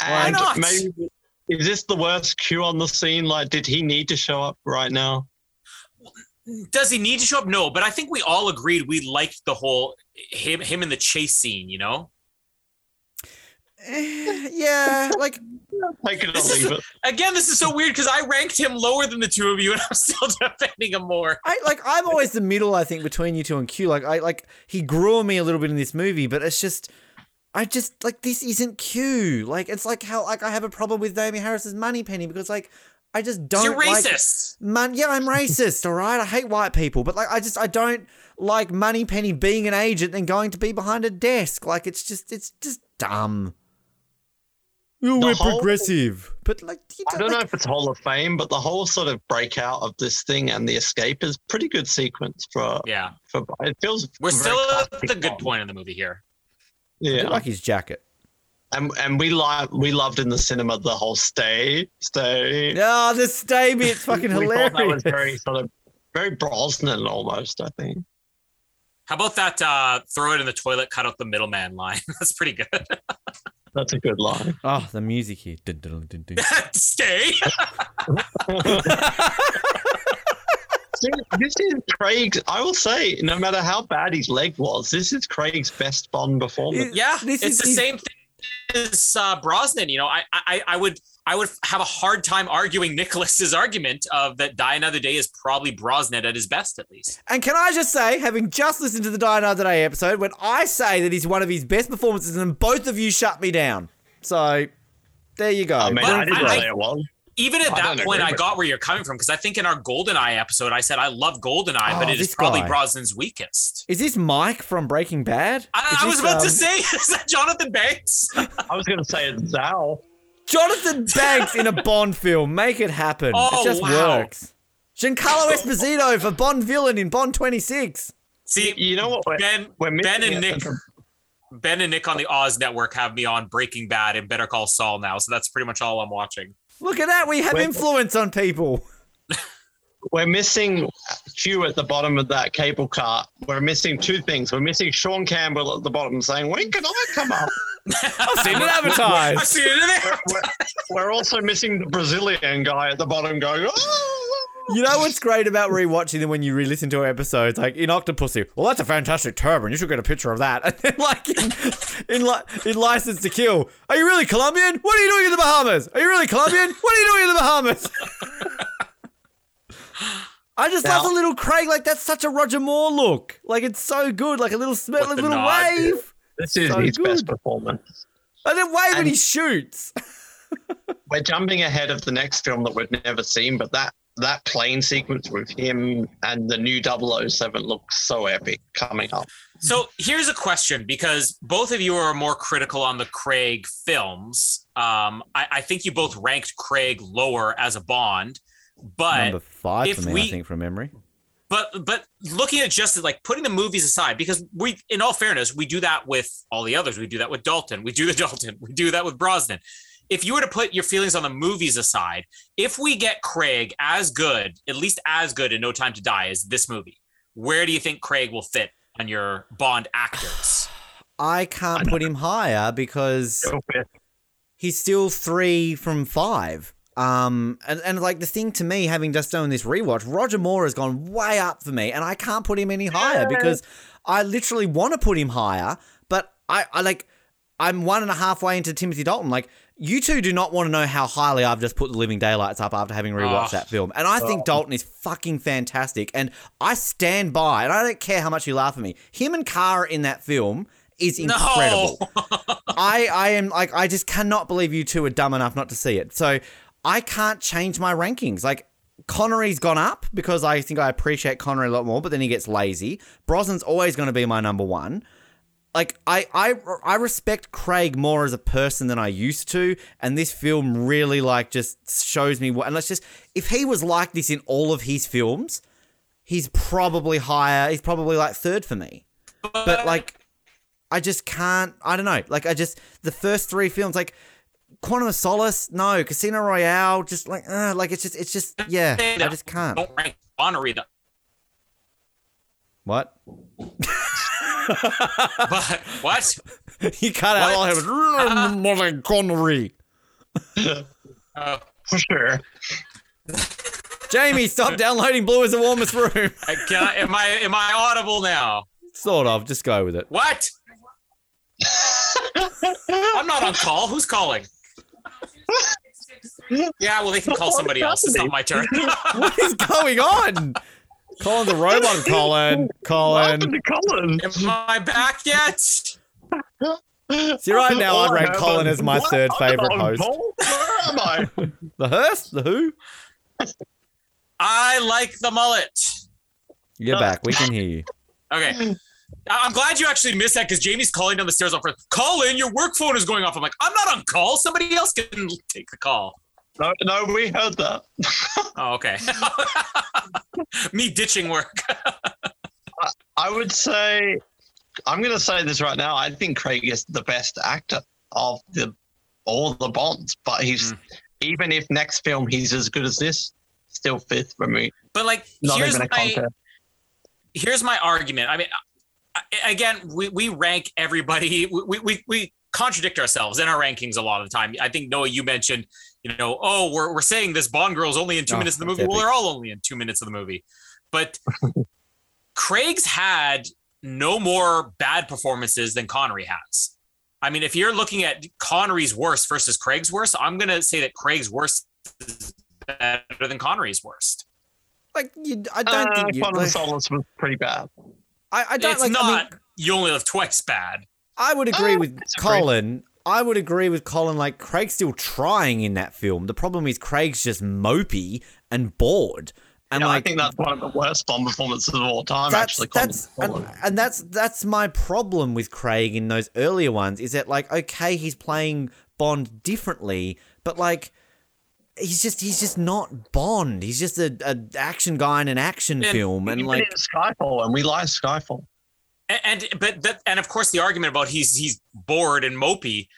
Speaker 1: And
Speaker 3: not?
Speaker 1: maybe is this the worst Q on the scene? Like, did he need to show up right now?
Speaker 3: Does he need to show up? No, but I think we all agreed we liked the whole him him in the chase scene. You know,
Speaker 2: Eh, [LAUGHS] yeah, like
Speaker 1: Take it or
Speaker 3: This is-
Speaker 1: it.
Speaker 3: again, this is so weird because I ranked him lower than the two of you, and I'm [LAUGHS] still defending him more.
Speaker 2: I like I'm always the middle, I think, between you two and Q. Like I like he grew on me a little bit in this movie, but it's just I just like this isn't Q. Like it's like how like I have a problem with Naomie Harris's Moneypenny because like I just don't
Speaker 3: You're
Speaker 2: like
Speaker 3: racist.
Speaker 2: Man, yeah, I'm racist, all right? I hate white people, but like I just I don't like Moneypenny being an agent and going to be behind a desk. Like it's just it's just dumb.
Speaker 1: The
Speaker 2: we're
Speaker 1: whole-
Speaker 2: progressive. But like you
Speaker 1: I don't know if it's Hall of Fame, but the whole sort of breakout of this thing and the escape is pretty good sequence for
Speaker 3: Yeah.
Speaker 1: for it feels
Speaker 3: We're still at the good
Speaker 1: Bond.
Speaker 3: point in the movie here.
Speaker 2: I
Speaker 1: Yeah,
Speaker 2: like his jacket.
Speaker 1: and and we like we loved in the cinema the whole stay stay.
Speaker 2: Oh, the stay bit's [LAUGHS] fucking
Speaker 1: we
Speaker 2: hilarious.
Speaker 1: thought that was very sort of very Brosnan almost. I think.
Speaker 3: How about that uh throw it in the toilet, cut out the middleman line? [LAUGHS] That's pretty good. [LAUGHS]
Speaker 1: That's a good line.
Speaker 2: Oh, the music here. Dun, dun, dun, dun. [LAUGHS]
Speaker 3: Stay.
Speaker 1: See, this is Craig's. I will say, no matter how bad his leg was, this is Craig's best Bond performance.
Speaker 3: Yeah,
Speaker 2: This
Speaker 3: it's
Speaker 2: is-
Speaker 3: the
Speaker 2: is-
Speaker 3: same thing as uh, Brosnan. You know, I, I I would I would have a hard time arguing Nicholas's argument of that Die Another Day is probably Brosnan at his best, at least.
Speaker 2: And can I just say, having just listened to the Die Another Day episode, when I say that he's one of his best performances, and both of you shut me down. So there you go.
Speaker 1: I mean,
Speaker 3: But
Speaker 1: I didn't
Speaker 3: I-
Speaker 1: say it was.
Speaker 3: Even at
Speaker 1: I
Speaker 3: that point, I got where you're coming from because I think in our GoldenEye episode, I said I love GoldenEye, but
Speaker 2: Oh,
Speaker 3: it is probably
Speaker 2: guy.
Speaker 3: Brosnan's weakest.
Speaker 2: Is this Mike from Breaking Bad? Is
Speaker 3: I, I was
Speaker 2: this,
Speaker 3: about to
Speaker 2: um,
Speaker 3: say, [LAUGHS] is that Jonathan Banks?
Speaker 1: I was going to say it's Zal.
Speaker 2: Jonathan Banks in a Bond film. Make it happen.
Speaker 3: Oh,
Speaker 2: it just
Speaker 3: wow.
Speaker 2: works. Giancarlo Esposito for Bond villain in Bond 26.
Speaker 3: See,
Speaker 1: You know what? We're,
Speaker 3: Ben,
Speaker 1: we're
Speaker 3: Ben and
Speaker 1: it.
Speaker 3: Nick, Ben and Nick on the Oz Network have me on Breaking Bad and Better Call Saul now, so that's pretty much all I'm watching.
Speaker 2: Look at that. We have influence on people.
Speaker 1: We're missing Q at the bottom of that cable car. We're missing two things. We're missing Sean Campbell at the bottom saying, "When can I come up?" [LAUGHS]
Speaker 2: I've seen it
Speaker 3: I've seen it in there.
Speaker 1: we're, we're also missing the Brazilian guy at the bottom going, oh, oh, "Oh."
Speaker 2: You know what's great about rewatching them when you re-listen to our episodes? Like in Octopussy, well, that's a fantastic turban. You should get a picture of that. [LAUGHS] And then, like in in, li- in License to Kill, are you really Colombian? What are you doing in the Bahamas? Are you really Colombian? What are you doing in the Bahamas? [LAUGHS] I just love the little Craig. Like that's such a Roger Moore look. Like it's so good. Like a little smell, like a little
Speaker 3: nod.
Speaker 2: wave,
Speaker 1: This is
Speaker 2: So
Speaker 1: his
Speaker 2: good.
Speaker 1: best performance.
Speaker 2: and then wave when he shoots. [LAUGHS]
Speaker 1: We're jumping ahead of the next film that we've never seen, but that that plane sequence with him and the new 007 looks so epic coming up.
Speaker 3: So here's a question because both of you are more critical on the Craig films. Um, I, I think you both ranked Craig lower as a Bond, but
Speaker 2: Number five
Speaker 3: if
Speaker 2: for me, I
Speaker 3: we-
Speaker 2: think, from memory.
Speaker 3: but but looking at just like putting the movies aside because we in all fairness we do that with all the others. We do that with dalton. We do the [LAUGHS] dalton. We do that with brosnan. If you were to put your feelings on the movies aside if we get craig as good at least as good in no time to die as this movie where do you think craig will fit on your bond actors? [SIGHS]
Speaker 2: I can't put him higher because he's still three from five. Um, and, and like the thing to me, having just done this rewatch, Roger Moore has gone way up for me, and I can't put him any higher because I literally want to put him higher, but I, I like I'm one and a half way into Timothy Dalton. Like you two do not want to know how highly I've just put The Living Daylights up after having rewatched
Speaker 3: Oh.
Speaker 2: that film, and I think Dalton is fucking fantastic, and I stand by, and I don't care how much you laugh at me. Him and Kara in that film is incredible.
Speaker 3: no [LAUGHS]
Speaker 2: I, I am like I just cannot believe you two are dumb enough not to see it. So I can't change my rankings. Like Connery's gone up because I think I appreciate Connery a lot more, but then he gets lazy. Brosnan's always going to be my number one. Like I, I I respect Craig more as a person than I used to, and this film really like just shows me what. And let's just if he was like this in all of his films, he's probably higher. He's probably like third for me. But like I just can't. I don't know. Like I just the first three films, like Quantum of Solace, no. Casino Royale, just like, uh, like it's just, it's just, yeah. I just can't.
Speaker 3: don't rank connery the
Speaker 2: What?
Speaker 3: but [LAUGHS] what [LAUGHS]
Speaker 2: you cut out all him. Like Connery.
Speaker 3: uh, [LAUGHS]
Speaker 1: For sure.
Speaker 2: Jamie, stop downloading Blue is the warmest room.
Speaker 3: I- can I, am i am i audible now
Speaker 2: sort of. Just go with it.
Speaker 3: What? I'm not on call. Who's calling? Yeah, well, they can call somebody else. It's not my turn. [LAUGHS]
Speaker 2: What is going on? Colin the robot. Colin. Colin.
Speaker 1: happened to Colin?
Speaker 3: Am I back yet? [LAUGHS]
Speaker 2: See, right now I'd rank Colin as my
Speaker 1: what?
Speaker 2: third
Speaker 1: I'm
Speaker 2: favourite host.
Speaker 1: Paul? Where am I? [LAUGHS]
Speaker 2: The Hearst? The Who?
Speaker 3: I like the mullet.
Speaker 2: You're
Speaker 1: Uh,
Speaker 2: back. We can hear you.
Speaker 3: Okay. I- I'm glad you actually missed that because Jamie's calling down the stairs off. in, your work phone is going off. I'm like, I'm not on call. Somebody else can take the call.
Speaker 1: No, no, we heard that. [LAUGHS]
Speaker 3: Oh, okay. [LAUGHS] Me ditching work. [LAUGHS]
Speaker 1: I would say, I'm going to say this right now. I think Craig is the best actor of the all the Bonds, but he's
Speaker 3: Mm.
Speaker 1: even if next film he's as good as this, still fifth for me.
Speaker 3: But like,
Speaker 1: Not
Speaker 3: here's
Speaker 1: even a
Speaker 3: my here's my argument. I mean, I- again, we, we rank everybody. [LAUGHS] We, we we contradict ourselves in our rankings a lot of the time. I think Noah, you mentioned, you know, oh, we're we're saying this Bond girl is only in two
Speaker 2: Oh,
Speaker 3: minutes of the movie. Well,
Speaker 2: epic.
Speaker 3: they're all only in two minutes of the movie, but [LAUGHS] Craig's had no more bad performances than Connery has. I mean, if you're looking at Connery's worst versus Craig's worst, I'm gonna say that Craig's worst is better than Connery's worst.
Speaker 2: Like, you, I don't
Speaker 1: Uh,
Speaker 2: think you.
Speaker 1: Quantum
Speaker 2: Like,
Speaker 1: Solace was pretty bad.
Speaker 2: I, I don't
Speaker 3: It's
Speaker 2: like. I, mean,
Speaker 3: you only live twice bad.
Speaker 2: I would agree
Speaker 1: Uh,
Speaker 2: with
Speaker 1: disagree.
Speaker 2: Colin. I would agree with Colin. Like Craig's still trying in that film. The problem is Craig's just mopey and bored. And
Speaker 1: Yeah,
Speaker 2: like
Speaker 1: I think that's one of the worst Bond performances of all time.
Speaker 2: that's
Speaker 1: actually, Quantum
Speaker 2: that's and, and that's that's my problem with Craig in those earlier ones is that like okay he's playing Bond differently, but like he's just he's just not Bond. He's just a, a action guy in an action
Speaker 3: And
Speaker 2: film, and
Speaker 1: Even
Speaker 2: like
Speaker 1: in Skyfall, and we like Skyfall.
Speaker 3: And, and but that and of course the argument about he's he's bored and mopey.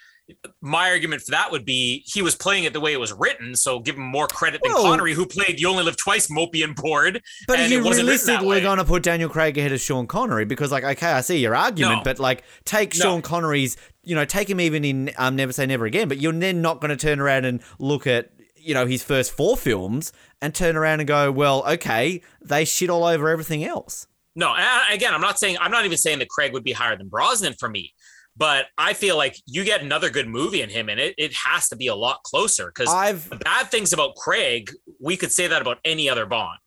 Speaker 3: My argument for that would be he was playing it the way it was written, so give him more credit than
Speaker 2: Well-
Speaker 3: Connery, who played "You Only Live Twice" mopey and bored.
Speaker 2: But
Speaker 3: and
Speaker 2: you're
Speaker 3: it wasn't written that
Speaker 2: realistically going to put Daniel Craig ahead of Sean Connery because, like, okay, I see your argument,
Speaker 3: No.
Speaker 2: but like, take
Speaker 3: No.
Speaker 2: Sean Connery's, you know, take him even in um, Never Say Never Again, but you're then not going to turn around and look at, you know, his first four films and turn around and go, well, okay, they shit all over everything else.
Speaker 3: No, again, I'm not saying I'm not even saying that Craig would be higher than Brosnan for me, but I feel like you get another good movie in him, and it it has to be a lot closer because
Speaker 2: I've
Speaker 3: the bad things about Craig, we could say that about any other Bond.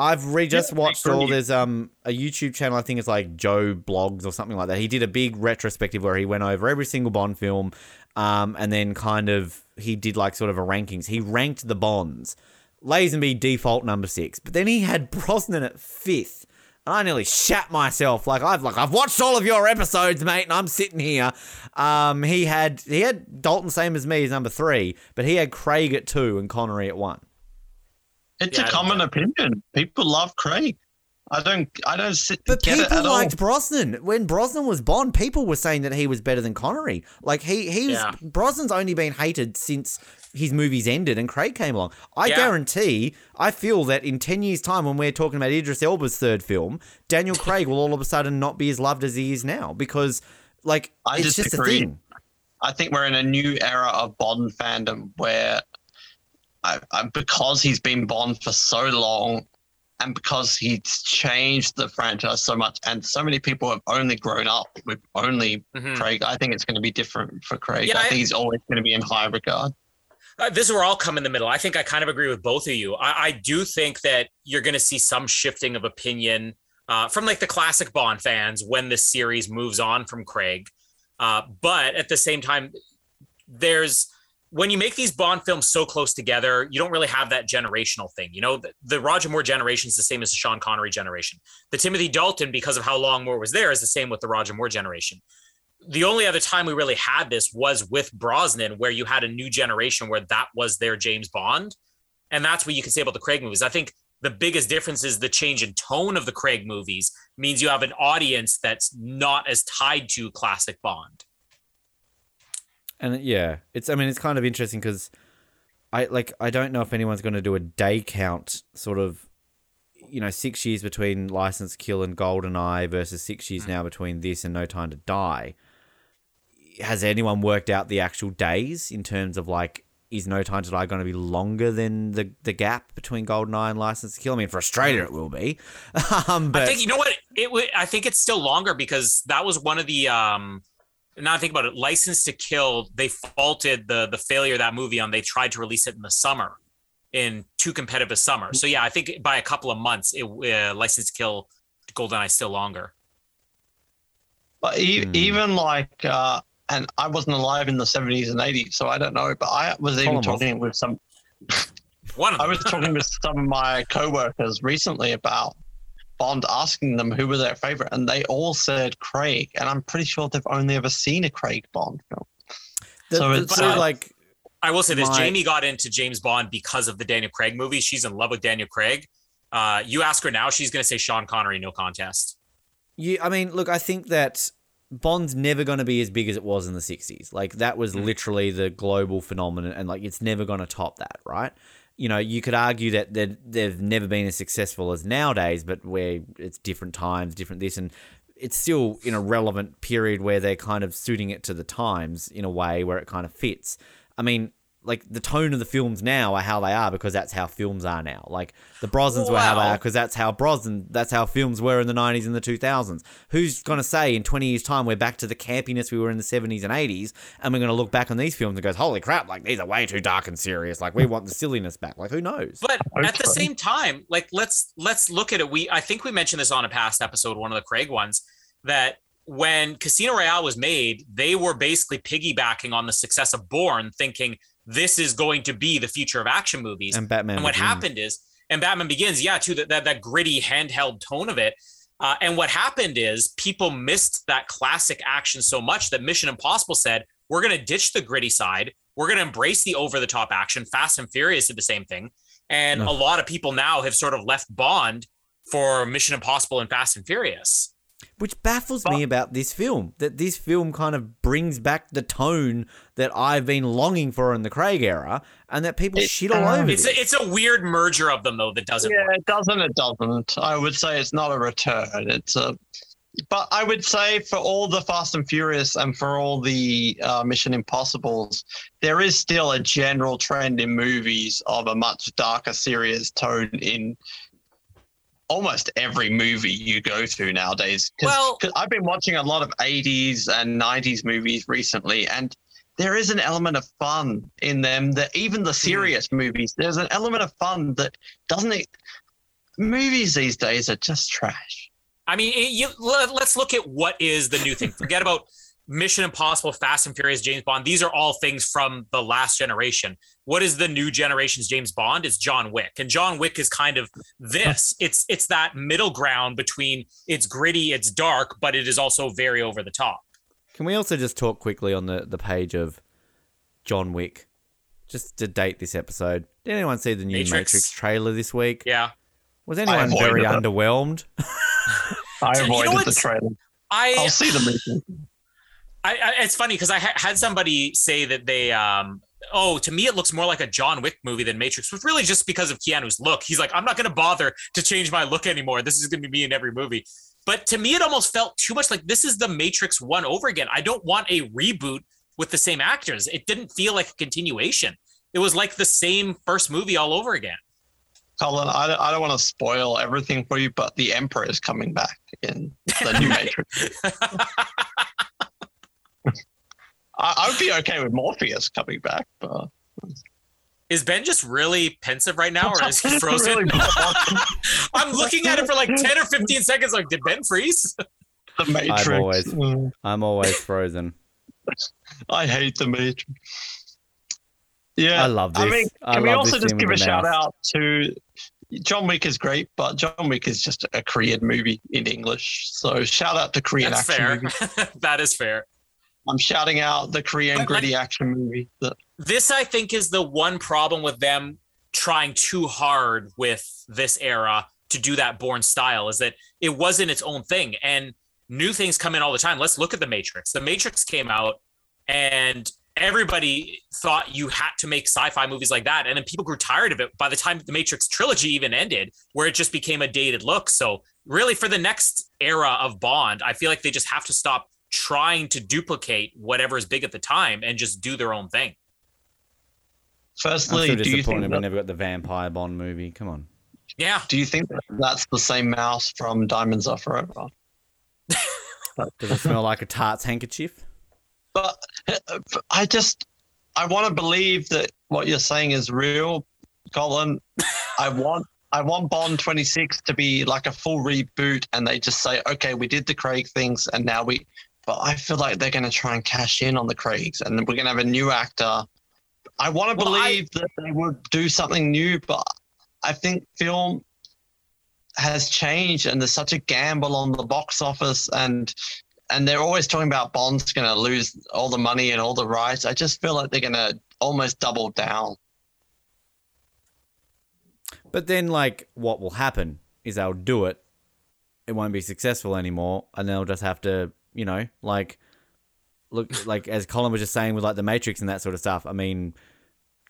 Speaker 2: I've re just
Speaker 1: Yeah,
Speaker 2: watched
Speaker 1: agree.
Speaker 2: all. There's um a YouTube channel. I think it's like Joe Blogs or something like that. He did a big retrospective where he went over every single Bond film, um, and then kind of he did like sort of a rankings. He ranked the Bonds. Lazenby default number six, but then he had Brosnan at fifth. And I nearly shat myself. Like I've like I've watched all of your episodes, mate, and I'm sitting here. Um, he had he had Dalton same as me as number three, but he had Craig at two and Connery at one.
Speaker 1: It's
Speaker 3: Yeah, I
Speaker 1: a
Speaker 3: don't
Speaker 1: common opinion. People love Craig. I don't. I don't sit.
Speaker 2: But
Speaker 1: get it
Speaker 2: people
Speaker 1: at
Speaker 2: liked
Speaker 1: all.
Speaker 2: Brosnan. When Brosnan was Bond, people were saying that he was better than Connery. Like he he was
Speaker 3: Yeah.
Speaker 2: Brosnan's only been hated since his movies ended and Craig came along. I
Speaker 3: Yeah.
Speaker 2: guarantee, I feel that in ten years' time, when we're talking about Idris Elba's third film, Daniel [LAUGHS] Craig will all of a sudden not be as loved as he is now because, like,
Speaker 1: I
Speaker 2: it's just a thing.
Speaker 1: I think we're in a new era of Bond fandom where, I, I, because he's been Bond for so long, and because he's changed the franchise so much, and so many people have only grown up with only
Speaker 3: Mhm.
Speaker 1: Craig. I think it's going to be different for Craig.
Speaker 3: Yeah,
Speaker 1: I
Speaker 3: I-
Speaker 1: think he's always going to be in high regard.
Speaker 3: Uh, this is where I'll come in the middle. I think I kind of agree with both of you. I, I do think that you're going to see some shifting of opinion uh, from like the classic Bond fans when this series moves on from Craig. Uh, but at the same time, there's when you make these Bond films so close together, you don't really have that generational thing. You know, the, the Roger Moore generation is the same as the Sean Connery generation. The Timothy Dalton, because of how long Moore was there, is the same with the Roger Moore generation the only other time we really had this was with Brosnan, where you had a new generation where that was their James Bond. And that's what you can say about the Craig movies. I think the biggest difference is the change in tone of the Craig movies means you have an audience that's not as tied to classic Bond.
Speaker 2: And yeah, it's I mean it's kind of interesting because I like I don't know if anyone's going to do a day count sort of you know six years between License Kill and Golden Eye versus six years now between this and No Time to Die. Has anyone worked out the actual days in terms of like is No Time to Die going to be longer than the the gap between Goldeneye and License to Kill? I mean, for Australia it will be, [LAUGHS] um, but
Speaker 3: I think you know what it would. I think it's still longer because that was one of the. um Now I think about it, License to Kill. They faulted the the failure of that movie on. They tried to release it in the summer, in too competitive a summer. So yeah, I think by a couple of months, it uh, License to Kill, GoldenEye still longer.
Speaker 1: But e-
Speaker 2: Hmm.
Speaker 1: even like uh, and I wasn't alive in the 70s and 80s, so I don't know. But I was even
Speaker 2: Colin was.
Speaker 1: talking with some.
Speaker 3: One
Speaker 1: I was talking with some of my coworkers recently about Bond, asking them who was their favorite, and they all said Craig. And I'm pretty sure they've only ever seen a Craig Bond film.
Speaker 2: The-
Speaker 1: So it's,
Speaker 2: so,
Speaker 1: uh,
Speaker 2: like
Speaker 3: I will say this:
Speaker 2: My-
Speaker 3: Jamie got into James Bond because of the Daniel Craig movie. She's in love with Daniel Craig. Uh, you ask her now, she's going to say Sean Connery, no contest.
Speaker 2: you, I mean, look, I think that Bond's never going to be as big as it was in the 60s. Like that was
Speaker 3: Mm.
Speaker 2: literally the global phenomenon and like it's never going to top that, right? You know, you could argue that they've, never been as successful as nowadays, but where it's different times, different this, and it's still in a relevant period where they're kind of suiting it to the times in a way where it kind of fits. I mean, like the tone of the films now are how they are because that's how films are now. Like the Brosnans were how they are because that's how Brosnan, that's how films were in the 90s and the 2000s. Who's going to say in 20 years' time we're back to the campiness we were in the 70s and 80s and we're going to look back on these films and goes, holy crap, like these are way too dark and serious. Like we want the silliness back. Like who knows?
Speaker 3: But
Speaker 1: hope [LAUGHS]
Speaker 3: at the same time, like let's let's look at it. We I think we mentioned this on a past episode, one of the Craig ones, that when Casino Royale was made, they were basically piggybacking on the success of Bourne, thinking this is going to be the future of action movies.
Speaker 2: And Batman.
Speaker 3: and what
Speaker 2: Begins.
Speaker 3: happened is, and Batman Begins, yeah, too, that that, that gritty handheld tone of it. Uh, and what happened is people missed that classic action so much that Mission Impossible said, we're going to ditch the gritty side. We're going to embrace the over the top action. Fast and Furious did the same thing. And
Speaker 2: No.
Speaker 3: a lot of people now have sort of left Bond for Mission Impossible and Fast and Furious.
Speaker 2: Which baffles me about this film, that this film kind of brings back the tone that I've been longing for in the Craig era, and that people
Speaker 1: It-
Speaker 2: shit all
Speaker 1: uh,
Speaker 2: over
Speaker 3: It's
Speaker 2: this.
Speaker 3: a, it's a weird merger of them, though, that doesn't
Speaker 1: Yeah,
Speaker 3: work.
Speaker 1: it doesn't. It doesn't. I would say it's not a return. It's a. But I would say for all the Fast and Furious and for all the uh, Mission Impossibles, there is still a general trend in movies of a much darker, serious tone in almost every movie you go to nowadays. Cause,
Speaker 3: Well-
Speaker 1: 'cause I've been watching a lot of 80s and 90s movies recently, and there is an element of fun in them that even the hmm. serious movies, there's an element of fun that doesn't it? Movies these days are just trash.
Speaker 3: I mean, you, let, us look at what is the new thing. Forget about Mission Impossible, Fast and Furious, James Bond. These are all things from the last generation. What is the new generation's James Bond? It's John Wick, and John Wick is kind of this. It's it's that middle ground between it's gritty, it's dark, but it is also very over the top.
Speaker 2: Can we also just talk quickly on the, the page of John Wick? Just to date this episode. Did anyone see the new
Speaker 3: Matrix.
Speaker 2: Matrix, trailer this week?
Speaker 3: Yeah,
Speaker 2: Was anyone very
Speaker 1: it.
Speaker 2: underwhelmed? [LAUGHS]
Speaker 1: I
Speaker 3: You know
Speaker 1: avoided the trailer.
Speaker 3: I
Speaker 1: I'll see the movie.
Speaker 3: I, I it's funny because I ha- had somebody say that they um oh to me it looks more like a John Wick movie than Matrix, which really just because of Keanu's look. He's like I'm not going to bother to change my look anymore. This is going to be me in every movie. But to me, it almost felt too much like this is the Matrix one over again. I don't want a reboot with the same actors. It didn't feel like a continuation. It was like the same first movie all over again.
Speaker 1: Colin, I I don't want to spoil everything for you, but the Emperor is coming back in the new [LAUGHS] Matrix. [LAUGHS] I, I would be okay with Morpheus coming back, but
Speaker 3: Is Ben just really pensive right now, or is he [LAUGHS] frozen?
Speaker 1: Really. [LAUGHS] [LAUGHS]
Speaker 3: I'm looking at it for like 10 or 15 seconds. Like, did Ben freeze?
Speaker 1: the Matrix.
Speaker 2: always-
Speaker 1: Mm,
Speaker 2: I'm always frozen.
Speaker 1: I hate the Matrix. Yeah,
Speaker 2: I love this.
Speaker 1: I
Speaker 2: this.
Speaker 1: mean,
Speaker 2: I
Speaker 1: can we also just give a shout
Speaker 2: mouse.
Speaker 1: out to John Wick is great, but John Wick is just a Korean movie in English. So shout out to Korean
Speaker 3: That's
Speaker 1: action
Speaker 3: fair. that is fair.
Speaker 1: I'm shouting out the Korean gritty action movie. That
Speaker 3: This, I think, is the one problem with them trying too hard with this era to do that Bourne style is that it wasn't its own thing. And new things come in all the time. Let's look at The Matrix. The Matrix came out and everybody thought you had to make sci-fi movies like that and then people grew tired of it by the time the matrix trilogy even ended where it just became a dated look so really for the next era of bond i feel like they just have to stop trying to duplicate whatever is big at the time and just do their own thing
Speaker 2: I'm
Speaker 1: firstly,
Speaker 2: so
Speaker 1: do you think
Speaker 2: disappointed we
Speaker 1: that,
Speaker 2: never got the Vampire Bond movie. Come on.
Speaker 3: yeah
Speaker 1: do you think that's the same mouse from Diamonds Are Forever? [LAUGHS]
Speaker 2: Does it smell like a tart's handkerchief?
Speaker 1: But uh, I just I want to believe that what you're saying is real, Colin. [LAUGHS] I want I want Bond 26 to be like a full reboot, and they just say, okay, we did the Craig things, and now we but I feel like they're going to try and cash in on the Craigs, and we're going to have a new actor. I want to
Speaker 3: Well, I-
Speaker 1: believe that they would do something new, but I think film has changed, and there's such a gamble on the box office, and and they're always talking about Bond's going to lose all the money and all the rights. I just feel like they're going to almost double down.
Speaker 2: But then, like, what will happen is they'll do it. It won't be successful anymore, and they'll just have to, you know, like, look, like as Colin was just saying with like the Matrix and that sort of stuff. I mean,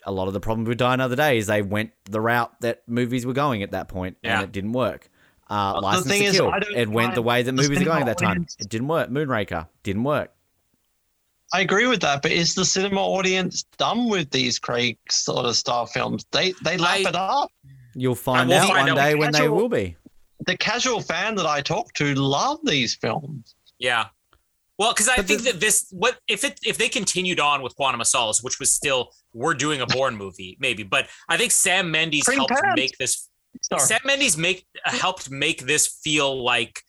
Speaker 2: a lot of the problem with Die Another Day is they went the route that movies were going at that point,
Speaker 3: Yeah.
Speaker 2: and it didn't work. Uh,
Speaker 1: Well, the
Speaker 2: License
Speaker 1: thing
Speaker 2: to
Speaker 1: is,
Speaker 2: Kill,
Speaker 1: I
Speaker 2: it went the way that movies are going at that time.
Speaker 1: audience-
Speaker 2: It didn't work. Moonraker didn't work.
Speaker 1: I agree with that, but is the cinema audience done with these Craig sort of style films? They they lap
Speaker 3: I-
Speaker 1: it up.
Speaker 2: You'll find
Speaker 3: will
Speaker 2: out
Speaker 3: find
Speaker 2: one
Speaker 3: out
Speaker 2: day
Speaker 1: with
Speaker 2: when they will be.
Speaker 1: The casual fan that I talk to love these films.
Speaker 3: Yeah. Well, because I
Speaker 2: But
Speaker 3: think that this what if it if they continued on with Quantum of Solace, which was still we're doing a Bourne movie, maybe, but I think Sam Mendes helped
Speaker 1: Pants.
Speaker 3: make this
Speaker 1: Sorry.
Speaker 3: Sam Mendes make helped make this feel like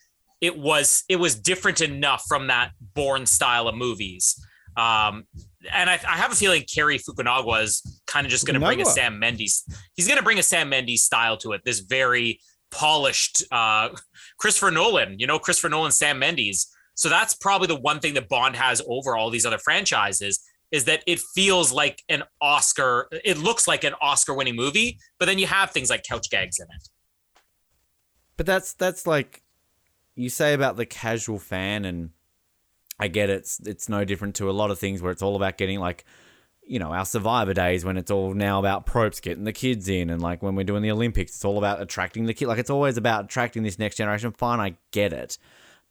Speaker 3: it was it was different enough from that Bourne style of movies. Um, and I, I have a feeling Cary Fukunaga is kind of just going to bring a Sam Mendes. He's going to bring a Sam Mendes style to it. This very polished uh, Christopher Nolan. You know, Christopher Nolan, Sam Mendes. So that's probably the one thing that Bond has over all these other franchises is that it feels like an Oscar. It looks like an Oscar-winning movie, but then you have things like couch gags in it.
Speaker 2: But that's that's like you say about the casual fan, and I get it, it's it's no different to a lot of things where it's all about getting like you know our Survivor days when it's all now about props getting the kids in, and like when we're doing the Olympics, it's all about attracting the kid. Like it's always about attracting this next generation. Fine, I get it.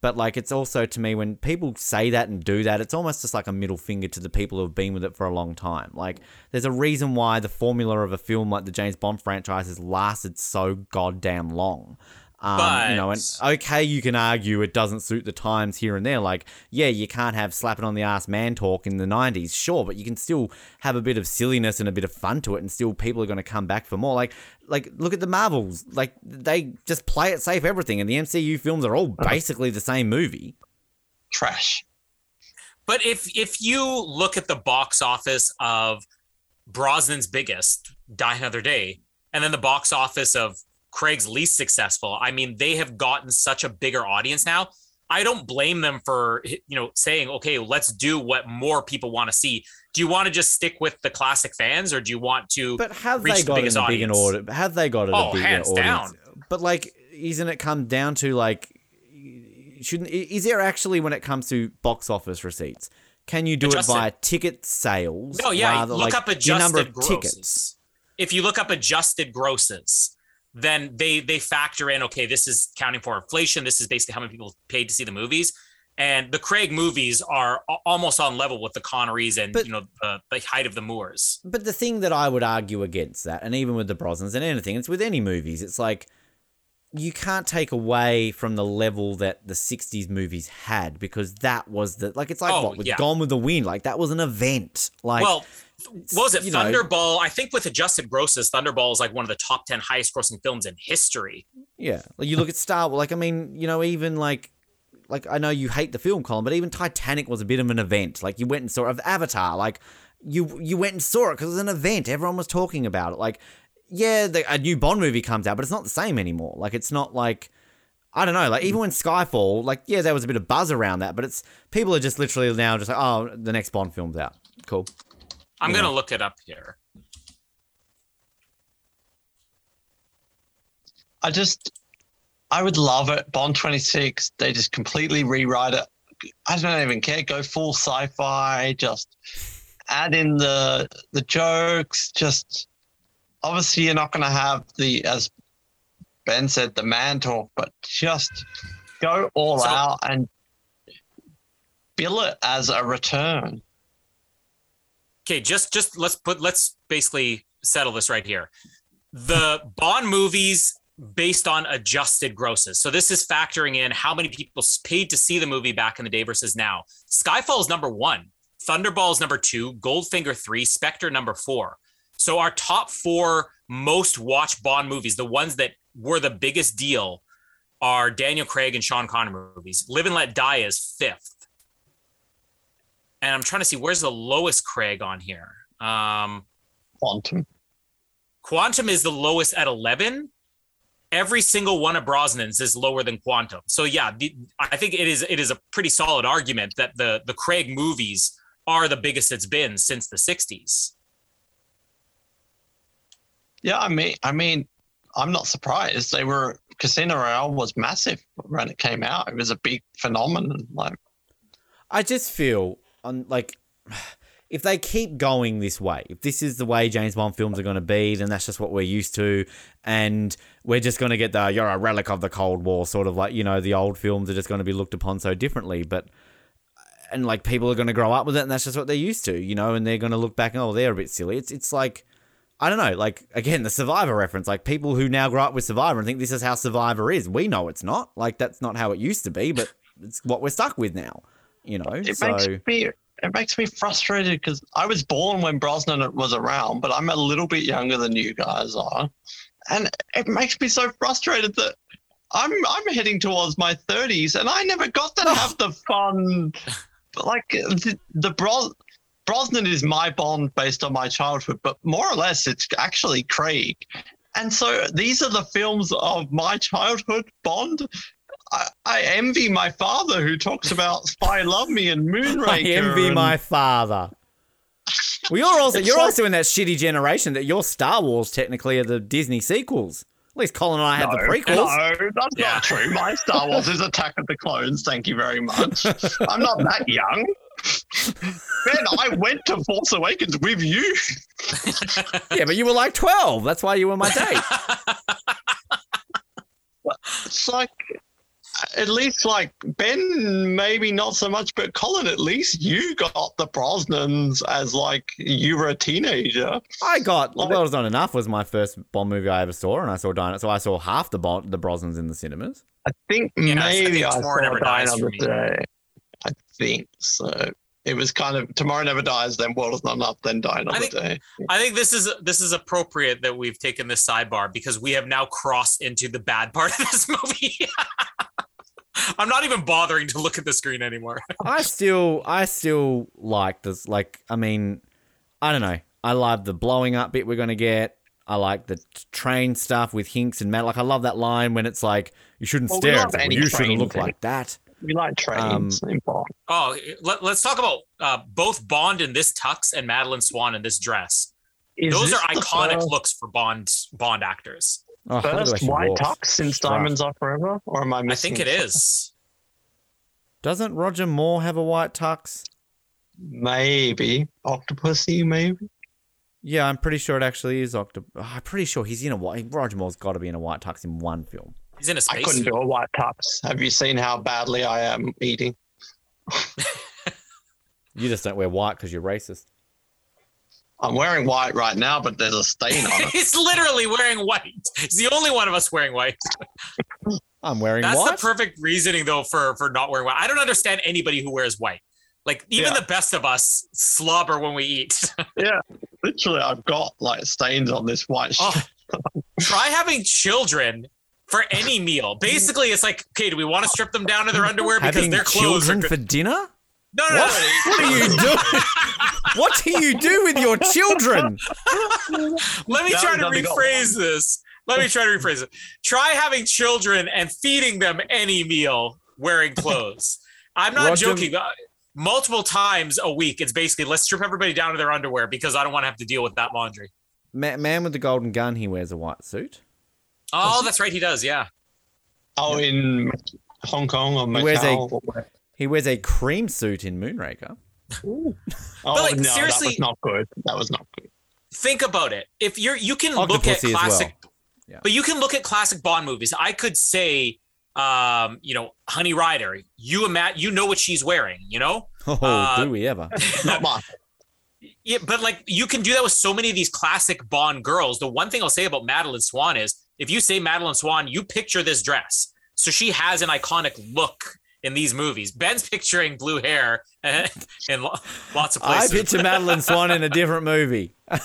Speaker 2: But like it's also to me when people say that and do that, it's almost just like a middle finger to the people who have been with it for a long time. Like there's a reason why the formula of a film like the James Bond franchise has lasted so goddamn long. Um, you know, and okay, you can argue it doesn't suit the times here and there. Like, yeah, you can't have slapping on the ass man talk in the '90s, sure, but you can still have a bit of silliness and a bit of fun to it, and still people are going to come back for more. Like, like look at the Marvels. Like, they just play it safe, everything, and the MCU films are all basically the same movie.
Speaker 1: Trash.
Speaker 3: But if if you look at the box office of Brosnan's biggest, Die Another Day, and then the box office of Craig's least successful, I mean, they have gotten such a bigger audience now. I don't blame them for you know saying, okay, let's do what more people want to see. Do you want to just stick with the classic fans, or do you want to?
Speaker 2: But have
Speaker 3: reach
Speaker 2: they got it
Speaker 3: biggest
Speaker 2: in a big an
Speaker 3: audience.
Speaker 2: order? Have they got it
Speaker 3: Oh,
Speaker 2: a bigger
Speaker 3: hands
Speaker 2: audience?
Speaker 3: down.
Speaker 2: But like, isn't it come down to like, shouldn't is there actually when it comes to box office receipts? Can you do
Speaker 3: Adjusted.
Speaker 2: it via ticket sales?
Speaker 3: No, yeah,
Speaker 2: rather,
Speaker 3: look
Speaker 2: like,
Speaker 3: up adjusted
Speaker 2: number of
Speaker 3: grosses.
Speaker 2: tickets.
Speaker 3: If you look up adjusted grosses, then they they factor in okay, this is counting for inflation. This is basically how many people paid to see the movies. And the Craig movies are almost on level with the Connerys and
Speaker 2: But-
Speaker 3: you know the, the height of the Moors.
Speaker 2: But the thing that I would argue against that, and even with the Brosnans and anything, it's with any movies, it's like you can't take away from the level that the 60s movies had because that was the like it's like
Speaker 3: Oh,
Speaker 2: what with
Speaker 3: yeah.
Speaker 2: Gone with the Wind like that was an event like
Speaker 3: well, what was it?
Speaker 2: you know-
Speaker 3: Thunderball. I think with adjusted grosses, Thunderball is like one of the top ten highest grossing films in history.
Speaker 2: Yeah, like you look at Star Wars. Like I mean, you know, even like, like I know you hate the film, Colin, but even Titanic was a bit of an event. Like you went and saw of Avatar. Like you you went and saw it because it was an event. Everyone was talking about it. Like yeah, the, a new Bond movie comes out, but it's not the same anymore. Like it's not like. I don't know, like even when Skyfall, like yeah, there was a bit of buzz around that, but it's people are just literally now just like, oh, the next Bond film's out, cool.
Speaker 3: I'm
Speaker 2: Yeah.
Speaker 3: gonna look it up here.
Speaker 1: I just, I would love it. Bond 26, they just completely rewrite it. I don't even care. Go full sci-fi. Just add in the the jokes. Just obviously, you're not going to have the as Ben said the man talk, but just go all
Speaker 3: So-
Speaker 1: out and bill it as a return.
Speaker 3: Okay just just let's put let's basically settle this right here. The bond movies based on adjusted grosses. So this is factoring in how many people paid to see the movie back in the day versus now. Skyfall is number one thunderball is number two goldfinger three spectre number four. So our top four most watched bond movies the ones that were the biggest deal are daniel craig and sean connery movies. Live and let die is fifth and I'm trying to see where's the lowest Craig on here. Um,
Speaker 1: Quantum.
Speaker 3: Quantum is the lowest at 11. Every single one of Brosnan's is lower than Quantum. So yeah, the, I think it is it is a pretty solid argument that the the Craig movies are the biggest it's been since the 60s.
Speaker 1: Yeah, I mean, I mean, I'm not surprised. They were Casino Royale was massive when it came out. It was a big phenomenon. Like,
Speaker 2: I just feel on like [SIGHS] if they keep going this way, if this is the way James Bond films are going to be, then that's just what we're used to, and we're just going to get the "you're a relic of the Cold War" sort of like you know the old films are just going to be looked upon so differently, but. And like people are going to grow up with it, and that's just what they're used to, you know. And they're going to look back and oh, they're a bit silly. It's it's like I don't know, like again, the Survivor reference. Like people who now grow up with Survivor and think this is how Survivor is. We know it's not. Like that's not how it used to be, but it's what we're stuck with now. You know,
Speaker 1: it
Speaker 2: so
Speaker 1: makes me it makes me frustrated because I was born when Brosnan was around, but I'm a little bit younger than you guys are, and it makes me so frustrated that I'm I'm heading towards my 30s and I never got to have the fun. Like the, the Bros. Brosnan is my Bond based on my childhood, but more or less it's actually Craig. And so these are the films of my childhood Bond. I, I envy my father who talks about Spy Love Me and [LAUGHS] Moonraker.
Speaker 2: I envy
Speaker 1: and-
Speaker 2: my father. Well, you're also
Speaker 1: It's
Speaker 2: you're
Speaker 1: like-
Speaker 2: also in that shitty generation that your Star Wars technically are the Disney sequels. At least Colin and I had the prequels.
Speaker 1: No, that's
Speaker 3: Yeah.
Speaker 1: not true. My Star Wars is Attack of the Clones. Thank you very much. I'm not that young. Ben, I went to Force Awakens with you. [LAUGHS]
Speaker 2: Yeah, but you were like twelve. That's why you were my date.
Speaker 1: It's like, at least like Ben, maybe not so much, but Colin, at least you got the Brosnans as like you were a teenager.
Speaker 2: I got
Speaker 1: Like-
Speaker 2: well, it's not enough. Was my first Bond movie I ever saw, and I saw Dino. So I saw half the Bond, the Brosnans in the cinemas.
Speaker 1: I think
Speaker 3: Yeah, I
Speaker 1: maybe
Speaker 3: think
Speaker 1: I,
Speaker 3: Tomorrow
Speaker 1: saw
Speaker 3: Never
Speaker 1: Die
Speaker 3: Dies for
Speaker 1: Another
Speaker 3: me.
Speaker 1: Day. I think so. It was kind of Tomorrow Never Dies, then World is Not Enough, then Die Another
Speaker 3: think-
Speaker 1: Day.
Speaker 3: I think this is this is appropriate that we've taken this sidebar because we have now crossed into the bad part of this [LAUGHS] movie. I'm not even bothering to look at the screen anymore. [LAUGHS]
Speaker 2: I still, I still like this. Like, I mean, I don't know. I love the blowing up bit we're gonna get. I like the train stuff with Hinx and Matt. Like, I love that line when it's like, "You shouldn't
Speaker 1: Well,
Speaker 2: stare.
Speaker 1: love
Speaker 2: It's well, you shouldn't look
Speaker 1: thing.
Speaker 2: like that."
Speaker 1: We like trains
Speaker 2: Um.
Speaker 3: Oh, let, us talk about uh, both Bond in this tux and Madeleine Swann in this dress.
Speaker 1: Is
Speaker 3: Those
Speaker 1: this
Speaker 3: are iconic
Speaker 1: first-
Speaker 3: looks for Bond Bond actors.
Speaker 2: Oh, look at the way
Speaker 1: First white
Speaker 2: walks.
Speaker 1: tux since
Speaker 2: Strut.
Speaker 1: Diamonds Are Forever? Or am I missing?
Speaker 3: I think it is.
Speaker 2: Doesn't Roger Moore have a white tux?
Speaker 1: Maybe. Octopussy, maybe?
Speaker 2: Yeah, I'm pretty sure it actually is Octo. oh, I'm pretty sure he's in a white. Roger Moore's got to be in a white tux in one film.
Speaker 3: He's in a
Speaker 1: I
Speaker 3: space.
Speaker 1: I couldn't
Speaker 3: suit.
Speaker 1: do a white tux. Have you seen how badly I am eating? [LAUGHS]
Speaker 2: You just don't wear white because you're racist.
Speaker 1: I'm wearing white right now, but there's a stain on it. [LAUGHS]
Speaker 3: He's literally wearing white. He's the only one of us wearing white. [LAUGHS]
Speaker 2: I'm wearing white.
Speaker 3: That's
Speaker 2: white.
Speaker 3: the perfect reasoning though for for not wearing white. I don't understand anybody who wears white. Like even
Speaker 1: Yeah.
Speaker 3: the best of us slobber when we eat. [LAUGHS]
Speaker 1: yeah, literally, I've got like stains on this white
Speaker 3: Oh,
Speaker 1: shirt.
Speaker 3: try having children for any meal. Basically, it's like, okay, do we want to strip them down to their underwear because
Speaker 2: Having
Speaker 3: their clothes are
Speaker 2: children
Speaker 3: good?
Speaker 2: for dinner?
Speaker 3: No, no, no,
Speaker 2: What?
Speaker 3: no.
Speaker 2: What are you doing? [LAUGHS] what do you do with your children?
Speaker 3: Let me
Speaker 1: Now
Speaker 3: try to rephrase this. Let me try to rephrase it. Try having children and feeding them any meal wearing clothes. I'm not
Speaker 2: Roger-
Speaker 3: joking. Uh, Multiple times a week, it's basically let's strip everybody down to their underwear because I don't want to have to deal with that laundry.
Speaker 2: Ma- man with the golden gun, he wears a white suit.
Speaker 3: Oh, that's right, he does. Yeah.
Speaker 1: Oh, in Hong Kong or
Speaker 2: He wears a-
Speaker 1: Macau.
Speaker 2: He wears a cream suit in Moonraker. [LAUGHS]
Speaker 1: Oh
Speaker 3: like,
Speaker 1: no,
Speaker 3: seriously-
Speaker 1: that was not good. That was not good.
Speaker 3: think about it. If you're you can look at classic
Speaker 2: well. Yeah.
Speaker 3: but you can look at classic Bond movies. I could say um, you know, Honey Rider, you and Matt, you know what she's wearing, you know?
Speaker 2: Oh,
Speaker 3: Uh,
Speaker 2: do we ever? [LAUGHS]
Speaker 1: Not much.
Speaker 3: Yeah, but like you can do that with so many of these classic Bond girls. The one thing I'll say about Madeleine Swann is if you say Madeleine Swann, you picture this dress. So she has an iconic look in these movies. Ben's picturing blue hair [LAUGHS] in lo- lots of places.
Speaker 2: I
Speaker 3: places.
Speaker 2: picture Madeleine Swann in a different movie. [LAUGHS]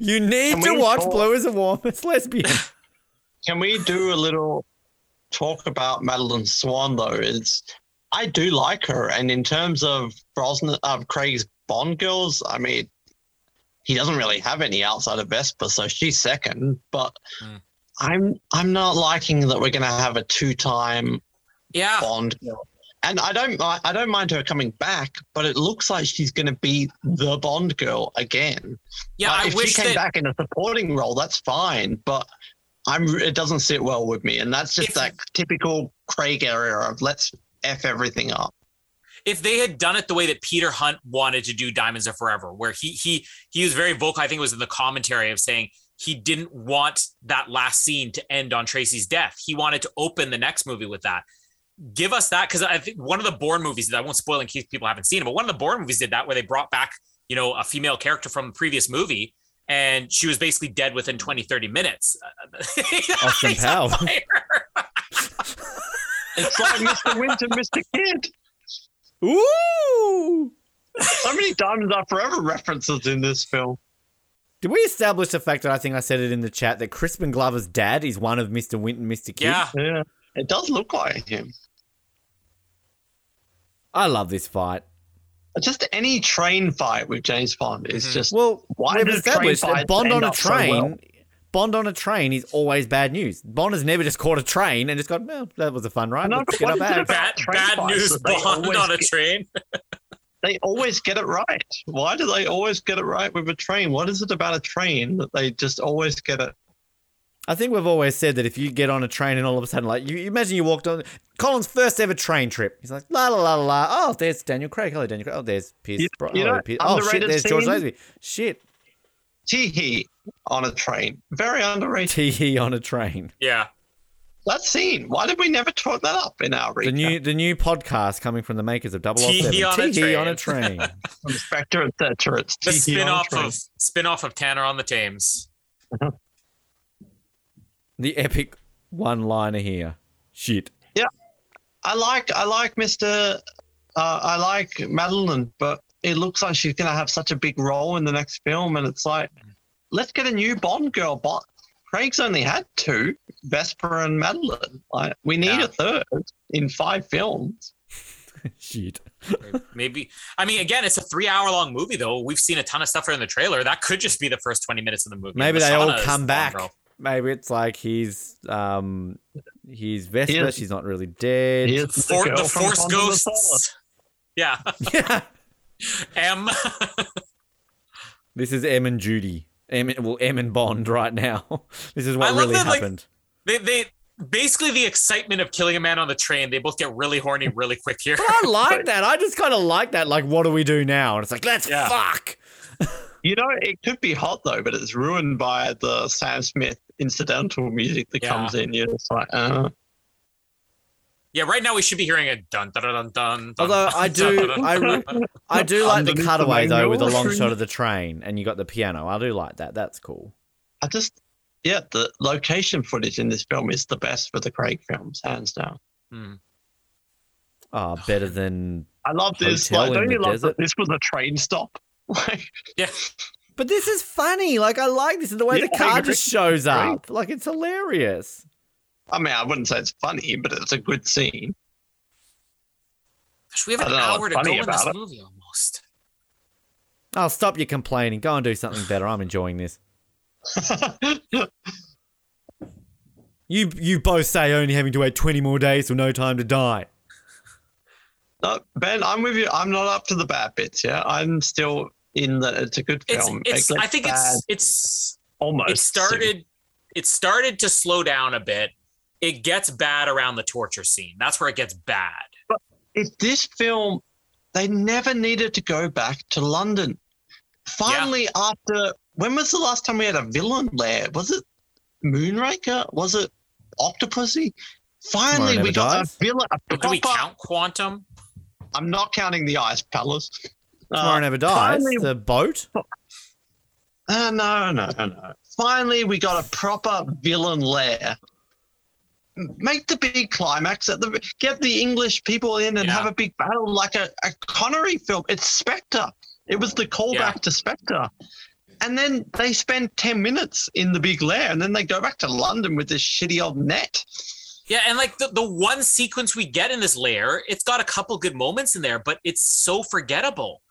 Speaker 2: you need
Speaker 1: Can
Speaker 2: to watch
Speaker 1: talk-
Speaker 2: Blue as a Warmest [LAUGHS] Lesbian.
Speaker 1: Can we do a little talk about Madeleine Swann though? Is I do like her, and in terms of Brosnan, of Craig's Bond girls, I mean, he doesn't really have any outside of Vesper, so she's second. But
Speaker 3: Hmm.
Speaker 1: I'm I'm not liking that we're going to have a two-time
Speaker 3: Yeah.
Speaker 1: Bond girl. And I don't I don't mind her coming back, but it looks like she's going to be the Bond girl again.
Speaker 3: Yeah.
Speaker 1: Like,
Speaker 3: I
Speaker 1: if
Speaker 3: wish
Speaker 1: she came
Speaker 3: that
Speaker 1: back in a supporting role, that's fine. But I'm it doesn't sit well with me, and that's just
Speaker 3: If-
Speaker 1: that typical Craig area of let's f everything up.
Speaker 3: if they had done it the way that Peter Hunt wanted to do Diamonds Are Forever, where he he he was very vocal. I think it was in the commentary of saying he didn't want that last scene to end on Tracy's death. He wanted to open the next movie with that. Give us that because I think one of the Bourne movies that I won't spoil in case people haven't seen it, but one of the Bourne movies did that where they brought back you know a female character from the previous movie. And she was basically dead within 20, 30 minutes. [LAUGHS]
Speaker 2: Austin
Speaker 3: He's
Speaker 2: Powers. [LAUGHS]
Speaker 1: It's like Mr. Winter, Mr. Kidd.
Speaker 2: Ooh!
Speaker 1: How many Diamonds Are Forever references in this film.
Speaker 2: Did we establish the fact that I think I said it in the chat that Crispin Glover's dad is one of Mr. Winton, Mr. Kidd?
Speaker 3: Yeah.
Speaker 1: Yeah, it does look like him.
Speaker 2: I love this fight.
Speaker 1: Just any train fight with James Bond is
Speaker 3: Mhm.
Speaker 1: just
Speaker 2: Well,
Speaker 1: Why
Speaker 2: we've
Speaker 1: train
Speaker 2: established that Bond on a
Speaker 1: up so
Speaker 2: train.
Speaker 1: well?
Speaker 2: Bond on a train is always bad news. Bond has never just caught a train and just gone, well, that was a fun ride.
Speaker 1: No,
Speaker 2: Let's
Speaker 1: but
Speaker 2: get our bags.
Speaker 3: Bad, bad news Bond on a train. [LAUGHS]
Speaker 1: they always get it right. Why do they always get it right with a train? What is it about a train that they just always get it?
Speaker 2: I think we've always said that if you get on a train and all of a sudden, like, you, you imagine you walked on Colin's first ever train trip. He's like, la la la la la. Oh, there's Daniel Craig. Hello, Daniel Craig. Oh, there's Pierce.
Speaker 1: You-
Speaker 2: Bro-
Speaker 1: you
Speaker 2: oh, Pierce- oh, shit, there's George
Speaker 1: scene?
Speaker 2: Lazenby. Shit.
Speaker 1: Tee Hee on a train. Very underrated.
Speaker 2: Tee on a train.
Speaker 3: Yeah.
Speaker 1: that scene. Why did we never talk that up in our recap?
Speaker 2: The new the new podcast coming from the makers of 007.
Speaker 3: Tee on a
Speaker 2: on a
Speaker 3: train. [LAUGHS]
Speaker 2: train.
Speaker 1: Spectre, etc. It's
Speaker 3: The
Speaker 1: Tee Hee on a
Speaker 3: spin-off of spin-off of Tanner on the Thames. [LAUGHS]
Speaker 2: the epic one liner here. Shit. Yeah.
Speaker 1: I like I like Mr. Uh, I like Madeleine, but it looks like she's gonna have such a big role in the next film, and it's like, let's get a new Bond girl. But Craig's only had two, Vesper and Madeleine. Like, we need
Speaker 3: Yeah.
Speaker 1: a third in five films. [LAUGHS]
Speaker 2: Shit. [LAUGHS]
Speaker 3: Maybe. I mean, again, it's a three-hour-long movie, though. We've seen a ton of stuff in the trailer. That could just be the first twenty minutes of the movie.
Speaker 2: Maybe they all
Speaker 3: Lashana is
Speaker 2: come back.
Speaker 3: Girl.
Speaker 2: Maybe it's like he's um he's Vesper,
Speaker 1: Here's-
Speaker 2: she's not really dead.
Speaker 1: Here's the,
Speaker 3: For, the Force
Speaker 1: Quantum of
Speaker 3: Ghosts. Yeah.
Speaker 2: Yeah. [LAUGHS]
Speaker 3: M. [LAUGHS]
Speaker 2: This is M and Judy. M well, Em and Bond right now. [LAUGHS] this is
Speaker 3: I
Speaker 2: what
Speaker 3: love
Speaker 2: really
Speaker 3: that, like,
Speaker 2: happened.
Speaker 3: they they basically the excitement of killing a man on the train. They both get really horny really quick here.
Speaker 2: But I like that. I just kind of like that. Like, what do we do now? And it's like, let's
Speaker 3: Yeah.
Speaker 2: fuck.
Speaker 1: You know, it could be hot though, but it's ruined by the Sam Smith incidental music that
Speaker 3: Yeah.
Speaker 1: comes in. You're just like, uh,
Speaker 3: Yeah, right now we should be hearing a dun dun dun dun. dun
Speaker 2: Although I do,
Speaker 3: dun, [LAUGHS] dun,
Speaker 2: I, re- I do like the
Speaker 1: Underneath the
Speaker 2: cutaway though, with the long shot of the train, and you got the piano. I do like that. That's cool.
Speaker 1: I just, yeah, the location footage in this film is the best for the Craig films, hands down.
Speaker 3: Hmm.
Speaker 2: Oh, better than.
Speaker 1: I love this.
Speaker 2: Hotel
Speaker 1: Like, don't you love
Speaker 2: desert?
Speaker 1: that this was a train stop? [LAUGHS] Like,
Speaker 3: Yeah.
Speaker 2: But this is funny. Like, I like this. And the way the
Speaker 1: Yeah, I
Speaker 2: car just shows up. Like, it's hilarious.
Speaker 1: I mean, I wouldn't say it's funny, but it's a good scene.
Speaker 3: Gosh, we have an hour to go in this
Speaker 1: it.
Speaker 3: movie almost.
Speaker 2: I'll stop you complaining. Go and do something better. I'm enjoying this. [LAUGHS] You you both say only having to wait 20 more days or no time to die.
Speaker 1: no, Ben, I'm with you. I'm not up to the bad bits. Yeah, I'm still in the. It's a good film.
Speaker 3: it's.
Speaker 1: It
Speaker 3: I think
Speaker 1: bad
Speaker 3: it's it's
Speaker 1: almost.
Speaker 3: it started it started to slow down a bit. It gets bad around the torture scene. That's where it gets bad.
Speaker 1: But if this film they never needed to go back to London. Finally, after when was the last time we had a villain there? Was it Moonraker? Was it Octopussy? Finally, we got
Speaker 2: Dies?
Speaker 1: a villain. A
Speaker 3: Do we count Quantum?
Speaker 1: I'm not counting the Ice Palace.
Speaker 2: Tomorrow
Speaker 1: Uh,
Speaker 2: Never Dies.
Speaker 1: finally-
Speaker 2: The boat.
Speaker 1: Uh, no, no, no. Finally, we got a proper villain lair. Make the big climax at the get the English people in and
Speaker 3: Yeah.
Speaker 1: have a big battle like a, a Connery film. It's Spectre. It was the callback
Speaker 3: Yeah.
Speaker 1: to Spectre. And then they spend 10 minutes in the big lair and then they go back to London with this shitty old net.
Speaker 3: Yeah, and like the, the one sequence we get in this lair, it's got a couple good moments in there, but it's so forgettable.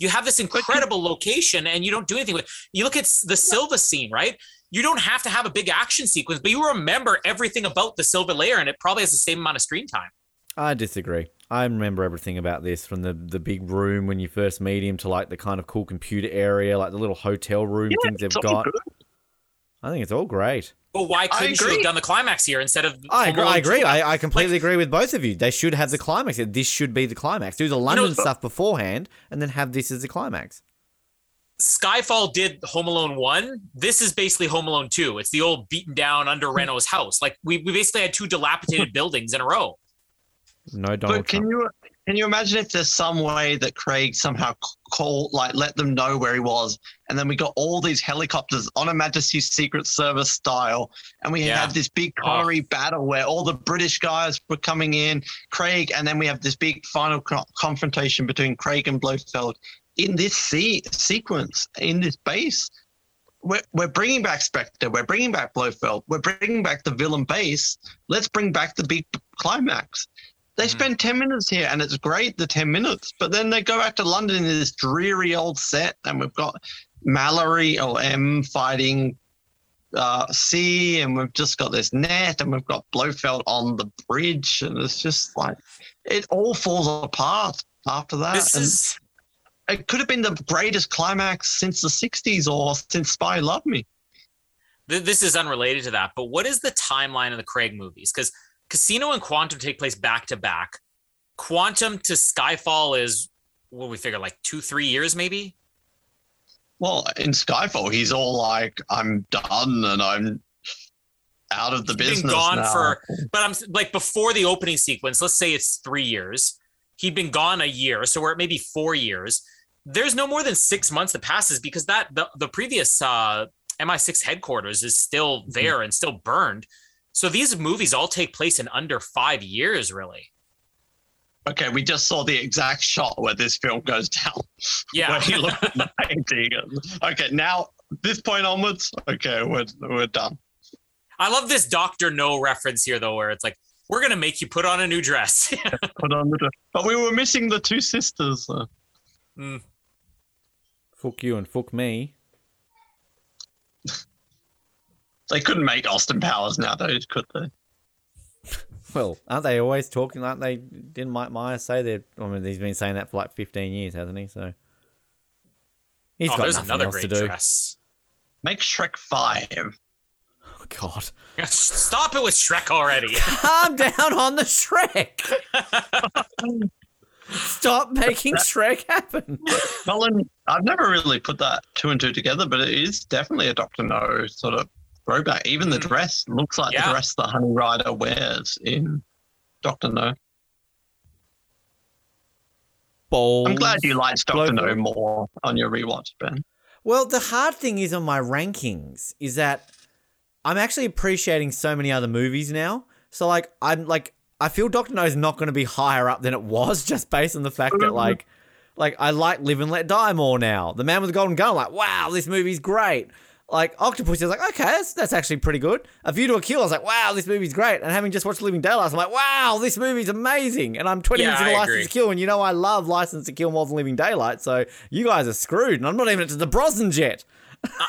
Speaker 3: You have this incredible location and you don't do anything with it. you look at the Silva scene, right? You don't have to have a big action sequence, but you remember everything about the Silva lair and it probably has the same amount of screen time.
Speaker 2: I disagree. I remember everything about this from the the big room when you first meet him to like the kind of cool computer area, like the little hotel room things they've got.
Speaker 1: good.
Speaker 2: I think it's all great.
Speaker 3: But why couldn't you have done the climax here instead of
Speaker 2: I agree. I agree. I, I completely agree with both of you. They should have the climax. This should be the climax. Do the London stuff beforehand, and then have this as the climax.
Speaker 3: Skyfall did Home Alone 1. This is basically Home Alone 2. It's the old beaten down under hmm. Renault's house. Like we, we basically had two dilapidated [LAUGHS] buildings in a row.
Speaker 2: No Donald
Speaker 1: But can
Speaker 2: Trump.
Speaker 1: you can you imagine if there's some way that Craig somehow call like let them know where he was, and then we got all these helicopters on a Majesty's Secret Service style, and we
Speaker 3: Yeah.
Speaker 1: had this big
Speaker 3: Oh.
Speaker 1: Battle where all the British guys were coming in, Craig, and then we have this big final co- confrontation between Craig and Blofeld in this se- sequence in this base. We're, we're bringing back Spectre. We're bringing back Blofeld. We're bringing back the villain base. Let's bring back the big climax. They
Speaker 3: Mhm.
Speaker 1: spend 10 minutes here and it's great, the 10 minutes, but then they go back to London in this dreary old set and we've got Mallory or M fighting uh, C and we've just got this net and we've got Blofeld on the bridge and it's just like, it all falls apart after that.
Speaker 3: This
Speaker 1: and
Speaker 3: is
Speaker 1: it could have been the greatest climax since the 60s or since Spy Love Me.
Speaker 3: this is unrelated to that, but what is the timeline of the Craig movies? Because Casino and Quantum take place back to back. Quantum to Skyfall is what we figure like two, three years maybe.
Speaker 1: Well, in Skyfall, he's all like, I'm done and I'm out of the
Speaker 3: He's been
Speaker 1: business.
Speaker 3: gone
Speaker 1: now.
Speaker 3: for- But I'm like before the opening sequence, let's say it's three years. He'd been gone a year, so we're at maybe four years. There's no more than six months that passes because that the, the previous uh, MI6 headquarters is still
Speaker 1: Mm-hmm.
Speaker 3: there and still burned. So these movies all take place in under five years, really.
Speaker 1: Okay, we just saw the exact shot where this film goes down. [LAUGHS]
Speaker 3: Yeah.
Speaker 1: Where he looked [LAUGHS] at the painting. Okay, now this point onwards, okay, we're we're done.
Speaker 3: I love this Doctor No reference here, though, where it's like, we're gonna make you put on a new dress. [LAUGHS]
Speaker 1: Put on the. dress. But we were missing the two sisters. uh,
Speaker 2: Fuck you and fuck me.
Speaker 1: They couldn't make Austin Powers nowadays, could they?
Speaker 2: Well, aren't they always talking like they didn't Mike Myers say that? I mean, he's been saying that for like 15 years, hasn't he? So he's
Speaker 3: oh,
Speaker 2: got
Speaker 3: there's
Speaker 2: nothing
Speaker 3: another
Speaker 2: else
Speaker 3: great
Speaker 2: to do.
Speaker 3: dress.
Speaker 1: Make Shrek five.
Speaker 2: Oh, God, [LAUGHS]
Speaker 3: Stop it with Shrek already. [LAUGHS]
Speaker 2: calm down on the Shrek. Stop making Shrek happen.
Speaker 1: Colin, I've never really put that two and two together, but it is definitely a Doctor No sort of throwback. Even the
Speaker 3: Mhm.
Speaker 1: dress looks like
Speaker 3: Yeah.
Speaker 1: the dress that Honey Rider wears in Doctor No.
Speaker 2: Balls.
Speaker 1: I'm glad you liked Doctor No more on your rewatch, Ben.
Speaker 2: Well, the hard thing is on my rankings is that I'm actually appreciating so many other movies now. So like I'm like I feel Doctor No is not going to be higher up than it was [LAUGHS] just based on the fact that [LAUGHS] like like I like Live and Let Die more now. The Man with the Golden Gun, I'm like wow, this movie's great. Like Octopus, I was like okay, that's, that's actually pretty good. A View to a Kill, I was like wow, this movie's great. And having just watched Living Daylights, I'm like wow, this movie's amazing. And I'm 20
Speaker 3: Yeah,
Speaker 2: minutes into License
Speaker 3: agree.
Speaker 2: to Kill, and you know I love License to Kill more than Living Daylight. So you guys are screwed, and I'm not even into the Brosnan yet.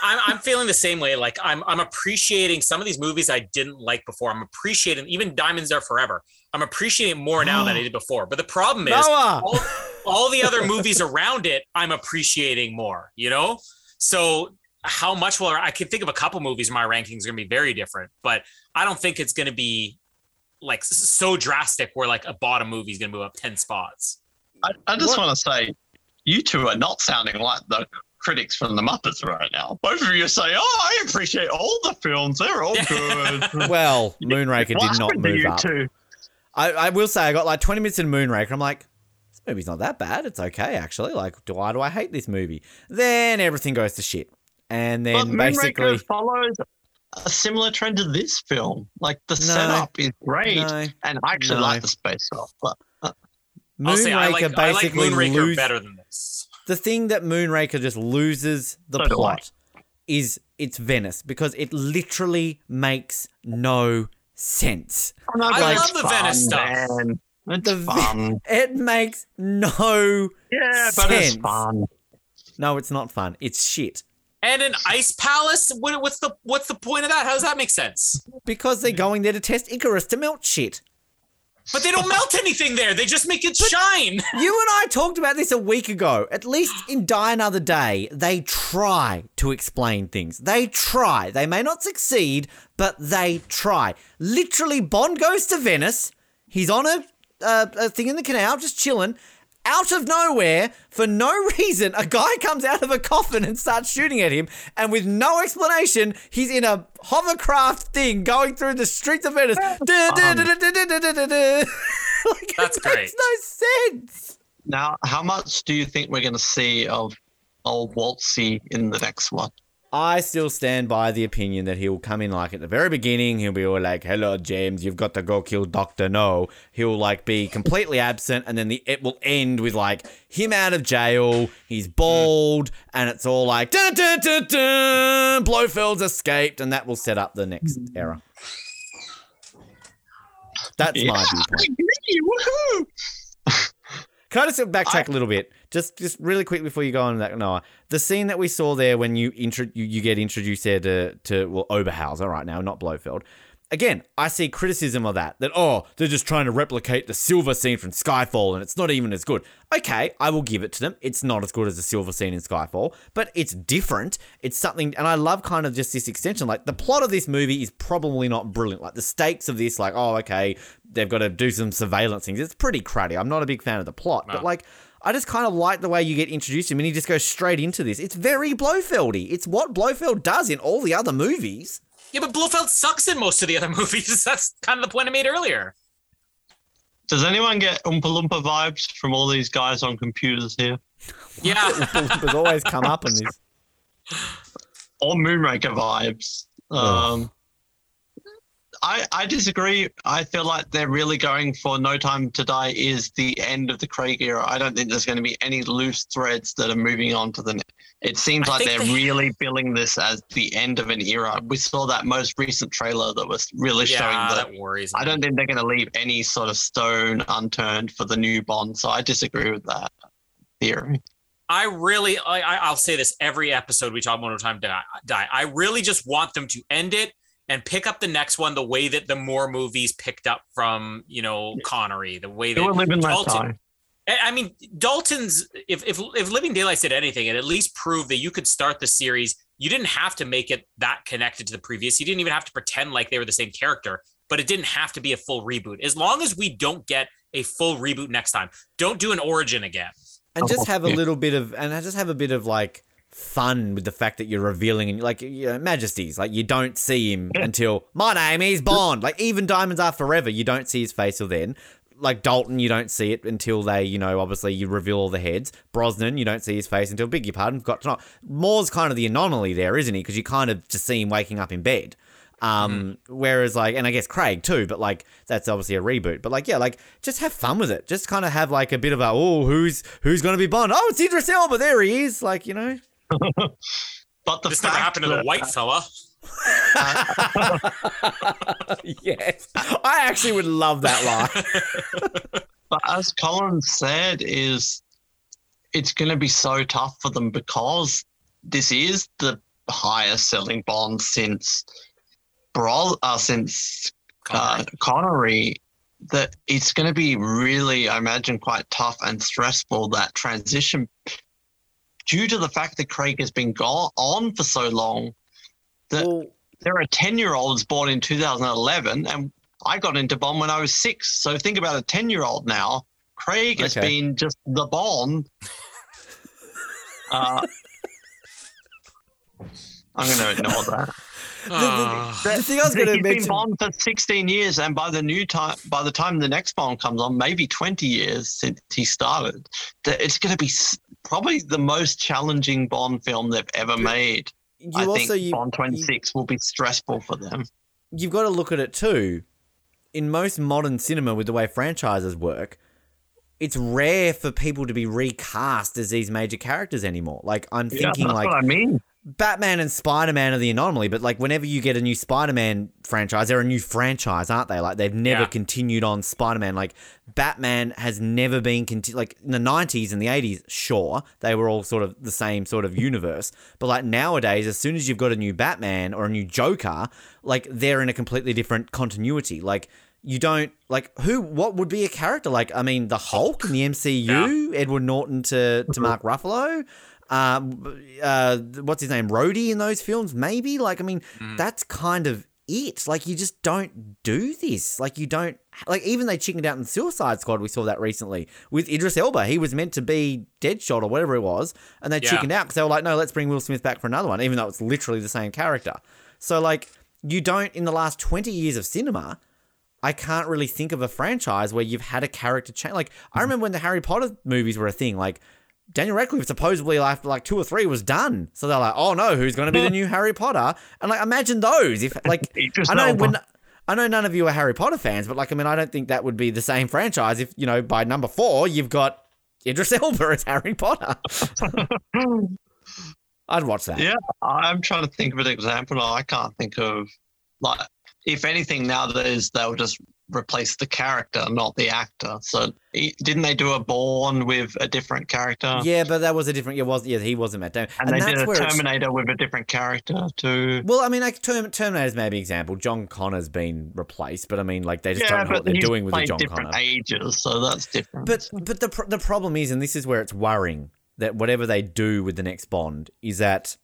Speaker 3: I'm, I'm feeling the same way. Like I'm, I'm appreciating some of these movies I didn't like before. I'm appreciating even Diamonds Are Forever. I'm appreciating more now than I did before. But the problem is, all, all the other movies around it, I'm appreciating more. You know, so how much will I can think of a couple movies my rankings are going to be very different, but I don't think it's going to be like so drastic where like a bottom movie is going to move up ten spots.
Speaker 1: I, I just want to say, you two are not sounding like the critics from the Muppets right now. Both of you say, "Oh, I appreciate all the films; they're all [LAUGHS] good."
Speaker 2: Well, [LAUGHS] Moonraker
Speaker 1: What
Speaker 2: did not move up.
Speaker 1: two?
Speaker 2: I, I will say I got like 20 minutes in Moonraker. I'm like, this movie's not that bad. It's okay actually. Like, do- why do I hate this movie? Then everything goes to shit, and
Speaker 1: But
Speaker 2: then basically,
Speaker 1: Moonraker follows a similar trend to this film. Like the setup is great,
Speaker 2: no,
Speaker 1: and I actually
Speaker 2: No.
Speaker 1: like the space stuff. But uh,
Speaker 3: I'll say I
Speaker 2: Moonraker
Speaker 3: like, I like
Speaker 2: basically
Speaker 3: Moonraker
Speaker 2: lose-
Speaker 3: better than this.
Speaker 2: the thing that Moonraker just loses the
Speaker 1: So
Speaker 2: plot is it's Venice because it literally makes no sense.
Speaker 1: Oh,
Speaker 3: I
Speaker 1: but
Speaker 3: love
Speaker 1: it's
Speaker 3: the Venice stuff.
Speaker 1: man. It's
Speaker 2: The
Speaker 1: fun. [LAUGHS]
Speaker 2: It makes no
Speaker 1: Yeah, but it's fun.
Speaker 2: No, it's not fun. It's shit.
Speaker 3: And an ice palace? What, what's the what's the point of that? How does that make sense?
Speaker 2: Because they're going there to test Icarus to melt shit.
Speaker 3: But they don't [LAUGHS] melt anything there. They just make it shine. [LAUGHS]
Speaker 2: You and I talked about this a week ago. At least in Die Another Day, they try to explain things. They try. They may not succeed, but they try. Literally, Bond goes to Venice. He's on a, a, a thing in the canal, just chilling out of nowhere, for no [LAUGHS] reason, a guy comes out of a coffin and starts shooting at him. And with no explanation, he's in a hovercraft thing going through the streets of Venice. Um, that [LAUGHS] um, [LAUGHS]
Speaker 3: that's great.
Speaker 2: makes no sense.
Speaker 1: Now, how much do you think we're going to see of old Waltzy in the next one?
Speaker 2: I still stand by the opinion that he'll come in like at the very beginning. He'll be all like, "Hello, James, you've got to go kill Doctor No." He'll like be completely absent, and then the it will end with like him out of jail. He's bald, and it's all like, "Dun dun dun dun." Blofeld's escaped, and that will set up the next era. That's my viewpoint. [LAUGHS] Can I just backtrack a little bit, just just really quick before you go on that Noah? The scene that we saw there when you intro you, you get introduced there to to well Oberhauser right now, not Blofeld. Again, I see criticism of that. That oh, they're just trying to replicate the Silva scene from Skyfall, and it's not even as good. Okay, I will give it to them. It's not as good as the Silva scene in Skyfall, but it's different. It's something, and I love kind of just this extension. Like the plot of this movie is probably not brilliant. Like the stakes of this, like oh, okay, they've got to do some surveillance things. It's pretty cruddy. I'm not a big fan of the plot, but like. I just kind of like the way you get introduced to him and he just goes straight into this. It's very Blofeldy. It's what Blofeld does in all the other movies.
Speaker 3: Yeah, but Blofeld sucks in most of the other [LAUGHS] movies. That's kind of the point I made earlier.
Speaker 1: Does anyone get Oompa Loompa vibes from all these guys on computers here?
Speaker 3: Yeah. [LAUGHS]
Speaker 2: There's always come up in this. [LAUGHS]
Speaker 1: Or Moonraker vibes? Um, I, I disagree. I feel like they're really going for No Time to Die is the end of the Craig era. I don't think there's going to be any loose threads that are moving on to the. ne- It seems
Speaker 3: I
Speaker 1: like they're
Speaker 3: they-
Speaker 1: really billing this as the end of an era. We saw that most recent trailer that was really
Speaker 3: yeah,
Speaker 1: showing that.
Speaker 3: that worries Me.
Speaker 1: I don't think they're going to leave any sort of stone unturned for the new Bond. So I disagree with that theory.
Speaker 3: I really, I, I- I'll say this every episode we talk about No Time Die- Die. I really just want them to end it and pick up the next one the way that the more movies picked up from, you know, Connery, the way
Speaker 1: They
Speaker 3: that
Speaker 1: were living that
Speaker 3: Dalton-
Speaker 1: time.
Speaker 3: I I mean, Dalton's if if if Living Daylights did anything, it at least proved that you could start the series. You didn't have to make it that connected to the previous. You didn't even have to pretend like they were the same character, but it didn't have to be a full reboot. As long as we don't get a full reboot next time, don't do an origin again.
Speaker 2: And just have a little bit of, and just have a bit of like fun with the fact that you're revealing and like you know, Majesties, like you don't see him until my name is Bond. Like even Diamonds Are Forever, you don't see his face till then. Like Dalton, you don't see it until they, you know, obviously you reveal all the heads. Brosnan, you don't see his face until, beg your pardon, got to know. Moore's kind of the anomaly there, isn't he? Because you kind of just see him waking up in bed. Um, whereas like, and I guess Craig too, but like that's obviously a reboot. But like, yeah, like just have fun with it. Just kind of have like a bit of a oh, who's who's gonna be Bond? Oh, it's Idris Elba. There he is. Like you know. [LAUGHS]
Speaker 1: But the
Speaker 3: This never happened to the white fella. [LAUGHS]
Speaker 2: yes, I actually would love that line. [LAUGHS]
Speaker 1: But as Colin said, is it's going to be so tough for them because this is the highest selling Bond since Bro, uh, since uh, Connery. That it's going to be really, I imagine, quite tough and stressful that transition due to the fact that Craig has been gone on for so long. That
Speaker 2: well,
Speaker 1: there are 10 year olds born in 2011 and i got into bond when i was six. So think about a 10 year old now. Craig has
Speaker 2: Okay.
Speaker 1: been just the bond. Uh, i'm going to ignore that.
Speaker 3: Ah.
Speaker 2: the thing I was gonna
Speaker 1: he's
Speaker 2: mention-
Speaker 1: been bond for 16 years and by the new time by the time the next bond comes on maybe 20 years since he started. That it's going to be probably the most challenging bond film they've ever made
Speaker 2: you
Speaker 1: i
Speaker 2: also
Speaker 1: think
Speaker 2: you,
Speaker 1: bond
Speaker 2: you
Speaker 1: 26 will be stressful for them
Speaker 2: you've got to look at it too. In most modern cinema, with the way franchises work, it's rare for people to be recast as these major characters anymore. Like I'm
Speaker 1: Yeah,
Speaker 2: thinking,
Speaker 1: that's
Speaker 2: like
Speaker 1: what I mean.
Speaker 2: Batman and Spider Man are the anomaly, but like whenever you get a new Spider Man franchise, they're a new franchise, aren't they? Like they've never
Speaker 3: Yeah.
Speaker 2: continued on Spider Man. Like Batman has never been conti- like in the nineties and the eighties. Sure, they were all sort of the same sort of universe, but like nowadays, as soon as you've got a new Batman or a new Joker, like they're in a completely different continuity. Like you don't like who what would be a character like i mean the hulk in the mcu edward norton to to mark ruffalo um uh what's his name Rhodey in those films maybe like i mean that's kind of it like you just don't do this like you don't like even they chickened out in suicide squad we saw that recently with idris elba he was meant to be deadshot or whatever it was and they
Speaker 3: Yeah.
Speaker 2: chickened out because they were like no let's bring will smith back for another one even though it's literally the same character so like you don't in the last 20 years of cinema I can't really think of a franchise where you've had a character change. Like I remember when the Harry Potter movies were a thing. Like Daniel Radcliffe supposedly after like two or three was done. So they're like, oh no, who's going to be the new Harry Potter? And like imagine those if like [LAUGHS] I know when. I know none of you are Harry Potter fans, but like, I mean, I don't think that would be the same franchise if, you know, by number four, you've got Idris [LAUGHS] Elba as Harry Potter. [LAUGHS] I'd watch that.
Speaker 1: Yeah, I'm trying to think of an example. I can't think of like if anything now nowadays they'll just replace the character, not the actor. So didn't they do a Bourne with a different character?
Speaker 2: Yeah, but that was a different. It was yeah, he wasn't Matt Damon,
Speaker 1: And, they did a Terminator with a different character too.
Speaker 2: Well, I mean, like Term- Terminator's maybe an example. John Connor's been replaced, but I mean, like they just
Speaker 1: Yeah,
Speaker 2: don't know what they're doing with the John
Speaker 1: different
Speaker 2: Connor.
Speaker 1: ages, so that's different.
Speaker 2: But but the pr- the problem is, and this is where it's worrying that whatever they do with the next Bond is that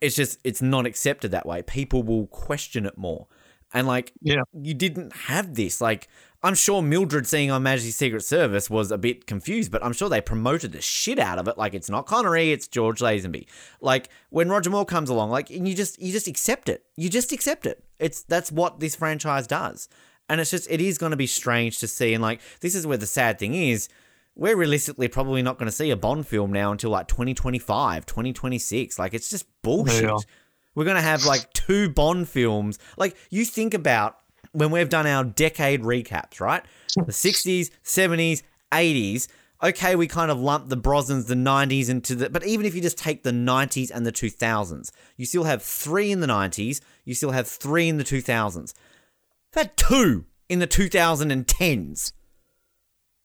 Speaker 2: it's just it's not accepted that way. People will question it more, and like
Speaker 1: Yeah.
Speaker 2: you didn't have this. Like I'm sure Mildred seeing on Majesty's Secret Service was a bit confused, but I'm sure they promoted the shit out of it. Like it's not Connery, it's George Lazenby. Like when Roger Moore comes along, like and you just you just accept it. You just accept it. It's that's what this franchise does. And it's just it is going to be strange to see. And like this is where the sad thing is. We're realistically probably not going to see a Bond film now until like 2025, 2026. Like it's just bullshit.
Speaker 1: Yeah.
Speaker 2: We're going to have like two Bond films. Like, you think about when we've done our decade recaps, right? The 60s, 70s, 80s. Okay, we kind of lump the Brosnans, the 90s into the. But even if you just take the 90s and the 2000s, you still have three in the 90s, you still have three in the 2000s. We've had two in the 2010s.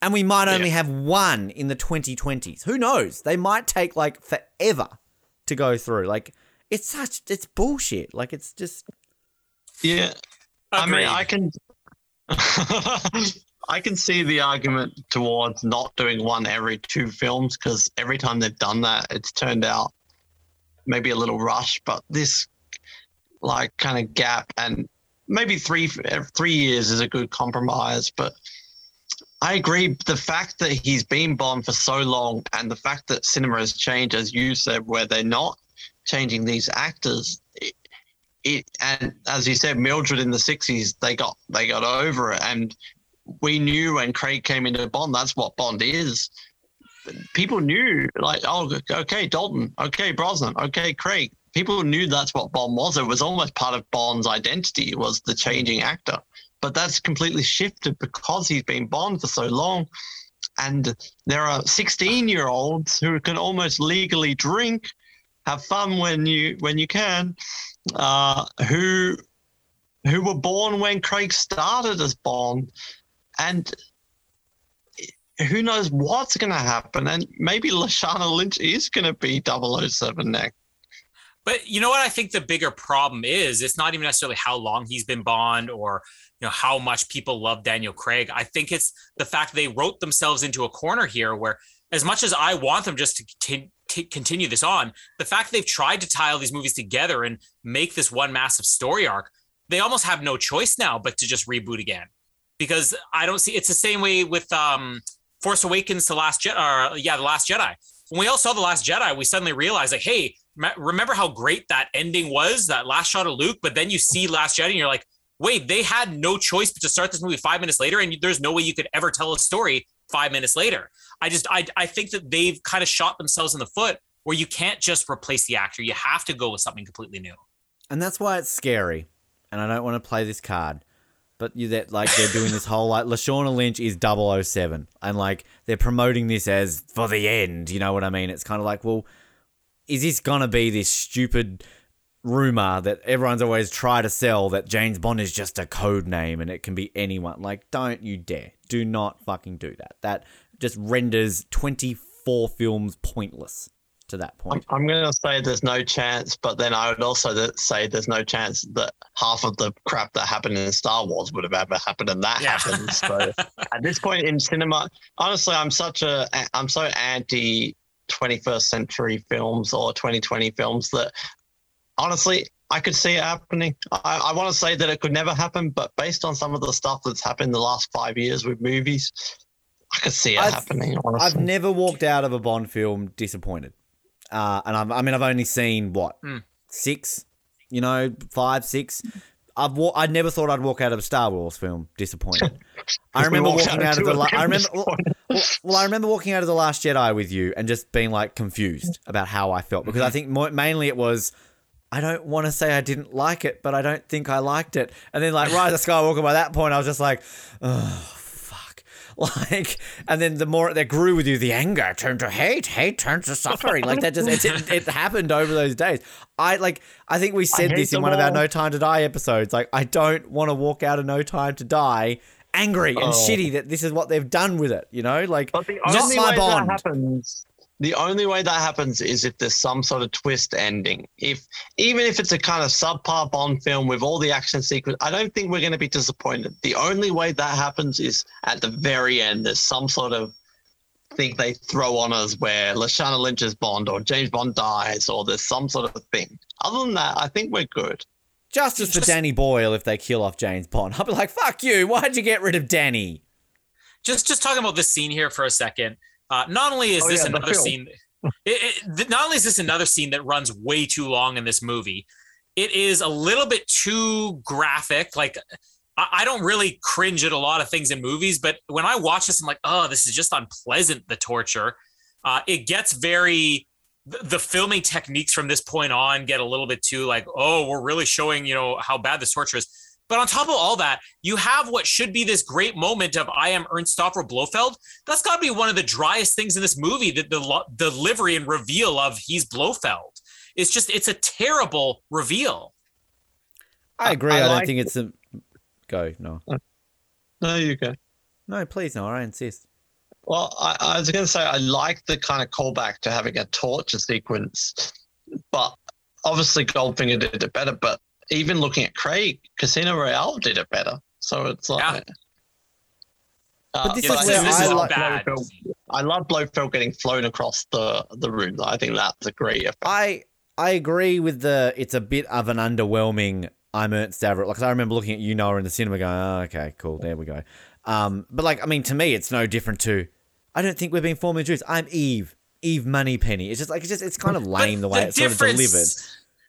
Speaker 2: And we might only have one in the 2020s. Who knows? They might take like forever to go through. Like, it's such it's bullshit. Like it's just
Speaker 1: yeah, I mean, I can, [LAUGHS] I can see the argument towards not doing one every two films because every time they've done that, it's turned out maybe a little rushed. But this, like, kind of gap and maybe three three years is a good compromise. But I agree. The fact that he's been Bond for so long, and the fact that cinema has changed, as you said, where they're not changing these actors. It, it and as you said, Mildred in the sixties, they got they got over it, and we knew when Craig came into Bond, that's what Bond is. People knew, like, oh, okay, Dalton, okay, Brosnan, okay, Craig. People knew that's what Bond was. It was almost part of Bond's identity was the changing actor. But that's completely shifted because he's been Bond for so long. And there are 16 year olds who can almost legally drink, have fun when you when you can, uh, who who were born when Craig started as Bond, and who knows what's going to happen? And maybe Lashana Lynch is going to be 007 next.
Speaker 3: But you know what I think the bigger problem is? It's not even necessarily how long he's been Bond or you know how much people love Daniel Craig. I think it's the fact they wrote themselves into a corner here where as much as I want them just to to continue this on, the fact they've tried to tie all these movies together and make this one massive story arc, they almost have no choice now but to just reboot again. Because I don't see it's the same way with um Force Awakens to Last Jedi or yeah, The Last Jedi. When we all saw The Last Jedi, we suddenly realized like, hey, me- remember how great that ending was, that last shot of Luke, but then you see Last Jedi and you're like, wait, they had no choice but to start this movie five minutes later, and there's no way you could ever tell a story five minutes later. I just I I think that they've kind of shot themselves in the foot where you can't just replace the actor. You have to go with something completely new.
Speaker 2: and that's why it's scary. And I don't want to play this card. But you that like they're doing this whole like Lashana Lynch is 007 and like they're promoting this as for the end, you know what I mean? It's kind of like, well, is this gonna be this stupid rumor that everyone's always tried to sell that James Bond is just a code name and it can be anyone? Like, don't you dare. Do not fucking do that. That just renders 24 films pointless to that
Speaker 1: I'm,
Speaker 2: point.
Speaker 1: I'm going to say there's no chance, but then I would also th- say there's no chance that half of the crap that happened in Star Wars would have ever happened, and that
Speaker 3: Yeah.
Speaker 1: happens. So [LAUGHS] at this point in cinema, honestly, I'm such a I'm so anti 21st century films or 2020 films that honestly. I could see it happening. I, I want to say that it could never happen, but based on some of the stuff that's happened the last five years with movies, I could see it
Speaker 2: I've-
Speaker 1: happening. Honestly.
Speaker 2: I've never walked out of a Bond film disappointed. Uh, and I've, I mean, I've only seen what
Speaker 3: Hmm.
Speaker 2: six, you know, five, six. I've wa- I never thought I'd walk out of a Star Wars film disappointed. [LAUGHS] I remember walking out of
Speaker 1: two
Speaker 2: the. La- I remember. Well, well, I remember walking out of the Last Jedi with you and just being like confused about how I felt because I think mo- mainly it was. I don't want to say I didn't like it, but I don't think I liked it. And then like Rise of Skywalker, by that point, I was just like, oh [LAUGHS] like. And then the more that grew with you, the anger turned to hate, hate turned to suffering. Like that just it, it, it happened over those days. I like. I think we said this in one of our. No Time to Die episodes. Like I don't want to walk out of No Time to Die angry and
Speaker 1: Oh.
Speaker 2: shitty that this is what they've done with it. You know, like not my Bond.
Speaker 1: that happens, the only way that happens is if there's some sort of twist ending. If even if it's a kind of subpar Bond film with all the action sequence, I don't think we're going to be disappointed. The only way that happens is at the very end. There's some sort of thing they throw on us where Lashana Lynch's Bond or James Bond dies or there's some sort of thing. Other than that, I think we're good.
Speaker 2: Justice for Danny Boyle if they kill off James Bond. [LAUGHS] I'll be like, fuck you. Why'd you get rid of Danny?
Speaker 3: just just talking about this scene here for a second. Uh, not only is
Speaker 1: Oh,
Speaker 3: this
Speaker 1: yeah,
Speaker 3: another scene, it, it, not only is this another scene that runs way too long in this movie, it is a little bit too graphic. Like I, I don't really cringe at a lot of things in movies, but when I watch this, I'm like, oh, this is just unpleasant. The torture. Uh, it gets very. The the filming techniques from this point on get a little bit too like, oh, we're really showing you know how bad this torture is. But on top of all that, you have what should be this great moment of I am Ernst Stavro Blofeld. That's got to be one of the driest things in this movie. The, the lo- delivery and reveal of he's Blofeld. It's just it's a terrible reveal.
Speaker 2: I agree.
Speaker 1: I
Speaker 2: I, don't
Speaker 1: like-
Speaker 2: think it's a. Go, no.
Speaker 1: No, you go.
Speaker 2: No, please, no. I insist.
Speaker 1: Well, I, I was going to say I like the kind of callback to having a torture sequence, but obviously Goldfinger did it better. But even looking at Craig, Casino Royale did it better. So it's like. Uh,
Speaker 2: But this
Speaker 3: Yeah,
Speaker 2: is
Speaker 3: this,
Speaker 2: where
Speaker 3: is, this
Speaker 2: I
Speaker 3: is
Speaker 2: like-
Speaker 3: bad.
Speaker 1: Blofeld. I love Blofeld getting flown across the the room. I think that's a great effect.
Speaker 2: I I agree with the. It's a bit of an underwhelming. I'm Ernst Stavro. Like 'cause I remember looking at you, Noah, in the cinema, going, "Oh, okay, cool, there we go." Um, but like, I mean, to me, it's no different to. I don't think we're being formally introduced. I'm Eve, Eve Moneypenny. It's just like it's just it's kind of lame the way it's sort of delivered.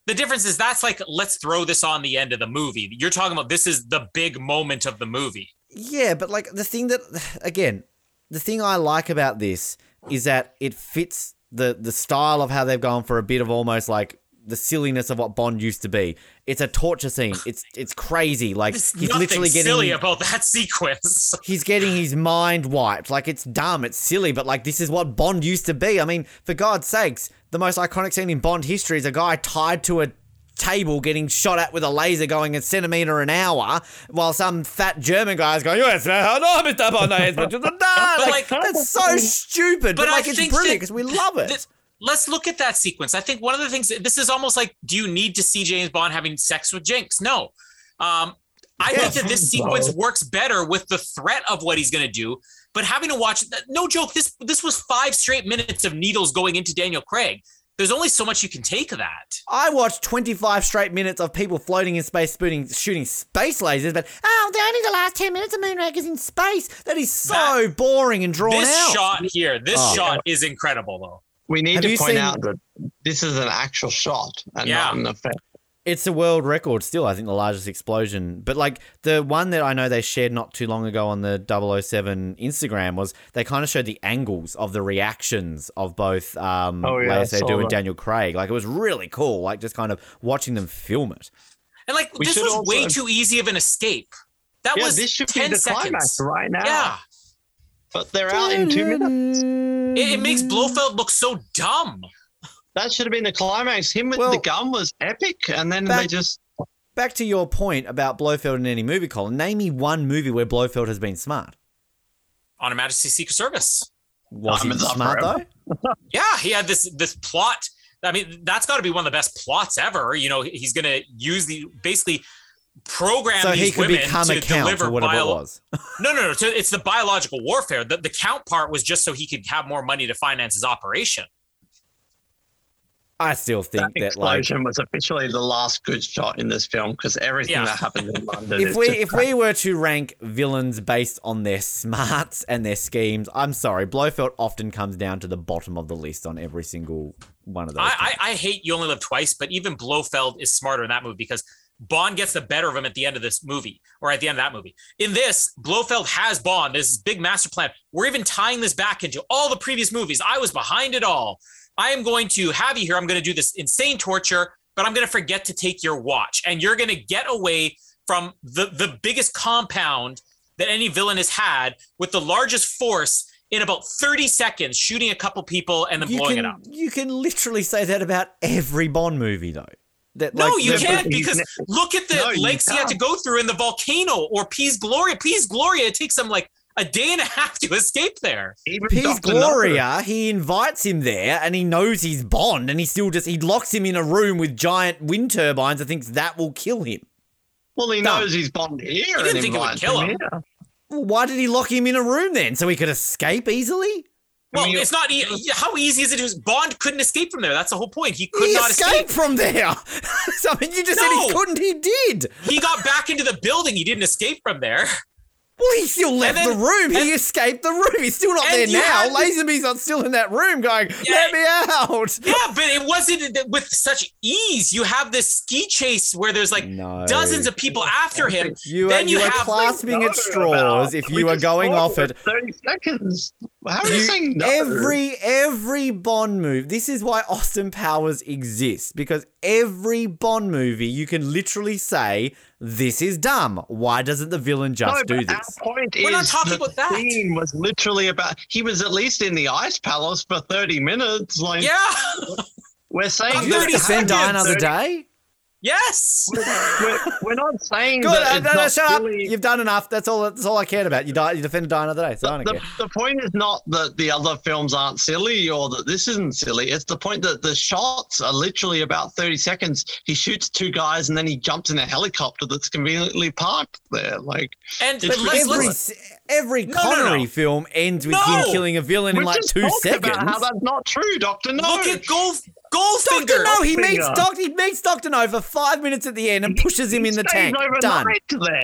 Speaker 3: The difference is that's like let's throw this on the end of the movie. You're talking about this is the big moment of the movie.
Speaker 2: Yeah, but like the thing that [SIGHS] again, the thing I like about this is that it fits the the style of how they've gone for a bit of almost like the silliness of what Bond used to be. It's a torture scene. It's it's crazy. Like
Speaker 3: There's
Speaker 2: he's literally getting
Speaker 3: silly about that [LAUGHS] sequence.
Speaker 2: he's getting his mind wiped. Like it's dumb, it's silly, but like this is what Bond used to be. I mean, for God's sakes, the most iconic scene in Bond history is a guy tied to a table getting shot at with a laser going a centimeter an hour while some fat German guy is going, Yes, no, no, Mr. Bond, no, but like,
Speaker 3: like-
Speaker 2: that's so stupid, but,
Speaker 3: But I
Speaker 2: like it's
Speaker 3: think
Speaker 2: brilliant because we love it.
Speaker 3: Th- let's look at that sequence. I think one of the things this is almost like, do you need to see James Bond having sex with Jinx? No. Um, I
Speaker 2: Yeah.
Speaker 3: think that this [LAUGHS] sequence works better with the threat of what he's going to do. But having to watch, no joke, this this was five straight minutes of needles going into Daniel Craig. There's only so much you can take of that.
Speaker 2: I watched 25 straight minutes of people floating in space, shooting, shooting space lasers, but oh, they're only the last 10 minutes of Moonraker's in space. That is so
Speaker 3: That-
Speaker 2: boring and drawn
Speaker 3: This
Speaker 2: out.
Speaker 3: shot here, this
Speaker 2: Oh.
Speaker 3: shot is incredible though.
Speaker 1: we need
Speaker 2: Have
Speaker 1: to point
Speaker 2: seen-
Speaker 1: out that this is an actual shot and
Speaker 3: Yeah.
Speaker 1: not an effect.
Speaker 2: It's a world record still, I think, the largest explosion. But like the one that I know they shared not too long ago on the 007 Instagram was they kind of showed the angles of the reactions of both um,
Speaker 1: Oh, yeah, I
Speaker 2: Léa
Speaker 1: saw
Speaker 2: Seydoux and. Daniel Craig. Like it was really cool, like just kind of watching them film it.
Speaker 3: And like
Speaker 1: We
Speaker 3: this was
Speaker 1: also-
Speaker 3: way too easy of an escape. That
Speaker 1: Yeah,
Speaker 3: was
Speaker 1: this should
Speaker 3: 10
Speaker 1: be the
Speaker 3: seconds.
Speaker 1: climax right now.
Speaker 3: Yeah.
Speaker 1: But they're out in two minutes.
Speaker 3: It, it makes Blofeld look so dumb.
Speaker 1: That should have been the climax. Him with
Speaker 2: Well-
Speaker 1: the gun was epic, and then
Speaker 2: Back-
Speaker 1: they just
Speaker 2: Back to your point about Blofeld in any movie, Colin. Name me one movie where Blofeld has been smart.
Speaker 3: On a Majesty Secret Service.
Speaker 2: Was he
Speaker 1: Diamonds Are
Speaker 2: smart
Speaker 1: Forever.
Speaker 2: though? [LAUGHS]
Speaker 3: Yeah, he had this this plot. I mean, that's got to be one of the best plots ever. You know, he's going to use the basically program
Speaker 2: So
Speaker 3: these
Speaker 2: he could
Speaker 3: women
Speaker 2: become
Speaker 3: to
Speaker 2: a count
Speaker 3: deliver
Speaker 2: or whatever
Speaker 3: bio-
Speaker 2: it was. [LAUGHS]
Speaker 3: No, no, no. So it's the biological warfare. The, the count part was just so he could have more money to finance his operation.
Speaker 2: I still think that, like
Speaker 1: explosion was officially the last good shot in this film because everything
Speaker 3: Yeah.
Speaker 1: that happened in [LAUGHS] London.
Speaker 2: if
Speaker 1: is
Speaker 2: we
Speaker 1: just
Speaker 2: if we were to rank villains based on their smarts and their schemes, I'm sorry, Blofeld often comes down to the bottom of the list on every single one of those.
Speaker 3: I, I, I hate You Only Live Twice, but even Blofeld is smarter in that movie because Bond gets the better of him at the end of this movie or at the end of that movie. In this, Blofeld has Bond. This big master plan. We're even tying this back into all the previous movies. I was behind it all. I am going to have you here. I'm going to do this insane torture, but I'm going to forget to take your watch. And you're going to get away from the, the biggest compound that any villain has had with the largest force in about 30 seconds, shooting a couple people and then
Speaker 2: you
Speaker 3: blowing
Speaker 2: can
Speaker 3: it up.
Speaker 2: you can literally say that about every Bond movie though. That
Speaker 3: No,
Speaker 2: like,
Speaker 3: you can't
Speaker 1: but- [LAUGHS]
Speaker 3: because look at the
Speaker 1: No, you
Speaker 3: lengths you have to go through in the volcano or Piz Gloria. Piz Gloria, it takes them like a day and a half to escape there.
Speaker 1: even
Speaker 2: Piz
Speaker 1: Dr. No-
Speaker 2: Gloria, he invites him there and he knows he's Bond and he still just he locks him in a room with giant wind turbines and thinks that will kill him.
Speaker 1: Well, he
Speaker 2: Done.
Speaker 1: knows he's Bond here.
Speaker 3: didn't think it would
Speaker 1: invites
Speaker 3: kill him.
Speaker 1: here.
Speaker 2: Well, why did he lock him in a room then? So he could escape easily?
Speaker 3: Well,
Speaker 1: mean,
Speaker 3: it's not e- how easy is it to Bond couldn't escape from there. That's the whole point. He could
Speaker 2: he
Speaker 3: not escape.
Speaker 2: from there. [LAUGHS] so, I mean, you just said he couldn't. He did.
Speaker 3: He got back into the building. He didn't escape from there.
Speaker 2: Well, he still left
Speaker 3: then-
Speaker 2: the room. He escaped the room. He's still not there now.
Speaker 3: had-
Speaker 2: Lazenby's not still in that room going,
Speaker 3: Yeah.
Speaker 2: let me out.
Speaker 3: Yeah, but it wasn't with such ease. You have this ski chase where there's like
Speaker 2: No.
Speaker 3: dozens of people after him.
Speaker 2: You
Speaker 3: then
Speaker 2: are,
Speaker 3: you
Speaker 2: you are
Speaker 3: have
Speaker 2: clasping
Speaker 1: No
Speaker 2: at straws
Speaker 1: about-
Speaker 2: if
Speaker 1: we
Speaker 2: you are going off
Speaker 1: for
Speaker 2: it.
Speaker 1: Thirty seconds. How are you,
Speaker 2: You-
Speaker 1: saying no?
Speaker 2: Every every Bond movie. This is why Austin Powers exists because every Bond movie you can literally say this is dumb. Why doesn't the villain just
Speaker 1: no,
Speaker 2: do
Speaker 1: but
Speaker 2: this?
Speaker 1: Our point
Speaker 3: We're
Speaker 1: is
Speaker 3: not talking
Speaker 1: the
Speaker 3: about that.
Speaker 1: scene was literally about. He was at least in the ice palace for thirty minutes. Like
Speaker 3: Yeah.
Speaker 1: we're saying,
Speaker 3: Did
Speaker 2: You
Speaker 1: that
Speaker 2: have to spend die another
Speaker 1: 30
Speaker 2: day.
Speaker 3: Yes.
Speaker 1: We're, [LAUGHS] we're not saying
Speaker 2: Good.
Speaker 1: that
Speaker 2: uh, no, no,
Speaker 1: not
Speaker 2: shut up. You've done enough. That's all. That's all I cared about. You die. You defended die another day. So I don't
Speaker 1: the,
Speaker 2: care.
Speaker 1: the point is not that the other films aren't silly or that this isn't silly. It's the point that the shots are literally about 30 seconds. He shoots two guys and then he jumps in a helicopter that's conveniently parked there. Like,
Speaker 3: And
Speaker 1: It's
Speaker 3: but let's,
Speaker 2: every
Speaker 3: let's,
Speaker 2: s- every
Speaker 3: No, no, no.
Speaker 2: Connery film ends with
Speaker 3: No.
Speaker 2: him killing a villain in like
Speaker 1: just
Speaker 2: two seconds.
Speaker 1: about how that's not true, Doctor. No.
Speaker 3: look at Gold
Speaker 2: Doctor No, he meets Doctor. He meets Doctor No for five minutes at the end and pushes him in the tank. Done.
Speaker 1: There.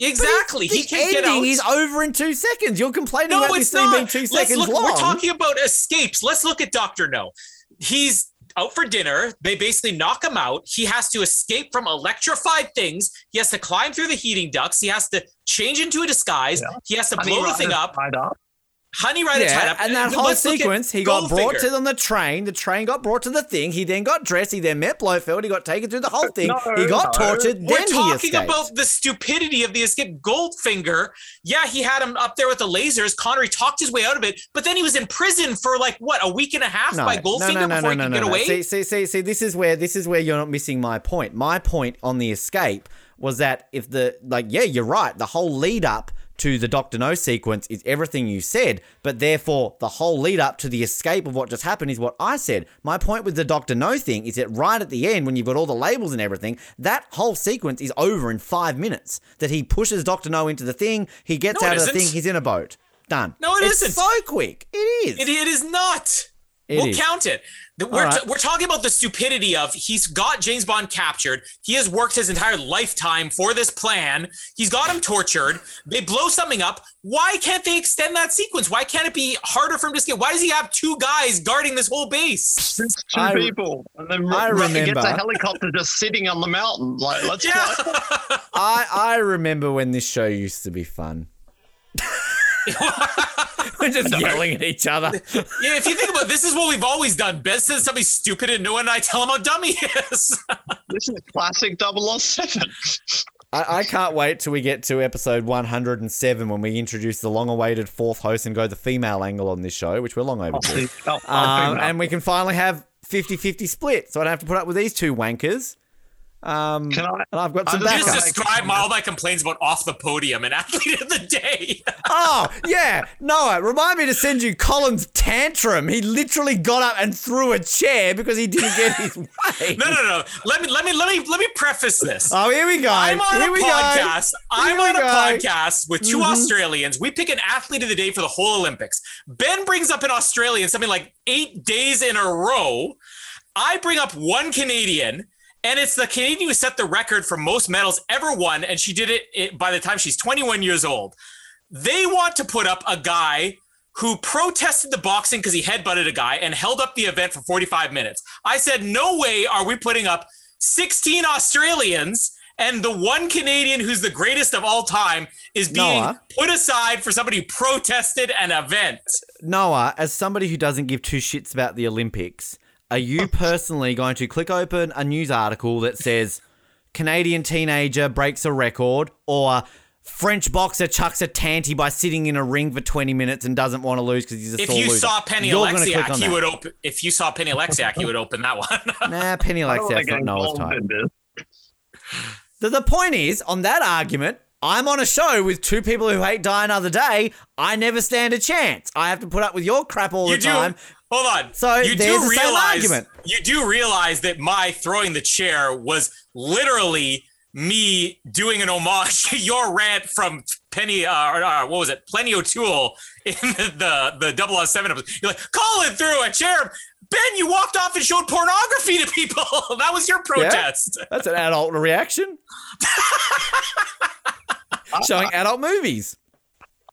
Speaker 3: Exactly.
Speaker 2: The
Speaker 3: He can't get out.
Speaker 2: is over in two seconds. You're complaining
Speaker 3: no,
Speaker 2: about this
Speaker 3: it's
Speaker 2: scene
Speaker 3: not.
Speaker 2: being 2
Speaker 3: Let's
Speaker 2: seconds
Speaker 3: look,
Speaker 2: long.
Speaker 3: We're talking about escapes. Let's look at Doctor No. He's out for dinner. They basically knock him out. He has to escape from electrified things. He has to climb through the heating ducts. He has to change into a disguise.
Speaker 1: Yeah.
Speaker 3: He has to
Speaker 1: Honey
Speaker 3: blow the thing up.
Speaker 1: up.
Speaker 3: Honey Rider tied
Speaker 2: yeah,
Speaker 3: up.
Speaker 2: and that whole
Speaker 3: Let's
Speaker 2: sequence, he got brought to on the train. The train got brought to the thing. He then got dressed. He then met Blofeld. He got taken through the whole thing.
Speaker 1: No,
Speaker 2: he got
Speaker 1: no.
Speaker 2: tortured.
Speaker 3: We're
Speaker 2: then he
Speaker 3: talking
Speaker 2: escaped.
Speaker 3: about the stupidity of the escape. Goldfinger, yeah, he had him up there with the lasers. Connery talked his way out of it, but then he was in prison for like what a week and a half by Goldfinger before he could get away.
Speaker 2: See, see, see, see. This is where this is where you're not missing my point. My point on the escape was that if the like, yeah, you're right. The whole lead up to the Doctor No sequence is everything you said, but therefore the whole lead up to the escape of what just happened is what I said. My point with the Doctor No thing is that right at the end, when you've got all the labels and everything, that whole sequence is over in five minutes. That he pushes Doctor No into the thing, he gets
Speaker 3: No,
Speaker 2: out of the thing, he's in a boat. Done.
Speaker 3: No, it
Speaker 2: it's
Speaker 3: isn't.
Speaker 2: so quick. It is.
Speaker 3: It, it is not.
Speaker 2: It
Speaker 3: we'll
Speaker 2: is.
Speaker 3: count it. The- We're,
Speaker 2: All right.
Speaker 3: t- we're talking about the stupidity of he's got James Bond captured. He has worked his entire lifetime for this plan. He's got him tortured. They blow something up. Why can't they extend that sequence? Why can't it be harder for him to escape? Why does he have two guys guarding this whole base?
Speaker 1: It's two
Speaker 2: I-
Speaker 1: people, and then
Speaker 2: I
Speaker 1: Ro- he gets
Speaker 2: remember.
Speaker 1: a helicopter just sitting on the mountain. Like, let's
Speaker 3: Yeah.
Speaker 1: fly. [LAUGHS]
Speaker 2: I I remember when this show used to be fun. [LAUGHS] [LAUGHS] We're just yelling at each other.
Speaker 3: Yeah, if you think about it, this is what we've always done. Ben says something stupid and no one and I tell him how dumb he is. [LAUGHS]
Speaker 1: This is classic 007.
Speaker 2: I, I can't wait till we get to episode 107 when we introduce the long-awaited fourth host and go the female angle on this show, which we're long overdue.
Speaker 1: Oh,
Speaker 2: Um, and we can finally have 50-50 split, so I don't have to put up with these two wankers. Um,
Speaker 1: Can I-
Speaker 2: and I've got some
Speaker 1: just-
Speaker 3: describe all my complaints about off the podium and [LAUGHS] athlete of the day.
Speaker 2: Oh, yeah. Noah, remind me to send you Colin's tantrum. He literally got up and threw a chair because he didn't get his [LAUGHS] way.
Speaker 3: no, no, no. Let me let me let me let me preface this.
Speaker 2: Oh, here we go.
Speaker 3: I'm on
Speaker 2: here
Speaker 3: a podcast.
Speaker 2: Go.
Speaker 3: I'm
Speaker 2: Here
Speaker 3: on a
Speaker 2: go.
Speaker 3: podcast with 2 Australians. We pick an athlete of the day for the whole Olympics. Ben brings up an Australian something like eight days in a row. I bring up one Canadian, and it's the Canadian who set the record for most medals ever won, and she did it, by the time she's 21 years old. They want to put up a guy who protested the boxing because he headbutted a guy and held up the event for 45 minutes. I said, no way are we putting up 16 Australians and the one Canadian who's the greatest of all time is being
Speaker 2: Noah.
Speaker 3: put aside for somebody who protested an event.
Speaker 2: Noah, as somebody who doesn't give two shits about the Olympics, are you personally going to click open a news article that says Canadian teenager breaks a record or French boxer chucks a tanty by sitting in a ring for 20 minutes and doesn't want to lose because he's a
Speaker 3: If
Speaker 2: sore
Speaker 3: you
Speaker 2: loser?
Speaker 3: saw Penny
Speaker 2: You're click
Speaker 3: Oleksiak,
Speaker 2: on
Speaker 3: he would open. If you saw Penny Oleksiak, he would open that one. [LAUGHS]
Speaker 2: Nah, Penny
Speaker 1: I don't Oleksiak's
Speaker 2: not Noah's
Speaker 1: involved
Speaker 2: type. The, the point is, on that argument, I'm on a show with two people who hate Die Another Day. I never stand a chance. I have to put up with your crap all
Speaker 3: you
Speaker 2: the
Speaker 3: do.
Speaker 2: time.
Speaker 3: Hold on.
Speaker 2: So
Speaker 3: you
Speaker 2: there's
Speaker 3: do realize
Speaker 2: argument.
Speaker 3: you do realize that my throwing the chair was literally me doing an homage to your rant from Penny. Uh, or, uh, what was it? Plenty O'Toole in [LAUGHS] the the, the 007 episode. You're like, Colin threw a chair. Ben, you walked off and showed pornography to people. [LAUGHS] that was your protest.
Speaker 2: Yeah, That's an adult reaction. [LAUGHS] Showing adult movies.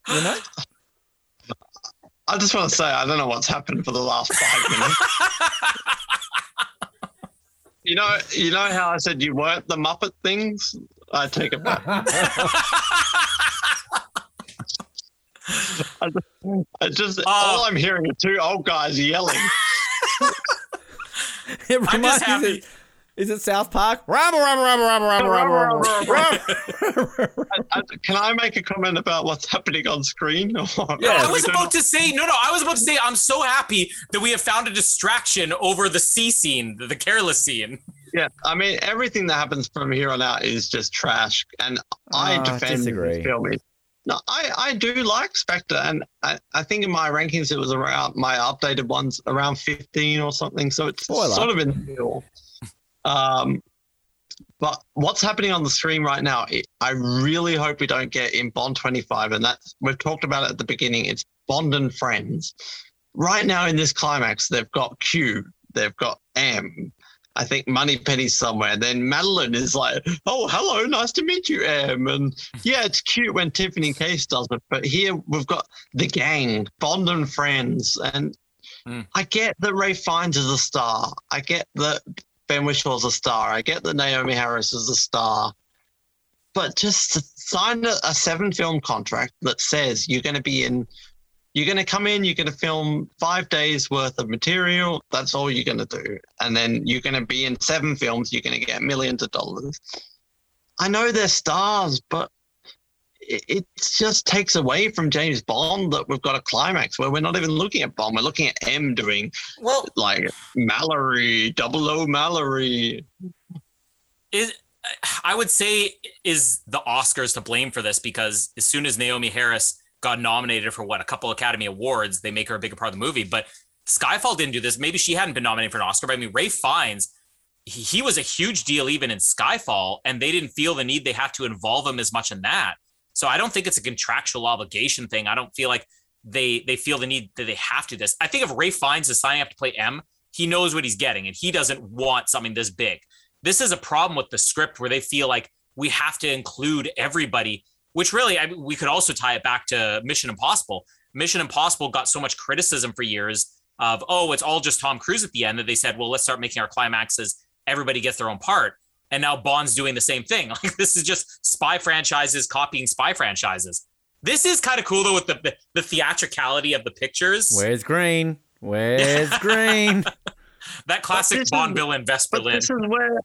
Speaker 2: You know?
Speaker 1: I just want to say I don't know what's happened for the last five minutes. [LAUGHS] you know, you know how I said you weren't the Muppet things. I take it back. I just, I just uh, all I'm hearing are two old guys yelling.
Speaker 2: It
Speaker 3: I'm
Speaker 2: reminds me. Is it South Park? Rumble, rumble, rumble, rumble, rumble, rumble, rumble, rumble. [LAUGHS]
Speaker 1: Can I make a comment about what's happening on screen? [LAUGHS]
Speaker 2: Yeah.
Speaker 3: I was about to say no, no. I was about to say I'm so happy that we have found a distraction over the sea scene, the, the careless scene.
Speaker 1: Yeah, I mean everything that happens from here on out is just trash, and I
Speaker 2: Ah,
Speaker 1: defend
Speaker 2: disagree.
Speaker 1: this film. No, I, I do like Spectre, and I, I think in my rankings it was around my updated ones around fifteen or something. So it's
Speaker 2: Spoiler.
Speaker 1: sort of in the middle. [LAUGHS] Um, but what's happening on the screen right now? It, I really hope we don't get in Bond twenty five, and that's we've talked about it at the beginning. It's Bond and friends. Right now in this climax, they've got Q, they've got M, I think Moneypenny's somewhere. Then Madeleine is like, "Oh, hello, nice to meet you, Em." And yeah, it's cute when Tiffany Case does it, but here we've got the gang, Bond and friends, and
Speaker 3: Hmm.
Speaker 1: I get that Ralph Fiennes is a star. I get that Ben Whishaw's a star. I get that Naomie Harris is a star. But just sign a, a seven-film contract that says you're going to be in you're going to come in, you're going to film five days worth of material. That's all you're going to do. And then you're going to be in seven films. You're going to get millions of dollars. I know they're stars, but it, it just takes away from James Bond that we've got a climax where we're not even looking at Bond. We're looking at M doing
Speaker 3: Well,
Speaker 1: like Mallory, double O Mallory.
Speaker 3: is I would say is the Oscars to blame for this because as soon as Naomie Harris got nominated for what a couple Academy Awards, they make her a bigger part of the movie. But Skyfall didn't do this. Maybe she hadn't been nominated for an Oscar. But I mean, Ralph Fiennes, he, he was a huge deal even in Skyfall, and they didn't feel the need they had to involve him as much in that. So I don't think it's a contractual obligation thing. I don't feel like they they feel the need that they have to this. I think if Ralph Fiennes is signing up to play M, he knows what he's getting, and he doesn't want something this big this is a problem with the script where they feel like we have to include everybody which really I, we could also tie it back to mission impossible. Mission impossible got so much criticism for years of oh it's all just tom cruise at the end that they said well let's start making our climaxes everybody gets their own part. And now bond's doing the same thing. [LAUGHS] Like this is just spy franchises copying spy franchises. This is kind of cool though with the, the, the theatricality of the pictures.
Speaker 2: Where's Greene? Where's [LAUGHS] Greene?
Speaker 3: that classic
Speaker 1: this is-
Speaker 3: bond bill in West
Speaker 1: this is where,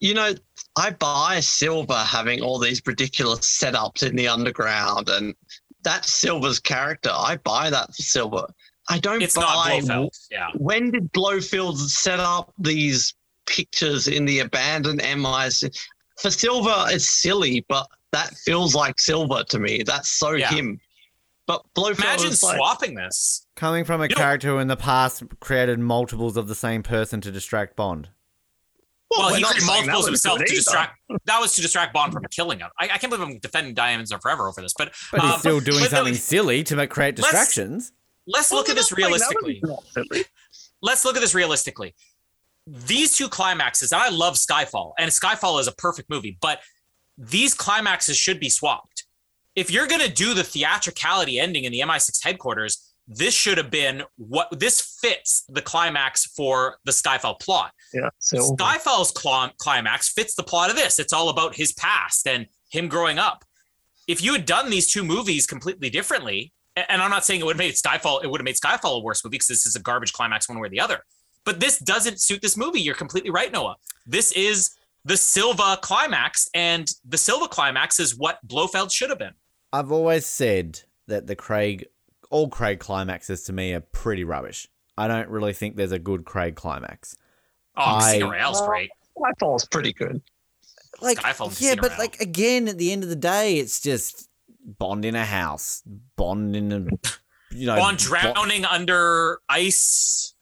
Speaker 1: you know, I buy Silva having all these ridiculous setups in the underground, and that's Silva's character. I buy that for Silva. I don't
Speaker 3: It's not
Speaker 1: buy.
Speaker 3: Blofeld. Yeah.
Speaker 1: When did Blofeld set up these pictures in the abandoned MIs? For Silva, it's silly, but that feels like Silva to me. That's so
Speaker 3: Yeah.
Speaker 1: him. But Blofeld
Speaker 3: Imagine
Speaker 1: like,
Speaker 3: swapping this.
Speaker 2: Coming from a
Speaker 3: You know-
Speaker 2: character who in the past created multiples of the same person to distract Bond.
Speaker 3: Well,
Speaker 1: we're
Speaker 3: he
Speaker 1: not
Speaker 3: created multiples himself to distract. That was to distract Bond from killing him. I, I can't believe I'm defending Diamonds Are Forever over this, but
Speaker 2: But he's
Speaker 3: um,
Speaker 2: still doing
Speaker 3: but
Speaker 2: something
Speaker 3: no,
Speaker 2: silly to make, create
Speaker 3: Let's-
Speaker 2: distractions.
Speaker 3: Let's
Speaker 1: Well,
Speaker 3: look at this
Speaker 1: not saying that was
Speaker 3: realistically. let's look at this realistically. These two climaxes, and I love Skyfall, and Skyfall is a perfect movie, but these climaxes should be swapped. If you're going to do the theatricality ending in the MI6 headquarters, this should have been what this fits the climax for the Skyfall plot.
Speaker 1: Yeah, Silva.
Speaker 3: Skyfall's cl- climax fits the plot of this. It's all about his past and him growing up. If you had done these two movies completely differently, and I'm not saying it would have made Skyfall, it would have made Skyfall a worse movie because this is a garbage climax one way or the other. But this doesn't suit this movie. You're completely right, Noah. This is the Silva climax, and the Silva climax is what Blofeld should have been.
Speaker 2: I've always said that the Craig, all Craig climaxes to me are pretty rubbish. I don't really think there's a good Craig climax.
Speaker 3: Oh,
Speaker 2: I-
Speaker 3: Casino Royale's great.
Speaker 1: Skyfall's pretty good.
Speaker 2: Like,
Speaker 3: Skyfall and
Speaker 2: yeah,
Speaker 3: Casino
Speaker 2: but like again, at the end of the day, it's just Bond in a house, Bond in a, you know,
Speaker 3: Bond drowning under ice.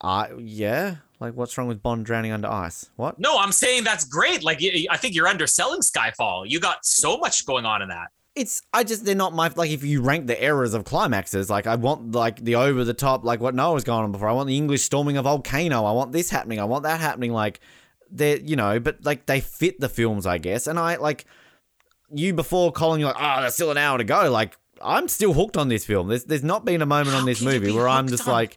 Speaker 2: Uh, yeah, like what's wrong with Bond drowning under ice? What?
Speaker 3: No, I'm saying that's great. Like, I think you're underselling Skyfall. You got so much going on in that.
Speaker 2: It's I just they're not my like if you rank the errors of climaxes like I want like the over the top like what Noah was going on before. I want the English storming a volcano. I want this happening. I want that happening. Like they're you know but like they fit the films I guess. And I like you before Colin you're like oh there's still an hour to go. Like I'm still hooked on this film. There's there's not been a moment on this movie where I'm just
Speaker 3: on-
Speaker 2: like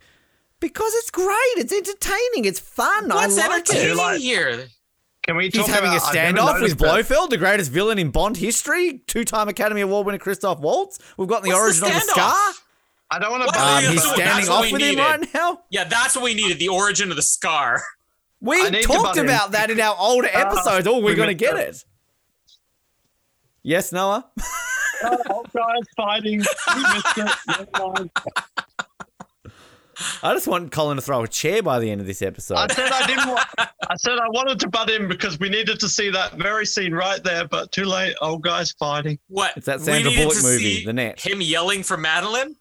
Speaker 2: because it's great. It's entertaining. It's fun.
Speaker 3: What's
Speaker 2: I like it.
Speaker 3: entertaining
Speaker 1: like-
Speaker 3: here?
Speaker 1: Can we
Speaker 2: He's having a
Speaker 1: about, I've
Speaker 2: standoff with
Speaker 1: noticed
Speaker 2: Blofeld, the greatest villain in Bond history. Two-time Academy Award winner Christoph Waltz. We've got the
Speaker 3: What's the
Speaker 2: origin of the scar.
Speaker 1: I don't want to.
Speaker 3: What?
Speaker 2: Um,
Speaker 3: Yeah,
Speaker 2: he's
Speaker 3: so
Speaker 2: standing
Speaker 3: that's what
Speaker 2: off
Speaker 3: we
Speaker 2: with him
Speaker 3: needed.
Speaker 2: right now.
Speaker 3: Yeah, that's what we needed. The origin of the scar.
Speaker 2: We
Speaker 1: I need to
Speaker 2: talked
Speaker 1: butt in.
Speaker 2: about that in our older [LAUGHS] episodes. oh, we're
Speaker 1: we
Speaker 2: going to get
Speaker 1: it.
Speaker 2: it. Yes, Noah? [LAUGHS]
Speaker 1: oh, guys fighting. We missed it. [LAUGHS] Never mind.
Speaker 2: I just want Colin to throw a chair by the end of this episode.
Speaker 1: I
Speaker 2: episode.
Speaker 1: said I didn't. Want, I said I wanted to butt in because we needed to see that very scene right there, but too late. Old guys fighting.
Speaker 3: What?
Speaker 2: It's that Sandra Bullock movie,
Speaker 3: see
Speaker 2: The Net.
Speaker 3: Him yelling for Madeleine?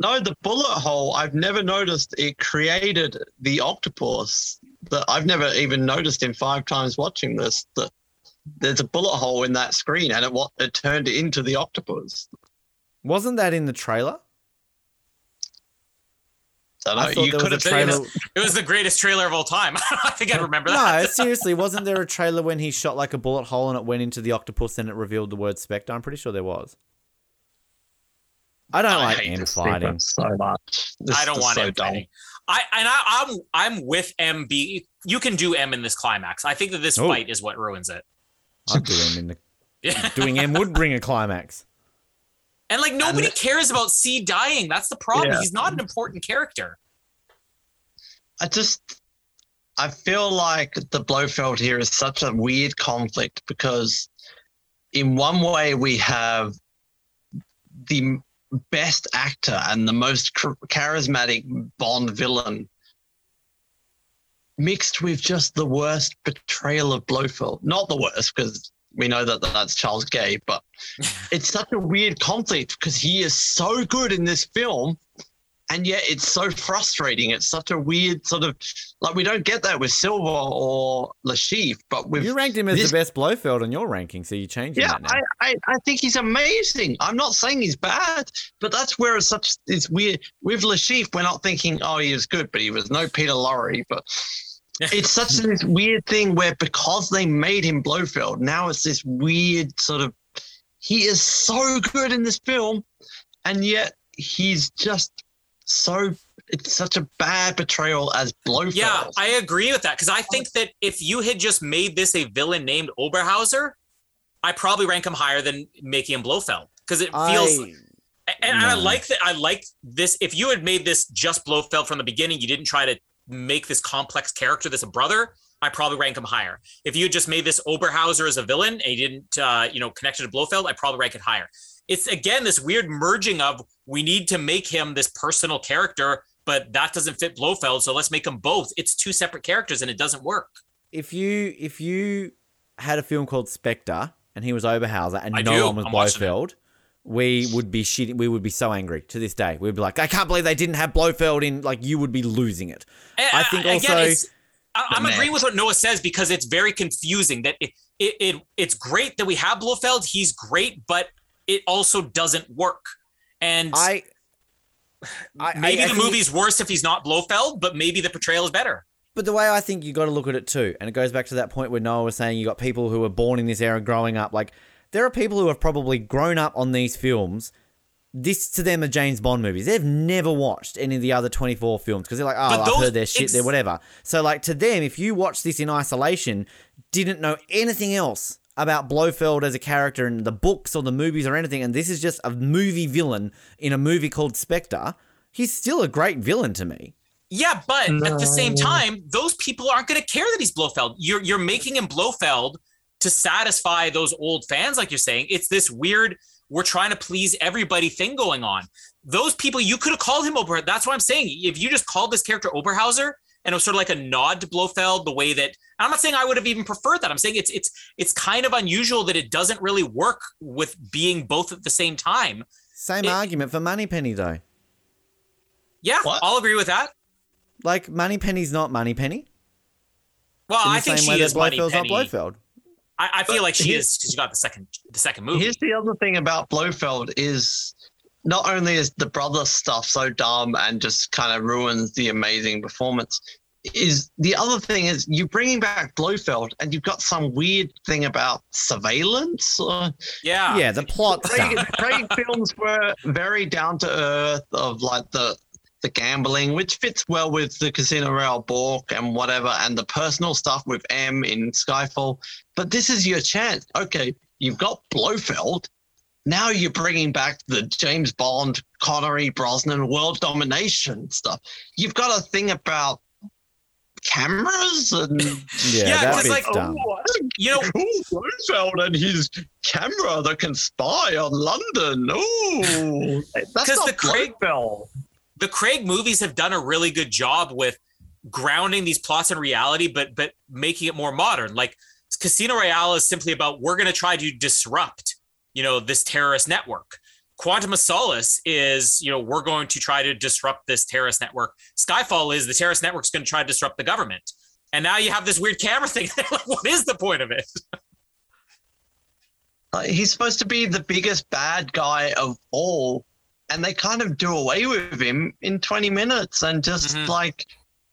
Speaker 1: No, the bullet hole. I've never noticed it created the octopus. That I've never even noticed in five times watching this. That there's a bullet hole in that screen, and it what it turned into the octopus.
Speaker 2: Wasn't that in the trailer?
Speaker 1: So no,
Speaker 2: I thought
Speaker 1: you
Speaker 2: there
Speaker 1: could have
Speaker 2: a
Speaker 1: seen
Speaker 2: trailer.
Speaker 1: it.
Speaker 3: It was the greatest trailer of all time. [LAUGHS] I think I remember that.
Speaker 2: No, seriously, wasn't there a [LAUGHS] trailer when he shot like a bullet hole and it went into the octopus and it revealed the word Spectre? I'm pretty sure there was. I don't
Speaker 1: I
Speaker 2: like
Speaker 1: hate
Speaker 2: M fighting.
Speaker 1: so much. This
Speaker 3: I don't want
Speaker 1: so
Speaker 3: him
Speaker 1: dumb.
Speaker 3: fighting. I and I, I'm I'm with MB. You can do M in this climax. I think that this
Speaker 2: Oh.
Speaker 3: fight is what ruins it.
Speaker 2: I'd do him in the [LAUGHS] doing M would bring a climax.
Speaker 3: And like nobody cares about C dying. That's the problem.
Speaker 1: Yeah.
Speaker 3: He's not an important character.
Speaker 1: I just I feel like the Blofeld here is such a weird conflict because in one way we have the best actor and the most charismatic Bond villain mixed with just the worst betrayal of Blofeld. Not the worst because we know that that's Charles Gray, but [LAUGHS] it's such a weird conflict because he is so good in this film and yet it's so frustrating. It's such a weird sort of like we don't get that with Silva or Le Chiffre, but with
Speaker 2: You ranked him as
Speaker 1: this-
Speaker 2: the best Blofeld in your ranking, so you're changing
Speaker 1: yeah,
Speaker 2: that now.
Speaker 1: I, I, I think he's amazing. I'm not saying he's bad, but that's where it's such it's weird. With Le Chiffre, we're not thinking, oh, he was good, but he was no Peter Lorre. But it's such this weird thing where because they made him Blofeld, now it's this weird sort of he is so good in this film, and yet he's just so it's such a bad betrayal as Blofeld.
Speaker 3: Yeah, I agree with that because I think that if you had just made this a villain named Oberhauser, I probably rank him higher than making him Blofeld because it feels.
Speaker 2: I-
Speaker 3: and I
Speaker 2: No.
Speaker 3: like that. I like this. If you had made this just Blofeld from the beginning, you didn't try to make this complex character, this a brother. I probably rank him higher. If you had just made this Oberhauser as a villain and you didn't, uh, you know, connect it to Blofeld, I probably rank it higher. it's again this weird merging of we need to make him this personal character, but that doesn't fit Blofeld, so let's make them both. It's two separate characters and it doesn't work.
Speaker 2: If you if you had a film called Spectre and he was Oberhauser and
Speaker 3: I
Speaker 2: no
Speaker 3: do.
Speaker 2: one was
Speaker 3: I'm.
Speaker 2: Blofeld, we would be shitting. We would be so angry to this day. We'd be like, I can't believe they didn't have Blofeld in. Like you would be losing it.
Speaker 3: And
Speaker 2: I think also-
Speaker 3: it's, I, I'm
Speaker 1: The
Speaker 3: agreeing with what Noah says because it's very confusing. That it, it, it it's great that we have Blofeld. He's great, but it also doesn't work. And
Speaker 2: I. I
Speaker 3: maybe
Speaker 2: I- I
Speaker 3: the
Speaker 2: think-
Speaker 3: movie's worse if he's not Blofeld, but maybe the portrayal is better.
Speaker 2: But the way I think you got to look at it too, and it goes back to that point where Noah was saying you got people who were born in this era growing up. Like, there are people who have probably grown up on these films. This to them are James Bond movies. They've never watched any of the other 24 films because they're like, oh,
Speaker 3: But
Speaker 2: I've heard their shit,
Speaker 3: ex-
Speaker 2: they're whatever. So, like, to them, if you watch this in isolation, didn't know anything else about Blofeld as a character in the books or the movies or anything, and this is just a movie villain in a movie called Spectre, he's still a great villain to me.
Speaker 3: Yeah, but at the same time, those people aren't going to care that he's Blofeld. You're you're making him Blofeld to satisfy those old fans, like you're saying. It's this weird we're trying to please everybody thing going on. Those people you could have called him Ober. That's what I'm saying. If you just called this character Oberhauser and it was sort of like a nod to Blofeld, the way that I'm not saying I would have even preferred that. I'm saying it's it's it's kind of unusual that it doesn't really work with being both at the same time.
Speaker 2: Same
Speaker 3: It-
Speaker 2: argument for Moneypenny though.
Speaker 3: Yeah,
Speaker 1: What?
Speaker 3: I'll agree with that.
Speaker 2: Like Moneypenny's not Moneypenny.
Speaker 3: Well,
Speaker 2: in the
Speaker 3: I think
Speaker 2: same
Speaker 3: she
Speaker 2: way
Speaker 3: is
Speaker 2: that Blofeld's not
Speaker 3: Moneypenny.
Speaker 2: Blofeld.
Speaker 3: I, I feel
Speaker 1: But
Speaker 3: like she is because you got the second the second movie.
Speaker 1: Here's the other thing about Blofeld is not only is the brother stuff so dumb and just kind of ruins the amazing performance, is the other thing is you're bringing back Blofeld and you've got some weird thing about surveillance. Or,
Speaker 3: yeah.
Speaker 2: Yeah, the plot
Speaker 1: Craig. [LAUGHS] Craig films were very down to earth of like the the gambling, which fits well with the Casino Royale Bork and whatever, and the personal stuff with M in Skyfall. But this is your chance. Okay, you've got Blofeld. Now you're bringing back the James Bond, Connery, Brosnan, world domination stuff. You've got a thing about cameras and [LAUGHS]
Speaker 2: Yeah,
Speaker 3: Yeah,
Speaker 2: that
Speaker 3: 'cause, like,
Speaker 2: dumb.
Speaker 1: oh,
Speaker 3: You know,
Speaker 1: Ooh, Blofeld and his camera that can spy on London. Oh, that's
Speaker 3: 'Cause
Speaker 1: not
Speaker 3: the Craig-
Speaker 1: Blofeld.
Speaker 3: the Craig movies have done a really good job with grounding these plots in reality, but but making it more modern. Like Casino Royale is simply about we're going to try to disrupt, you know, this terrorist network. Quantum of Solace is, you know, we're going to try to disrupt this terrorist network. Skyfall is the terrorist network's going to try to disrupt the government. And now you have this weird camera thing. [LAUGHS] like, what is the point of it?
Speaker 1: Uh, he's supposed to be the biggest bad guy of all, and they kind of do away with him in 20 minutes and just
Speaker 3: Mhm.
Speaker 1: like,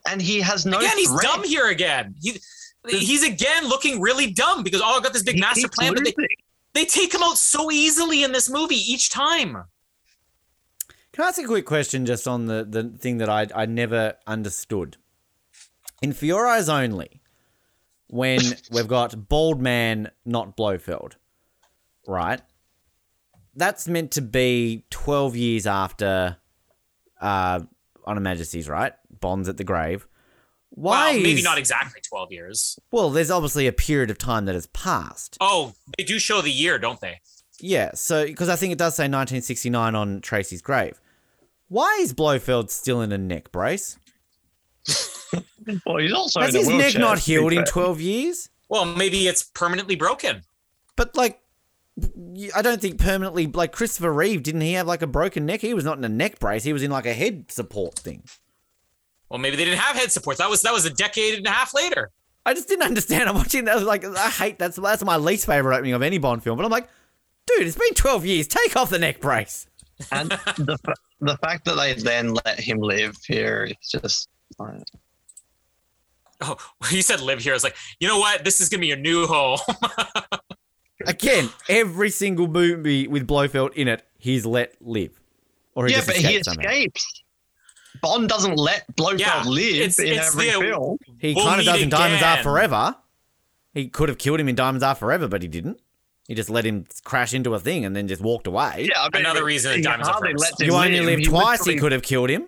Speaker 1: and he has no
Speaker 3: again, he's
Speaker 1: threat.
Speaker 3: dumb here again. He, he's again looking really dumb because oh, I got this big master plan, but they, they take him out so easily in this movie each time.
Speaker 2: Can I ask a quick question just on the, the thing that I, I never understood? In For Your Eyes Only, when [LAUGHS] we've got Bald Man, not Blofeld, right? That's meant to be 12 years after uh, On Her Majesty's, right? Bond's at the grave. Why?
Speaker 3: Well, maybe
Speaker 2: is-
Speaker 3: not exactly 12 years.
Speaker 2: Well, there's obviously a period of time that has passed.
Speaker 3: Oh, they do show the year, don't they?
Speaker 2: Yeah, so because I think it does say 1969 on Tracy's grave. Why is Blofeld still in a neck brace?
Speaker 1: Well, he's also
Speaker 2: Has
Speaker 1: in
Speaker 2: his neck not healed in 12 years?
Speaker 3: Well, maybe it's permanently broken.
Speaker 2: But like, I don't think permanently. Like Christopher Reeve, didn't he have like a broken neck? He was not in a neck brace. He was in like a head support thing.
Speaker 3: Well, maybe they didn't have head supports. That was that was a decade and a half later.
Speaker 2: I just didn't understand. I'm watching that. I was like, I hate that's that's my least favorite opening of any Bond film. But I'm like, dude, it's been 12 years. Take off the neck brace.
Speaker 1: And the, the fact that they then let him live here is just.
Speaker 3: Oh, [LAUGHS] you said live here. I was like, you know what? This is gonna be your new home. [LAUGHS]
Speaker 2: Again, every single movie with Blofeld in it, he's let live, or he
Speaker 1: yeah, but he
Speaker 2: escaped somehow.
Speaker 1: escapes. Bond doesn't let Blofeld
Speaker 3: Yeah,
Speaker 1: live
Speaker 3: it's-
Speaker 1: in
Speaker 3: it's
Speaker 1: every
Speaker 3: the-
Speaker 1: film.
Speaker 2: He
Speaker 3: We'll
Speaker 2: kind of does in Diamonds Are. Forever. He could have killed him in Diamonds Are Forever, but he didn't. He just let him crash into a thing and then just walked away.
Speaker 1: Yeah, I mean,
Speaker 3: Another reason
Speaker 1: he
Speaker 3: Diamonds Are Forever
Speaker 1: lets
Speaker 3: sucks.
Speaker 2: You only
Speaker 1: live.
Speaker 2: live
Speaker 1: He
Speaker 2: twice. He could have killed him.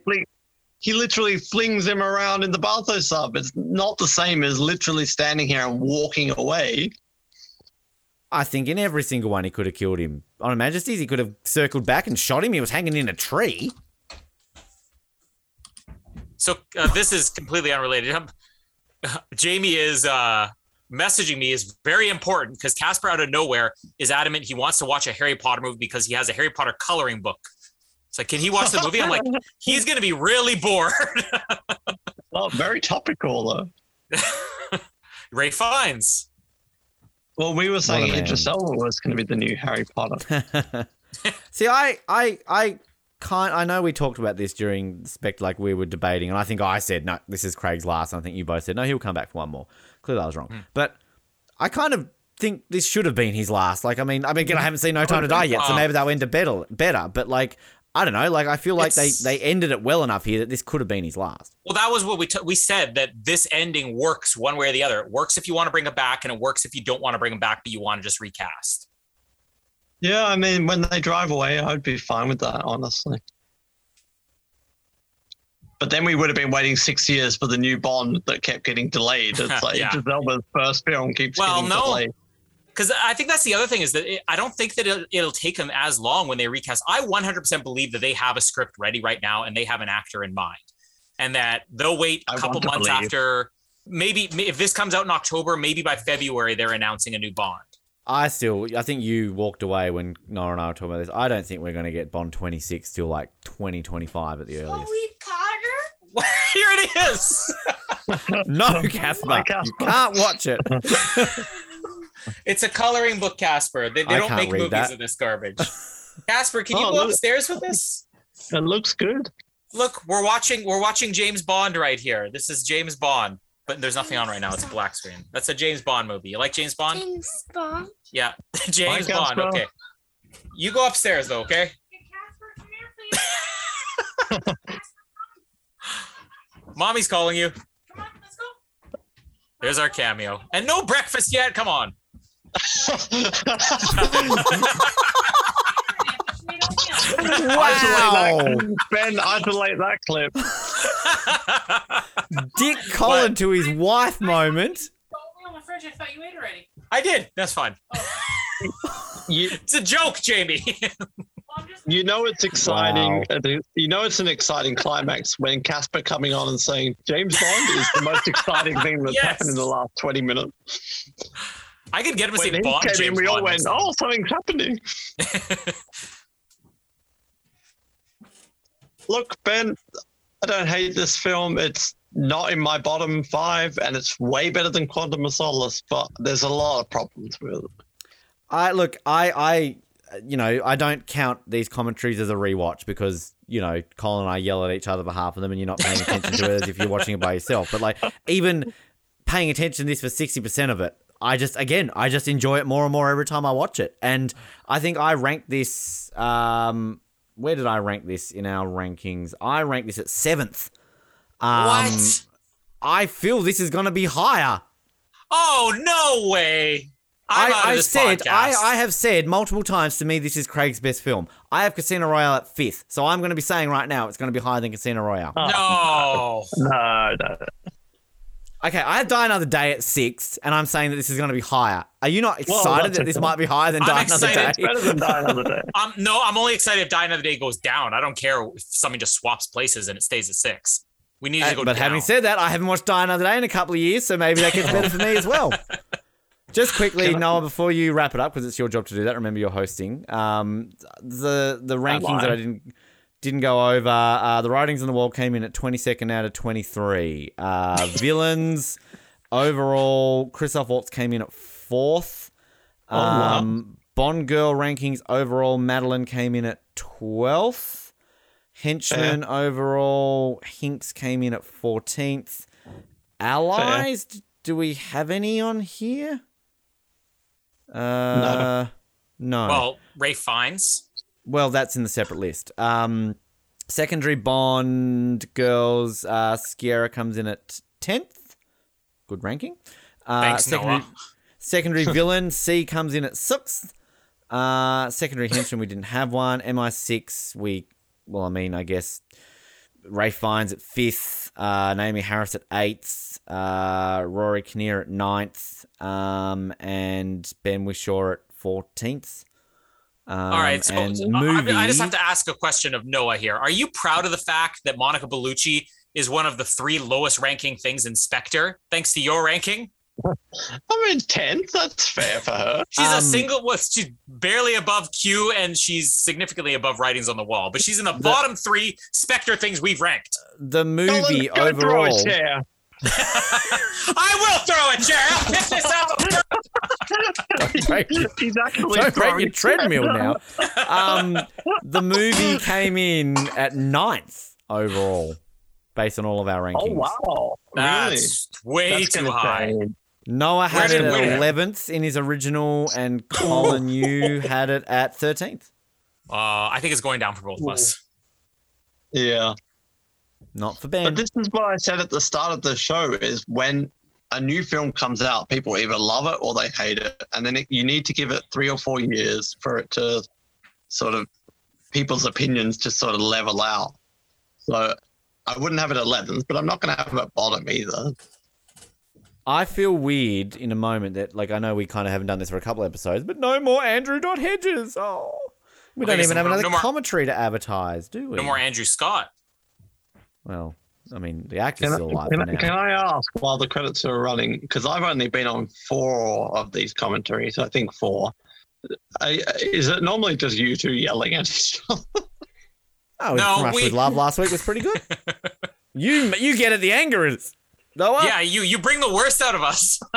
Speaker 1: he literally flings him around in the bathtub. It's not the same as literally standing here and walking away.
Speaker 2: I think in every single one he could have killed him on Her Majesty's. He could have circled back and shot him. He was hanging in a tree.
Speaker 3: So uh, this is completely unrelated. Um, [LAUGHS] Jamie is uh, messaging me is very important because Casper out of nowhere is adamant he wants to watch a Harry Potter movie because he has a Harry Potter coloring book. It's like, can he watch the movie? I'm like, [LAUGHS] he's gonna be really bored. [LAUGHS]
Speaker 1: Well, very topical though.
Speaker 3: Ralph Fiennes.
Speaker 1: Well, we were saying
Speaker 2: What.
Speaker 1: Idris Elba was going to be the new Harry Potter.
Speaker 2: See, I, I, I can't. I know we talked about this during Spect, like we were debating, and I think I said no, this is Craig's last. And I think you both said no, he'll come back for one more. Clearly, I was wrong, hmm. but I kind of think this should have been his last. Like, I mean, I mean, again, I haven't seen No Time to Die yet, so maybe they'll end it better, better. But like, I don't know. Like, I feel like
Speaker 3: It's-
Speaker 2: they they ended it well enough here that this could have been his last.
Speaker 3: Well, that was what we t- we said that this ending works one way or the other. It works if you want to bring him back, and it works if you don't want to bring him back, but you want to just recast.
Speaker 1: Yeah, I mean, when they drive away, I'd be fine with that, honestly. But then we would have been waiting six years for the new Bond that kept getting delayed. It's [LAUGHS] like
Speaker 3: Yeah.
Speaker 1: Elba's first film keeps
Speaker 3: Well,
Speaker 1: getting
Speaker 3: no.
Speaker 1: delayed.
Speaker 3: Because I think that's the other thing is that it, I don't think that it'll, it'll take them as long when they recast. I 100% believe that they have a script ready right now and they have an actor in mind, and that they'll wait a
Speaker 1: I
Speaker 3: couple months
Speaker 1: believe.
Speaker 3: after. Maybe if this comes out in October, maybe by February they're announcing a new Bond.
Speaker 2: I still, I think you walked away when Nora and I were talking about this. I don't think we're going to get Bond 26 till like 2025 at the earliest. [LAUGHS]
Speaker 3: Here it is. [LAUGHS]
Speaker 2: No, [LAUGHS] Casper,
Speaker 1: Like
Speaker 2: you can't watch it.
Speaker 3: It's a coloring book, Casper. They, they don't make movies
Speaker 2: that.
Speaker 3: of this garbage. Casper, can oh, you
Speaker 1: Oh,
Speaker 3: go
Speaker 1: look.
Speaker 3: upstairs with this?
Speaker 1: It looks good.
Speaker 3: Look, we're watching we're watching James Bond right here. This is James Bond, but there's nothing on right now. It's a black screen. That's a James Bond movie. You like James Bond?
Speaker 5: James Bond.
Speaker 3: Yeah, [LAUGHS] James
Speaker 1: Like
Speaker 3: Bond.
Speaker 1: Casper.
Speaker 3: Okay, you go upstairs though. Okay. [LAUGHS] Mommy's calling you. Come on, let's go. There's our cameo, and no breakfast yet. Come on. [LAUGHS]
Speaker 2: Wow.
Speaker 1: Ben, isolate that clip. [LAUGHS]
Speaker 2: Dick Colin to his wife moment.
Speaker 5: on my fridge. I thought you ate already.
Speaker 3: I did. That's fine. [LAUGHS]
Speaker 1: You,
Speaker 3: It's a joke, Jamie. [LAUGHS]
Speaker 1: you know it's exciting.
Speaker 2: Wow.
Speaker 1: You know it's an exciting climax when Casper coming on and saying James Bond is the most exciting thing that's
Speaker 3: Yes.
Speaker 1: happened in the last 20 minutes.
Speaker 3: I could get him to
Speaker 1: When
Speaker 3: say
Speaker 1: he
Speaker 3: Bond.
Speaker 1: came in,
Speaker 3: James
Speaker 1: we all
Speaker 3: Bond
Speaker 1: went,
Speaker 3: next time.
Speaker 1: oh, something's happening. Look, Ben, I don't hate this film. It's not in my bottom five, and it's way better than Quantum of Solace, but there's a lot of problems with it.
Speaker 2: I look, I, I, you know, I don't count these commentaries as a rewatch because you know Colin and I yell at each other for half of them, and you're not paying attention to it as if you're watching it by yourself. But like, even paying attention to this for sixty percent of it, I just again, I just enjoy it more and more every time I watch it. And I think I rank this. Um, where did I rank this in our rankings? I rank this at seventh. Um,
Speaker 3: what?
Speaker 2: I feel this is going to be higher.
Speaker 3: Oh no way! I'm out of
Speaker 2: I, I
Speaker 3: this
Speaker 2: said
Speaker 3: podcast.
Speaker 2: I, I have said multiple times to me this is Craig's best film. I have Casino Royale at fifth, so I'm going to be saying right now it's going to be higher than Casino Royale.
Speaker 3: no. [LAUGHS]
Speaker 1: No, no.
Speaker 2: Okay, I have Die Another Day at six, and I'm saying that this is going to be higher. Are you not excited
Speaker 1: that's
Speaker 2: that this might be higher than
Speaker 3: I'm
Speaker 2: Die Another
Speaker 3: excited.
Speaker 2: Day?
Speaker 1: It's better than Die Another Day. [LAUGHS]
Speaker 3: Um, no, I'm only excited if Die Another Day goes down. I don't care if something just swaps places and it stays at six. We need
Speaker 2: Uh,
Speaker 3: to go
Speaker 2: but
Speaker 3: down.
Speaker 2: having said that, I haven't watched Die Another Day in a couple of years, so maybe that gets better for me as well. [LAUGHS] Just quickly,
Speaker 1: I-
Speaker 2: Noah, before you wrap it up, because it's your job to do that. Remember, you're hosting. Um, the the rankings that I didn't didn't go over. Uh, the writings on the wall came in at 22nd out of 23. Uh, [LAUGHS] villains overall, Christoph Waltz came in at fourth.
Speaker 1: Oh, wow.
Speaker 2: Um, Bond girl rankings overall, Madeleine came in at 12th. Henchman overall, Hinx came in at 14th. Allies, d- do we have any on here? Uh, no.
Speaker 3: well, Ralph Fiennes.
Speaker 2: Well, that's in the separate list. Um, secondary Bond girls, uh, Sciarra comes in at 10th. Good ranking. Uh,
Speaker 3: Thanks,
Speaker 2: secondary,
Speaker 3: Noah.
Speaker 2: secondary [LAUGHS] villain, C comes in at 6th. Uh, secondary henchman, we didn't have one. MI6, we, well, I mean, I guess Ralph Fiennes at 5th. Uh, Naomie Harris at 8th. Uh, Rory Kinnear at 9th. Um, and Ben Whishaw at 14th. Um,
Speaker 3: All right, so
Speaker 2: and
Speaker 3: I-
Speaker 2: movie.
Speaker 3: I, I just have to ask a question of Noah here. Are you proud of the fact that Monica Bellucci is one of the three lowest ranking things in Spectre, thanks to your ranking? [LAUGHS]
Speaker 1: I'm in tenth. That's fair for her.
Speaker 3: She's
Speaker 2: Um,
Speaker 3: a single, well, she's barely above Q, and she's significantly above Writings on the Wall. But she's in the, bottom three Spectre things we've ranked.
Speaker 2: the movie
Speaker 1: Go throw a
Speaker 2: overall.
Speaker 1: Chair.
Speaker 3: I will throw a chair. I'll pick this up.
Speaker 2: break your-
Speaker 1: He's actually
Speaker 2: Don't break your treadmill now. Um, the movie [LAUGHS] came in at ninth overall, based on all of our rankings.
Speaker 1: Oh wow! Really?
Speaker 3: That's way
Speaker 1: That's
Speaker 3: too high.
Speaker 1: say-
Speaker 2: Noah had
Speaker 3: Where's
Speaker 2: it at eleventh in his original, and Colin, [LAUGHS] you had it at thirteenth.
Speaker 3: Uh, I think it's going down for both of us.
Speaker 1: Yeah,
Speaker 2: Not for
Speaker 1: but this is what I said at the start of the show: is when a new film comes out, people either love it or they hate it, and then it, you need to give it three or four years for it to sort of people's opinions to sort of level out. So I wouldn't have it at 11th, but I'm not going to have it at bottom either.
Speaker 2: I feel weird in a moment that, like, I know we kind of haven't done this for a couple episodes, but no more Andrew Dot Hedges. Oh, we don't even have another
Speaker 3: no more-
Speaker 2: commentary to advertise, do we?
Speaker 3: No more Andrew Scott.
Speaker 2: Well, I mean, the actor's
Speaker 1: Can,
Speaker 2: still alive
Speaker 1: I, can, I,
Speaker 2: now.
Speaker 1: can I ask while the credits are running? Because I've only been on four of these commentaries, I think four. I, is it normally just you two yelling at each other? [LAUGHS]
Speaker 2: Oh,
Speaker 3: No,
Speaker 2: Rush
Speaker 3: we-
Speaker 2: with Love last week was pretty good. [LAUGHS] you you get it. The anger is Noah.
Speaker 3: Yeah, you you bring the worst out of us. [LAUGHS]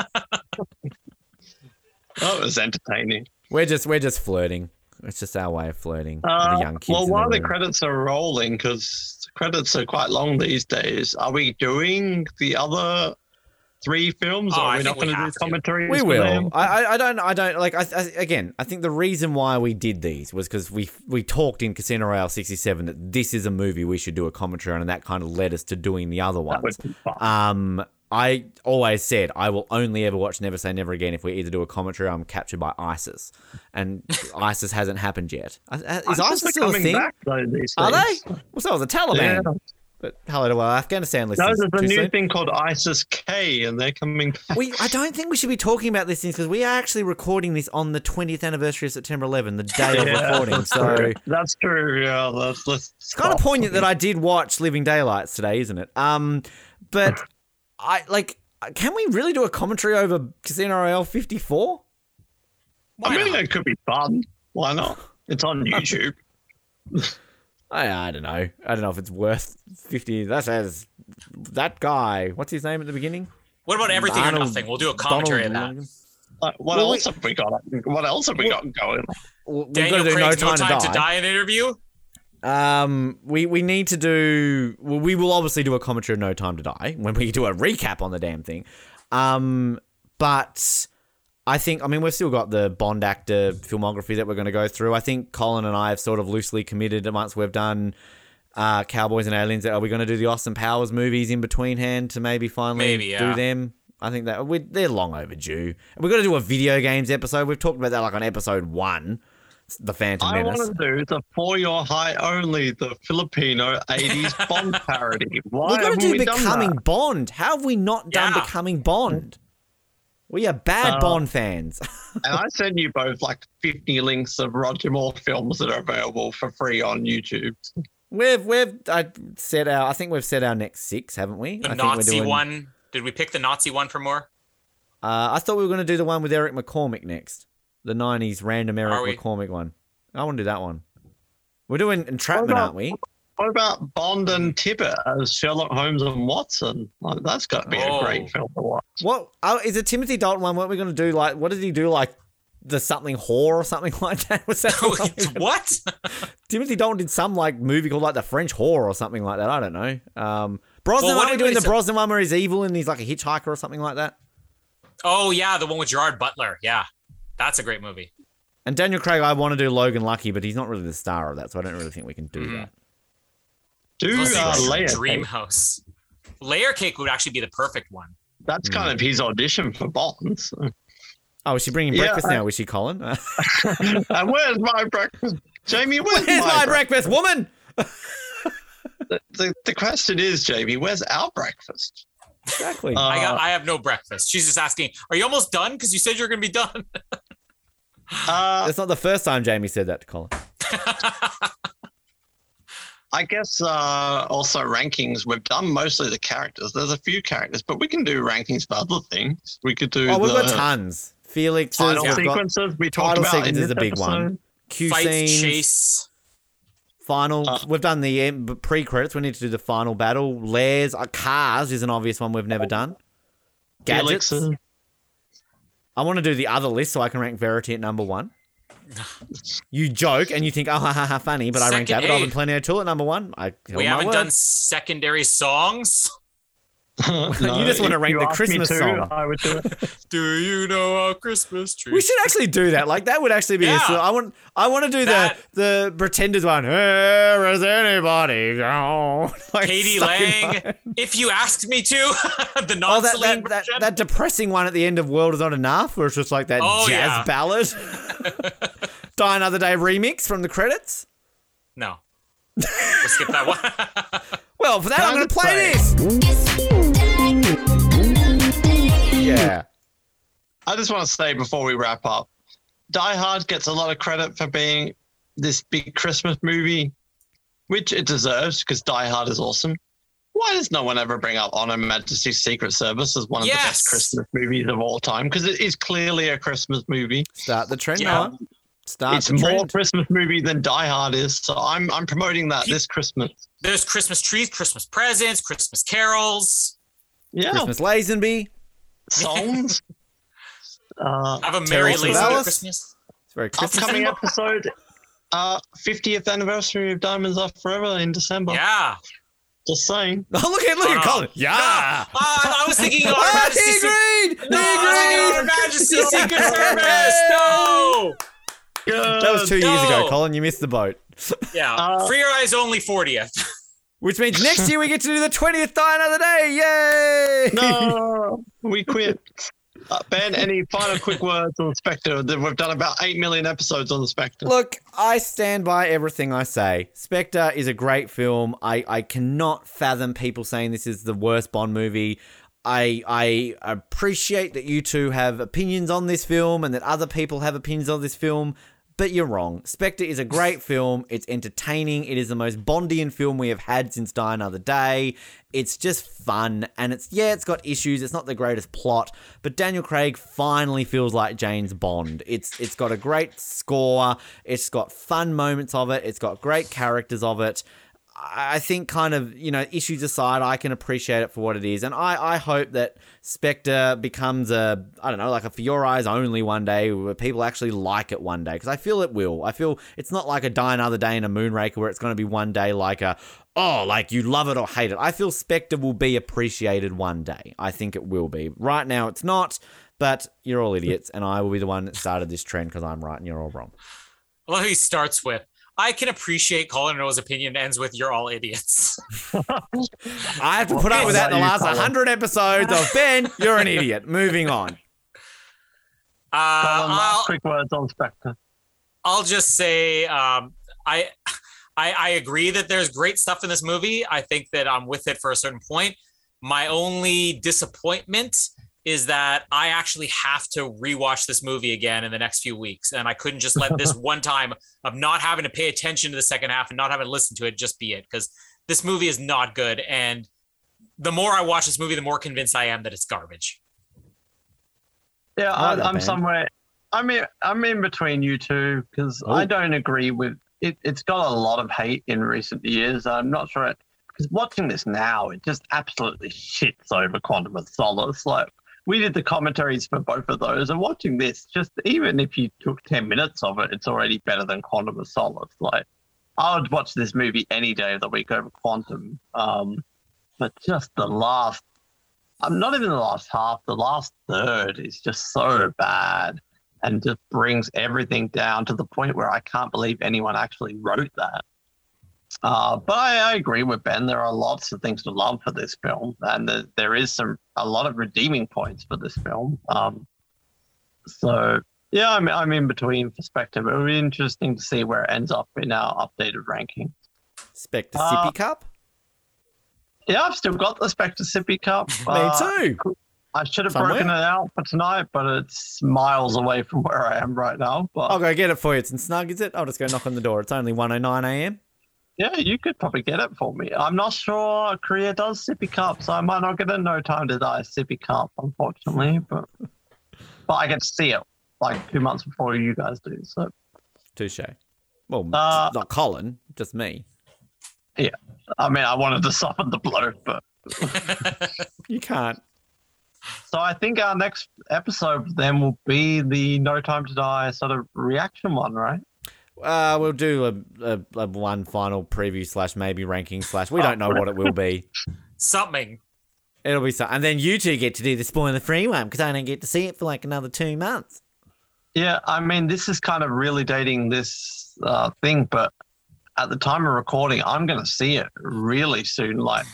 Speaker 1: That was entertaining.
Speaker 2: we're just we're just flirting. It's just our way of flirting with
Speaker 1: Uh,
Speaker 2: the young kids.
Speaker 1: well,
Speaker 2: in the
Speaker 1: while the credits are rolling, because credits are quite long these days, are we doing the other three films?
Speaker 3: Oh,
Speaker 1: or
Speaker 3: I
Speaker 1: are we not going to do
Speaker 3: have to.
Speaker 1: commentaries?
Speaker 2: we will. I, I I don't I don't like. I, I again. I think the reason why we did these was because we we talked in Casino Royale '67 that this is a movie we should do a commentary on, and that kind of led us to doing the other
Speaker 1: That
Speaker 2: ones.
Speaker 1: would be fun.
Speaker 2: Um, I always said I will only ever watch Never Say Never Again if we either do a commentary or I'm captured by ISIS, and [LAUGHS] ISIS hasn't happened yet. Uh, uh, Is
Speaker 1: ISIS
Speaker 2: ISIS still a
Speaker 1: coming
Speaker 2: thing?
Speaker 1: back, though,
Speaker 2: Are
Speaker 1: days.
Speaker 2: they? Well, so was the Taliban.
Speaker 1: Yeah.
Speaker 2: But hello to our Afghanistan
Speaker 1: No,
Speaker 2: listeners.
Speaker 1: there's a new
Speaker 2: soon?
Speaker 1: thing called ISIS K, and they're coming back.
Speaker 2: We, I don't think we should be talking about these things because we are actually recording this on the 20th anniversary of September 11, the day of [LAUGHS]
Speaker 1: Yeah,
Speaker 2: recording.
Speaker 1: that's
Speaker 2: So
Speaker 1: true. [LAUGHS] that's true. Yeah, let's
Speaker 2: it's kind of poignant that I did watch Living Daylights today, isn't it? Um, but I like. Can we really do a commentary over Casino Royale 54?
Speaker 1: I mean, it could be fun. Why not? It's on YouTube. [LAUGHS] [LAUGHS]
Speaker 2: I, I don't know. I don't know if it's worth 50. That says that guy. What's his name at the beginning?
Speaker 3: What about everything
Speaker 2: Arnold-
Speaker 3: or nothing? We'll do a commentary
Speaker 2: Donald
Speaker 3: of that.
Speaker 2: Logan?
Speaker 1: Like, what
Speaker 2: Well,
Speaker 1: else have we got? What else have we got going?
Speaker 2: We've
Speaker 3: Daniel
Speaker 2: got to do
Speaker 3: Craig's
Speaker 2: No Time, to, Die.
Speaker 3: an interview.
Speaker 2: Um, we we need to do. Well, we will obviously do a commentary of No Time to Die when we do a recap on the damn thing. Um, but I think I mean we've still got the Bond actor filmography that we're going to go through. I think Colin and I have sort of loosely committed once we've done. Uh, Cowboys and Aliens. That are we going to do the Austin Powers movies in between hand to maybe finally
Speaker 3: Maybe, yeah.
Speaker 2: do them? I think that we they're long overdue. We've got to do a video games episode. We've talked about that like on episode one, the Phantom
Speaker 1: I
Speaker 2: Menace.
Speaker 1: want to do the For Your High Only, the Filipino 80s Bond [LAUGHS] parody. Why
Speaker 2: We've got to
Speaker 1: haven't
Speaker 2: do Becoming? Bond. How have we not done
Speaker 3: Yeah.
Speaker 2: Becoming Bond? We are bad
Speaker 1: Uh,
Speaker 2: Bond fans. [LAUGHS]
Speaker 1: And I send you both like 50 links of Roger Moore films that are available for free on YouTube.
Speaker 2: we've we've I set our. I think we've set our next six, haven't we?
Speaker 3: The
Speaker 2: I think we're
Speaker 3: Nazi
Speaker 2: doing-
Speaker 3: one. Did we pick the Nazi one for more?
Speaker 2: Uh, I thought we were going to do the one with Eric McCormick next, the '90s random Eric
Speaker 3: we?
Speaker 2: McCormick one. I want to do that one. We're doing entrapment,
Speaker 1: about-
Speaker 2: aren't we?
Speaker 1: What about Bond and Tippett as Sherlock Holmes and Watson? Like, that's got to be
Speaker 3: Oh.
Speaker 1: a great film to watch.
Speaker 2: What oh, is it? Timothy Dalton one? What we're going to do? Like, what did he do? Like the something whore or something [LAUGHS] like that? Was that the one we were gonna-
Speaker 3: what?
Speaker 2: Timothy Dalton did some like movie called like The French Whore or something like that. I don't know. Um, Brosnan,
Speaker 3: Well, what
Speaker 2: aren't we doing the
Speaker 3: say-
Speaker 2: Brosnan one where he's evil and he's like a hitchhiker or something like that?
Speaker 3: Oh yeah, the one with Gerard Butler. Yeah, that's a great movie.
Speaker 2: And Daniel Craig, I want to do Logan Lucky, but he's not really the star of that, so I don't really think we can do
Speaker 3: Mhm.
Speaker 2: that.
Speaker 1: Do uh,
Speaker 3: see,
Speaker 1: Leia.
Speaker 3: Dream House. Layer Cake would actually be the perfect one.
Speaker 1: That's
Speaker 2: Hmm.
Speaker 1: kind of his audition for Bond. so.
Speaker 2: Oh, is she bringing
Speaker 1: Yeah,
Speaker 2: breakfast
Speaker 1: I-
Speaker 2: now? Is she Colin? [LAUGHS] [LAUGHS]
Speaker 1: And where's my breakfast? Jamie, where's,
Speaker 2: Where's my
Speaker 1: breakfast?
Speaker 2: breakfast, woman? [LAUGHS]
Speaker 1: The, the, the question is, Jamie, where's our breakfast?
Speaker 2: Exactly.
Speaker 1: Uh,
Speaker 3: I got. I have no breakfast. She's just asking, "Are you almost done?" Because you said you're going to be done. [LAUGHS]
Speaker 1: Uh,
Speaker 2: That's not the first time Jamie said that to Colin. [LAUGHS]
Speaker 1: I guess uh, also rankings. We've done mostly the characters. There's a few characters, but we can do rankings for other things. We could do
Speaker 2: Oh, we've
Speaker 1: the
Speaker 2: got tons. Felix
Speaker 1: title
Speaker 2: we've got
Speaker 1: sequences. We talked
Speaker 2: title
Speaker 1: about in
Speaker 2: sequence is
Speaker 1: this
Speaker 2: a big one.
Speaker 1: episode.
Speaker 2: Q
Speaker 3: Fight,
Speaker 2: scenes,
Speaker 3: chase.
Speaker 2: Final.
Speaker 1: Uh,
Speaker 2: we've done the um, pre-credits. We need to do the final battle. Lairs, uh, cars is an obvious one we've never done. Gadgets. I want to do the other list so I can rank Verity at number one. You joke and you think, oh, ha, ha, ha, funny, but I rank
Speaker 3: Second,
Speaker 2: Davidoff
Speaker 3: hey.
Speaker 2: and Plenty O'Toole at number one. I
Speaker 3: We haven't
Speaker 2: word.
Speaker 3: done secondary songs. [LAUGHS]
Speaker 1: No,
Speaker 2: You just wanna rank the Christmas
Speaker 1: to,
Speaker 2: song.
Speaker 1: I would do it. [LAUGHS]
Speaker 3: Do you know a Christmas tree?
Speaker 2: We should actually do that. Like that would actually be.
Speaker 3: Yeah.
Speaker 2: A, I want. I want to do
Speaker 3: That-
Speaker 2: the the pretenders one. Where is anybody gone? [LAUGHS] Like, k.d.
Speaker 3: lang.
Speaker 2: my-
Speaker 3: If you asked me to, the
Speaker 2: Oh, that, that, that, that depressing one at the end of World is Not Enough, where it's just like that
Speaker 3: Oh,
Speaker 2: jazz
Speaker 3: yeah.
Speaker 2: ballad. Die Another Day remix from the credits.
Speaker 3: no. We'll skip that one.
Speaker 2: Well, for that,
Speaker 1: Can
Speaker 2: I'm going to
Speaker 1: just
Speaker 2: play this. Yeah.
Speaker 1: I just want to say before we wrap up, Die Hard gets a lot of credit for being this big Christmas movie, which it deserves because Die Hard is awesome. Why does no one ever bring up Honor Her Majesty's Secret Service as one of the best Christmas movies of all time? Because it is clearly a Christmas movie.
Speaker 2: Start the trend,
Speaker 3: Yeah.
Speaker 2: Noah. Start
Speaker 1: it's more
Speaker 2: trend.
Speaker 1: Christmas movie than Die Hard is. So I'm I'm promoting that
Speaker 3: He-
Speaker 1: this Christmas.
Speaker 3: There's Christmas trees, Christmas presents, Christmas carols.
Speaker 1: Yeah,
Speaker 2: Christmas Lazenby.
Speaker 1: Songs. [LAUGHS] uh,
Speaker 3: Have a merry
Speaker 2: Terrell.
Speaker 3: Christmas.
Speaker 2: It's very Christmas.
Speaker 1: upcoming episode, uh, 50th anniversary of Diamonds Are Forever in December.
Speaker 3: Yeah.
Speaker 1: Just saying. [LAUGHS]
Speaker 2: Oh, look at look at
Speaker 3: no.
Speaker 2: Colin. Yeah.
Speaker 3: Ah, I was thinking of Our [LAUGHS]
Speaker 2: Ah,
Speaker 3: Majesty's
Speaker 2: he
Speaker 3: Secret-
Speaker 2: agreed.
Speaker 3: No,
Speaker 2: he
Speaker 3: I was Our. Majesty's Secret Service. No.
Speaker 2: That was two years ago, Colin. You missed the boat.
Speaker 3: Yeah.
Speaker 1: Uh,
Speaker 3: For your eyes only 40th.
Speaker 2: Which means next year we get to do the 20th Die Another Day. Yay!
Speaker 1: No, [LAUGHS] we quit. Uh, ben, any final quick words on Spectre? We've done about 8 million episodes on the Spectre.
Speaker 2: Look, I stand by everything I say. Spectre is a great film. I, I cannot fathom people saying this is the worst Bond movie. I I appreciate that you two have opinions on this film and that other people have opinions on this film, but you're wrong. Spectre is a great [LAUGHS] film. It's entertaining. It is the most Bondian film we have had since Die Another Day. It's just fun and it's yeah, it's got issues. It's not the greatest plot, but Daniel Craig finally feels like James Bond. It's it's got a great score. It's got fun moments of it. It's got great characters of it. I think kind of, you know, issues aside, I can appreciate it for what it is. And I, I hope that Spectre becomes a, I don't know, like a for your eyes only one day where people actually like it one day. Because I feel it will. I feel it's not like a Die Another Day in a Moonraker where it's going to be one day like a, oh, like you love it or hate it. I feel Spectre will be appreciated one day. I think it will be. Right now it's not, but you're all idiots. And I will be the one that started this trend because I'm right and you're all wrong.
Speaker 3: How he starts with, I can appreciate Colin Noah's opinion, ends with, you're all idiots. [LAUGHS]
Speaker 2: I have to put up with that in the last
Speaker 1: Colin.
Speaker 2: 100 episodes of Ben, you're an idiot. Moving on.
Speaker 3: Uh,
Speaker 1: Colin,
Speaker 3: I'll,
Speaker 1: last quick words on Spectre.
Speaker 3: I'll just say um, I, I I agree that there's great stuff in this movie. I think that I'm with it for a certain point. My only disappointment is that I actually have to rewatch this movie again in the next few weeks, and I couldn't just let this [LAUGHS] one time of not having to pay attention to the second half and not having to listen to it just be it because this movie is not good. And the more I watch this movie, the more convinced I am that it's garbage.
Speaker 1: Yeah,
Speaker 2: I like
Speaker 1: I,
Speaker 2: that,
Speaker 1: I'm
Speaker 2: man.
Speaker 1: somewhere. I'm in, I'm in between you two because
Speaker 2: Oh.
Speaker 1: I don't agree with it. It's got a lot of hate in recent years. I'm not sure it because watching this now, it just absolutely shits over Quantum of Solace. Like we did the commentaries for both of those, and watching this, just even if you took ten minutes of it, it's already better than Quantum of Solace. Like I would watch this movie any day of the week over Quantum. Um, but just the last I'm not even the last half. The last third is just so bad and just brings everything down to the point where I can't believe anyone actually wrote that. Uh, but I, I agree with Ben. There are lots of things to love for this film, and there, there is some a lot of redeeming points for this film. Um, so yeah, I'm I'm in between perspective. It'll be interesting to see where it ends up in our updated ranking.
Speaker 2: Spectre
Speaker 1: Uh,
Speaker 2: Sippy Cup?
Speaker 1: Yeah, I've still got the Spectre Sippy Cup. [LAUGHS]
Speaker 2: Me
Speaker 1: Uh,
Speaker 2: too.
Speaker 1: I should have
Speaker 2: Somewhere?
Speaker 1: broken it out for tonight, but it's miles away from where I am right now. But
Speaker 2: I'll go get it for you. It's in Snug, is it? I'll just go knock on the door. It's only 1.09 a.m.
Speaker 1: yeah, you could probably get it for me. I'm not sure Korea does sippy cup, so I might not get a no time to die sippy cup, unfortunately. But [LAUGHS] but I get to see it like two months before you guys do. So
Speaker 2: Touche. Well,
Speaker 1: Uh,
Speaker 2: not Colin, just me.
Speaker 1: Yeah, I mean, I wanted to [LAUGHS] soften the blow, but
Speaker 2: You can't.
Speaker 1: so I think our next episode then will be the No Time to Die sort of reaction one, right?
Speaker 2: Uh, we'll do a, a, a one final preview slash maybe ranking slash. We don't know what it will be.
Speaker 3: Something.
Speaker 2: It'll be something. and then you two get to do the spoiler free one because I don't get to see it for like another two months.
Speaker 1: Yeah, I mean, this is kind of really dating this uh, thing, but at the time of recording, I'm going to see it really soon. Like,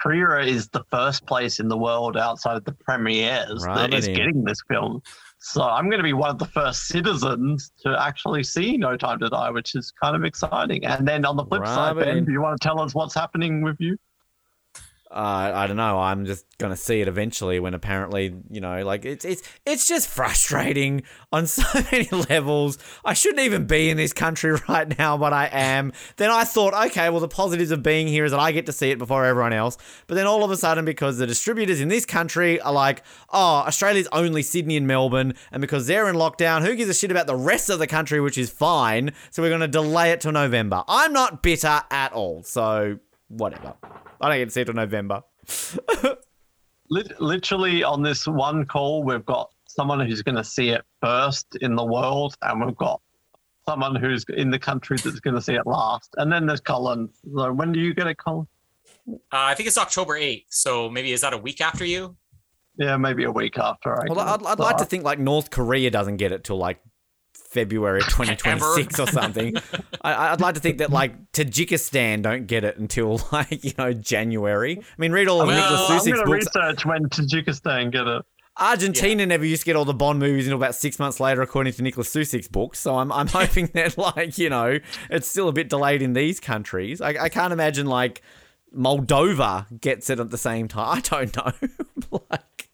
Speaker 1: Korea is the first place in the world outside of the premieres
Speaker 2: Rub
Speaker 1: that
Speaker 2: it
Speaker 1: is
Speaker 2: in.
Speaker 1: getting this film. So I'm going to be one of the first citizens to actually see No Time to Die, which is kind of exciting. And then on the flip side, Ben, do you want to tell us what's happening with you?
Speaker 2: Uh, I don't know. I'm just gonna see it eventually. When apparently, you know, like it's it's it's just frustrating on [LAUGHS] so many levels. I shouldn't even be in this country [LAUGHS] right now, but I am. Then I thought, okay, well, the positives of being here is that I get to see it before everyone else. But then all of a sudden, because the distributors in this country are like, oh, Australia's only Sydney and Melbourne, and because they're in lockdown, who gives a shit about the rest of the country, which is fine. So we're gonna delay it till November. I'm not bitter at all. So whatever. I don't get to see it till November. [LAUGHS]
Speaker 1: Literally on this one call, we've got someone who's going to see it first in the world, and we've got someone who's in the country that's going to see it last. And then there's Colin. So when do you get it, Colin?
Speaker 3: Uh, I think it's October 8th. So maybe is that a week after you?
Speaker 1: Yeah, maybe a week after. I
Speaker 2: Well, I'd, I'd like to think like North Korea doesn't get it till like February 2026 or something. [LAUGHS] I, I'd like to think that like Tajikistan don't get it until [LAUGHS] like you know January. I mean, read all of
Speaker 3: Well,
Speaker 2: Nicholas
Speaker 1: I'm going to
Speaker 2: books.
Speaker 1: research when Tajikistan get it.
Speaker 2: Argentina never used to get all the Bond movies until about six months later, according to Nicholas Suszczyk's books. So I'm I'm [LAUGHS] hoping that like you know it's still a bit delayed in these countries. I, I can't imagine like Moldova gets it at the same time. I don't know. like.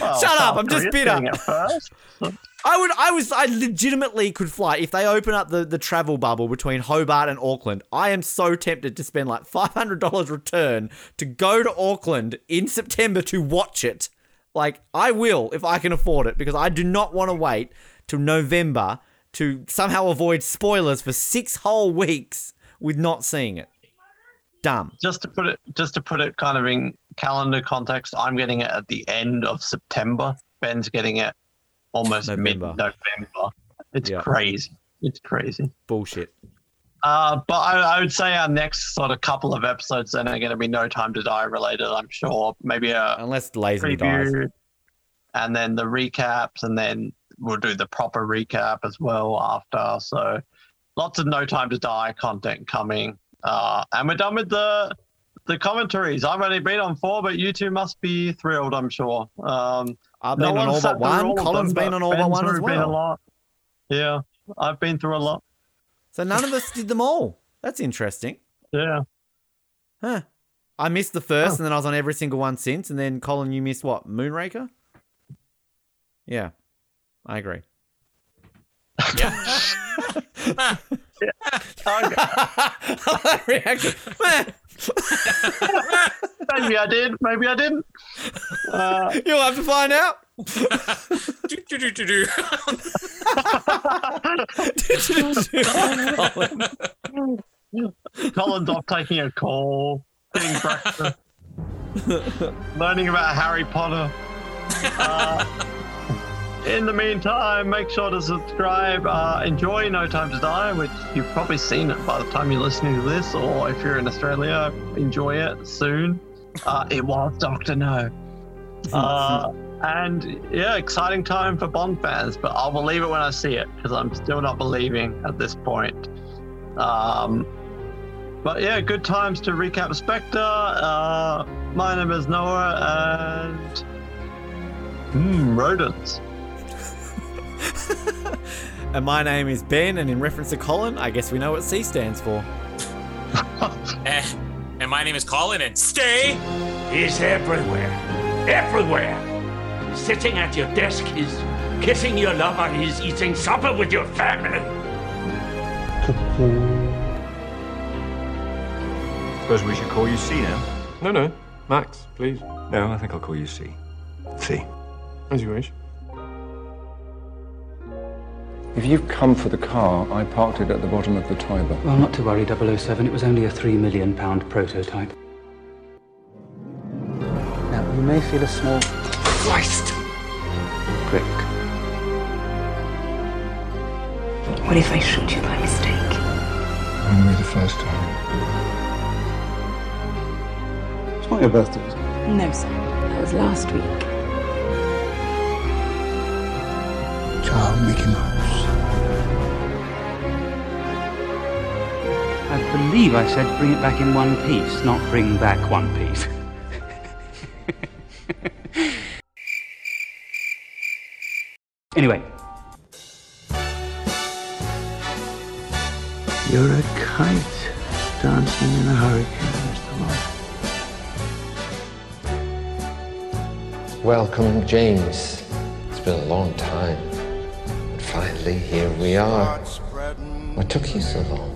Speaker 1: Well,
Speaker 2: Shut up, I'm just bitter.
Speaker 1: getting it first. [LAUGHS]
Speaker 2: I would, I was, I legitimately could fly if they open up the, the travel bubble between Hobart and Auckland. I am so tempted to spend like five hundred dollars return to go to Auckland in September to watch it. Like I will if I can afford it because I do not want to wait till November to somehow avoid spoilers for six whole weeks with not seeing it. Dumb.
Speaker 1: just to put it just to put it kind of in calendar context, I'm getting it at the end of September. Ben's getting it almost mid
Speaker 2: November.
Speaker 1: It's
Speaker 2: Yeah.
Speaker 1: crazy. It's crazy.
Speaker 2: Bullshit.
Speaker 1: Uh, but I, I would say our next sort of couple of episodes then are going to be No Time to Die related. I'm sure. Maybe a
Speaker 2: Unless Lazenby dies.
Speaker 1: and then the recaps, and then we'll do the proper recap as well after. So lots of No Time to Die content coming. Uh, and we're done with the the commentaries. I've only been on four, but you two must be thrilled. I'm sure. Um,
Speaker 2: I've
Speaker 1: no
Speaker 2: been on all but one.
Speaker 1: all of
Speaker 2: Colin's
Speaker 1: them,
Speaker 2: been on all but one as
Speaker 1: already been a
Speaker 2: well.
Speaker 1: lot. Yeah, I've been through a lot.
Speaker 2: So none of us did them all. That's interesting.
Speaker 1: Yeah.
Speaker 2: Huh. I missed the first,
Speaker 1: Oh.
Speaker 2: and then I was on every single one since. And then Colin, you missed what? Moonraker. Yeah, I agree.
Speaker 3: Yeah. [LAUGHS] [LAUGHS] [LAUGHS]
Speaker 2: Reaction.
Speaker 1: Maybe I did. Maybe I didn't. Uh, [LAUGHS]
Speaker 2: You'll have to find out.
Speaker 3: Do, do, do, do, do.
Speaker 1: Colin's off taking a call, getting breakfast, learning about Harry Potter. Uh, in the meantime, make sure to subscribe. Uh, enjoy No Time to Die, which you've probably seen it by the time you're listening to this, or if you're in Australia, enjoy it soon. Uh, it was Doctor No. [LAUGHS] Uh, and yeah, exciting time for Bond fans, but I'll believe it when I see it because I'm still not believing at this point. Um, but yeah, good times to recap Spectre. Uh, my name is Noah, and hmm, rodents. [LAUGHS]
Speaker 2: and my name is Ben, and in reference to Colin, I guess we know what C stands for. [LAUGHS]
Speaker 3: Eh, and my name is Colin, and stay.
Speaker 6: He's everywhere. Everywhere. sitting at your desk is kissing your lover is eating supper with your family.
Speaker 7: Suppose we should call you C now.
Speaker 8: No, no. Max, please.
Speaker 7: No, I think I'll call you C. C.
Speaker 8: As you wish.
Speaker 4: If you've come for the car, I parked it at the bottom of the Tiber.
Speaker 9: Well, not to worry, 007. It was only a three million pound prototype. Now, you may feel a small
Speaker 6: Christ!
Speaker 9: prick.
Speaker 10: What if I shoot you by mistake?
Speaker 4: Only the first time.
Speaker 9: It's not your birthday, is it?
Speaker 10: No, sir. That was last week.
Speaker 4: Child Mickey Mouse.
Speaker 9: I believe I said bring it back in one piece, not bring back one piece. [LAUGHS] anyway,
Speaker 11: You're a kite dancing in a hurricane, Mr. Bond.
Speaker 12: Welcome, James. It's been a long time. But finally, here we are. What took you so long?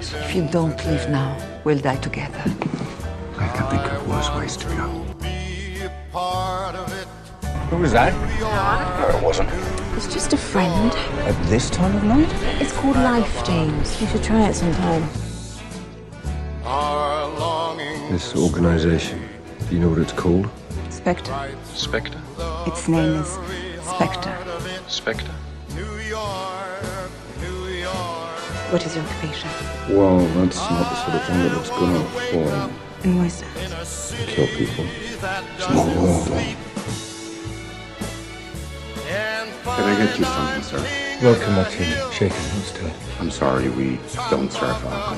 Speaker 10: If you don't leave now, we'll die together.
Speaker 11: I can think of worse ways to go.
Speaker 7: Who was that? No, it wasn't.
Speaker 10: It's just a friend.
Speaker 7: At this time of night?
Speaker 10: It's called Life, James. You should try it sometime.
Speaker 4: This organization, do you know what it's called?
Speaker 10: Spectre.
Speaker 4: Spectre.
Speaker 10: Its name is Spectre.
Speaker 4: Spectre.
Speaker 10: What is your occupation?
Speaker 4: Well, that's not the sort of thing that looks good on form.
Speaker 10: And why is that?
Speaker 4: Kill people. Small world.
Speaker 11: Can I get you something, sir?
Speaker 4: Welcome, Martini. Shaken hands to it.
Speaker 11: I'm sorry, we don't serve alcohol.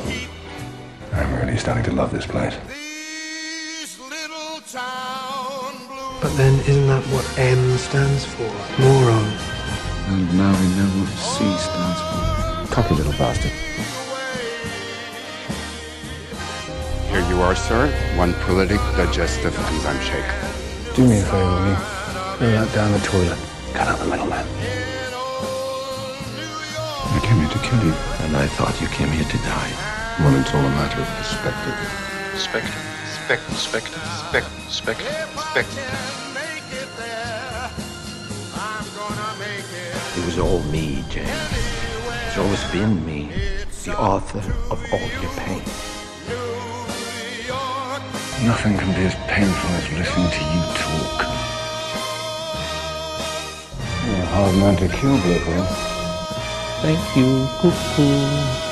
Speaker 4: I'm really starting to love this place.
Speaker 8: But then, isn't that what M stands for? Moron.
Speaker 11: And now we know what C stands for.
Speaker 4: Cocky little bastard.
Speaker 11: Here you are, sir. One prolific digestive enzyme shake.
Speaker 4: Do me a favor, will you? Throw that down the toilet. Cut out the middleman.
Speaker 11: I came here to kill you.
Speaker 4: And I thought you came here to die.
Speaker 11: Well, it's all a matter of perspective.
Speaker 4: Spectre. Spectre. Spectre. Spectre. Spectre. Spectre.
Speaker 11: It was all me, James. It's always been me, the author of all your pain.
Speaker 4: Nothing can be as painful as listening to you talk. You're a hard man to kill, Blowhole.
Speaker 11: Thank you, cuckoo.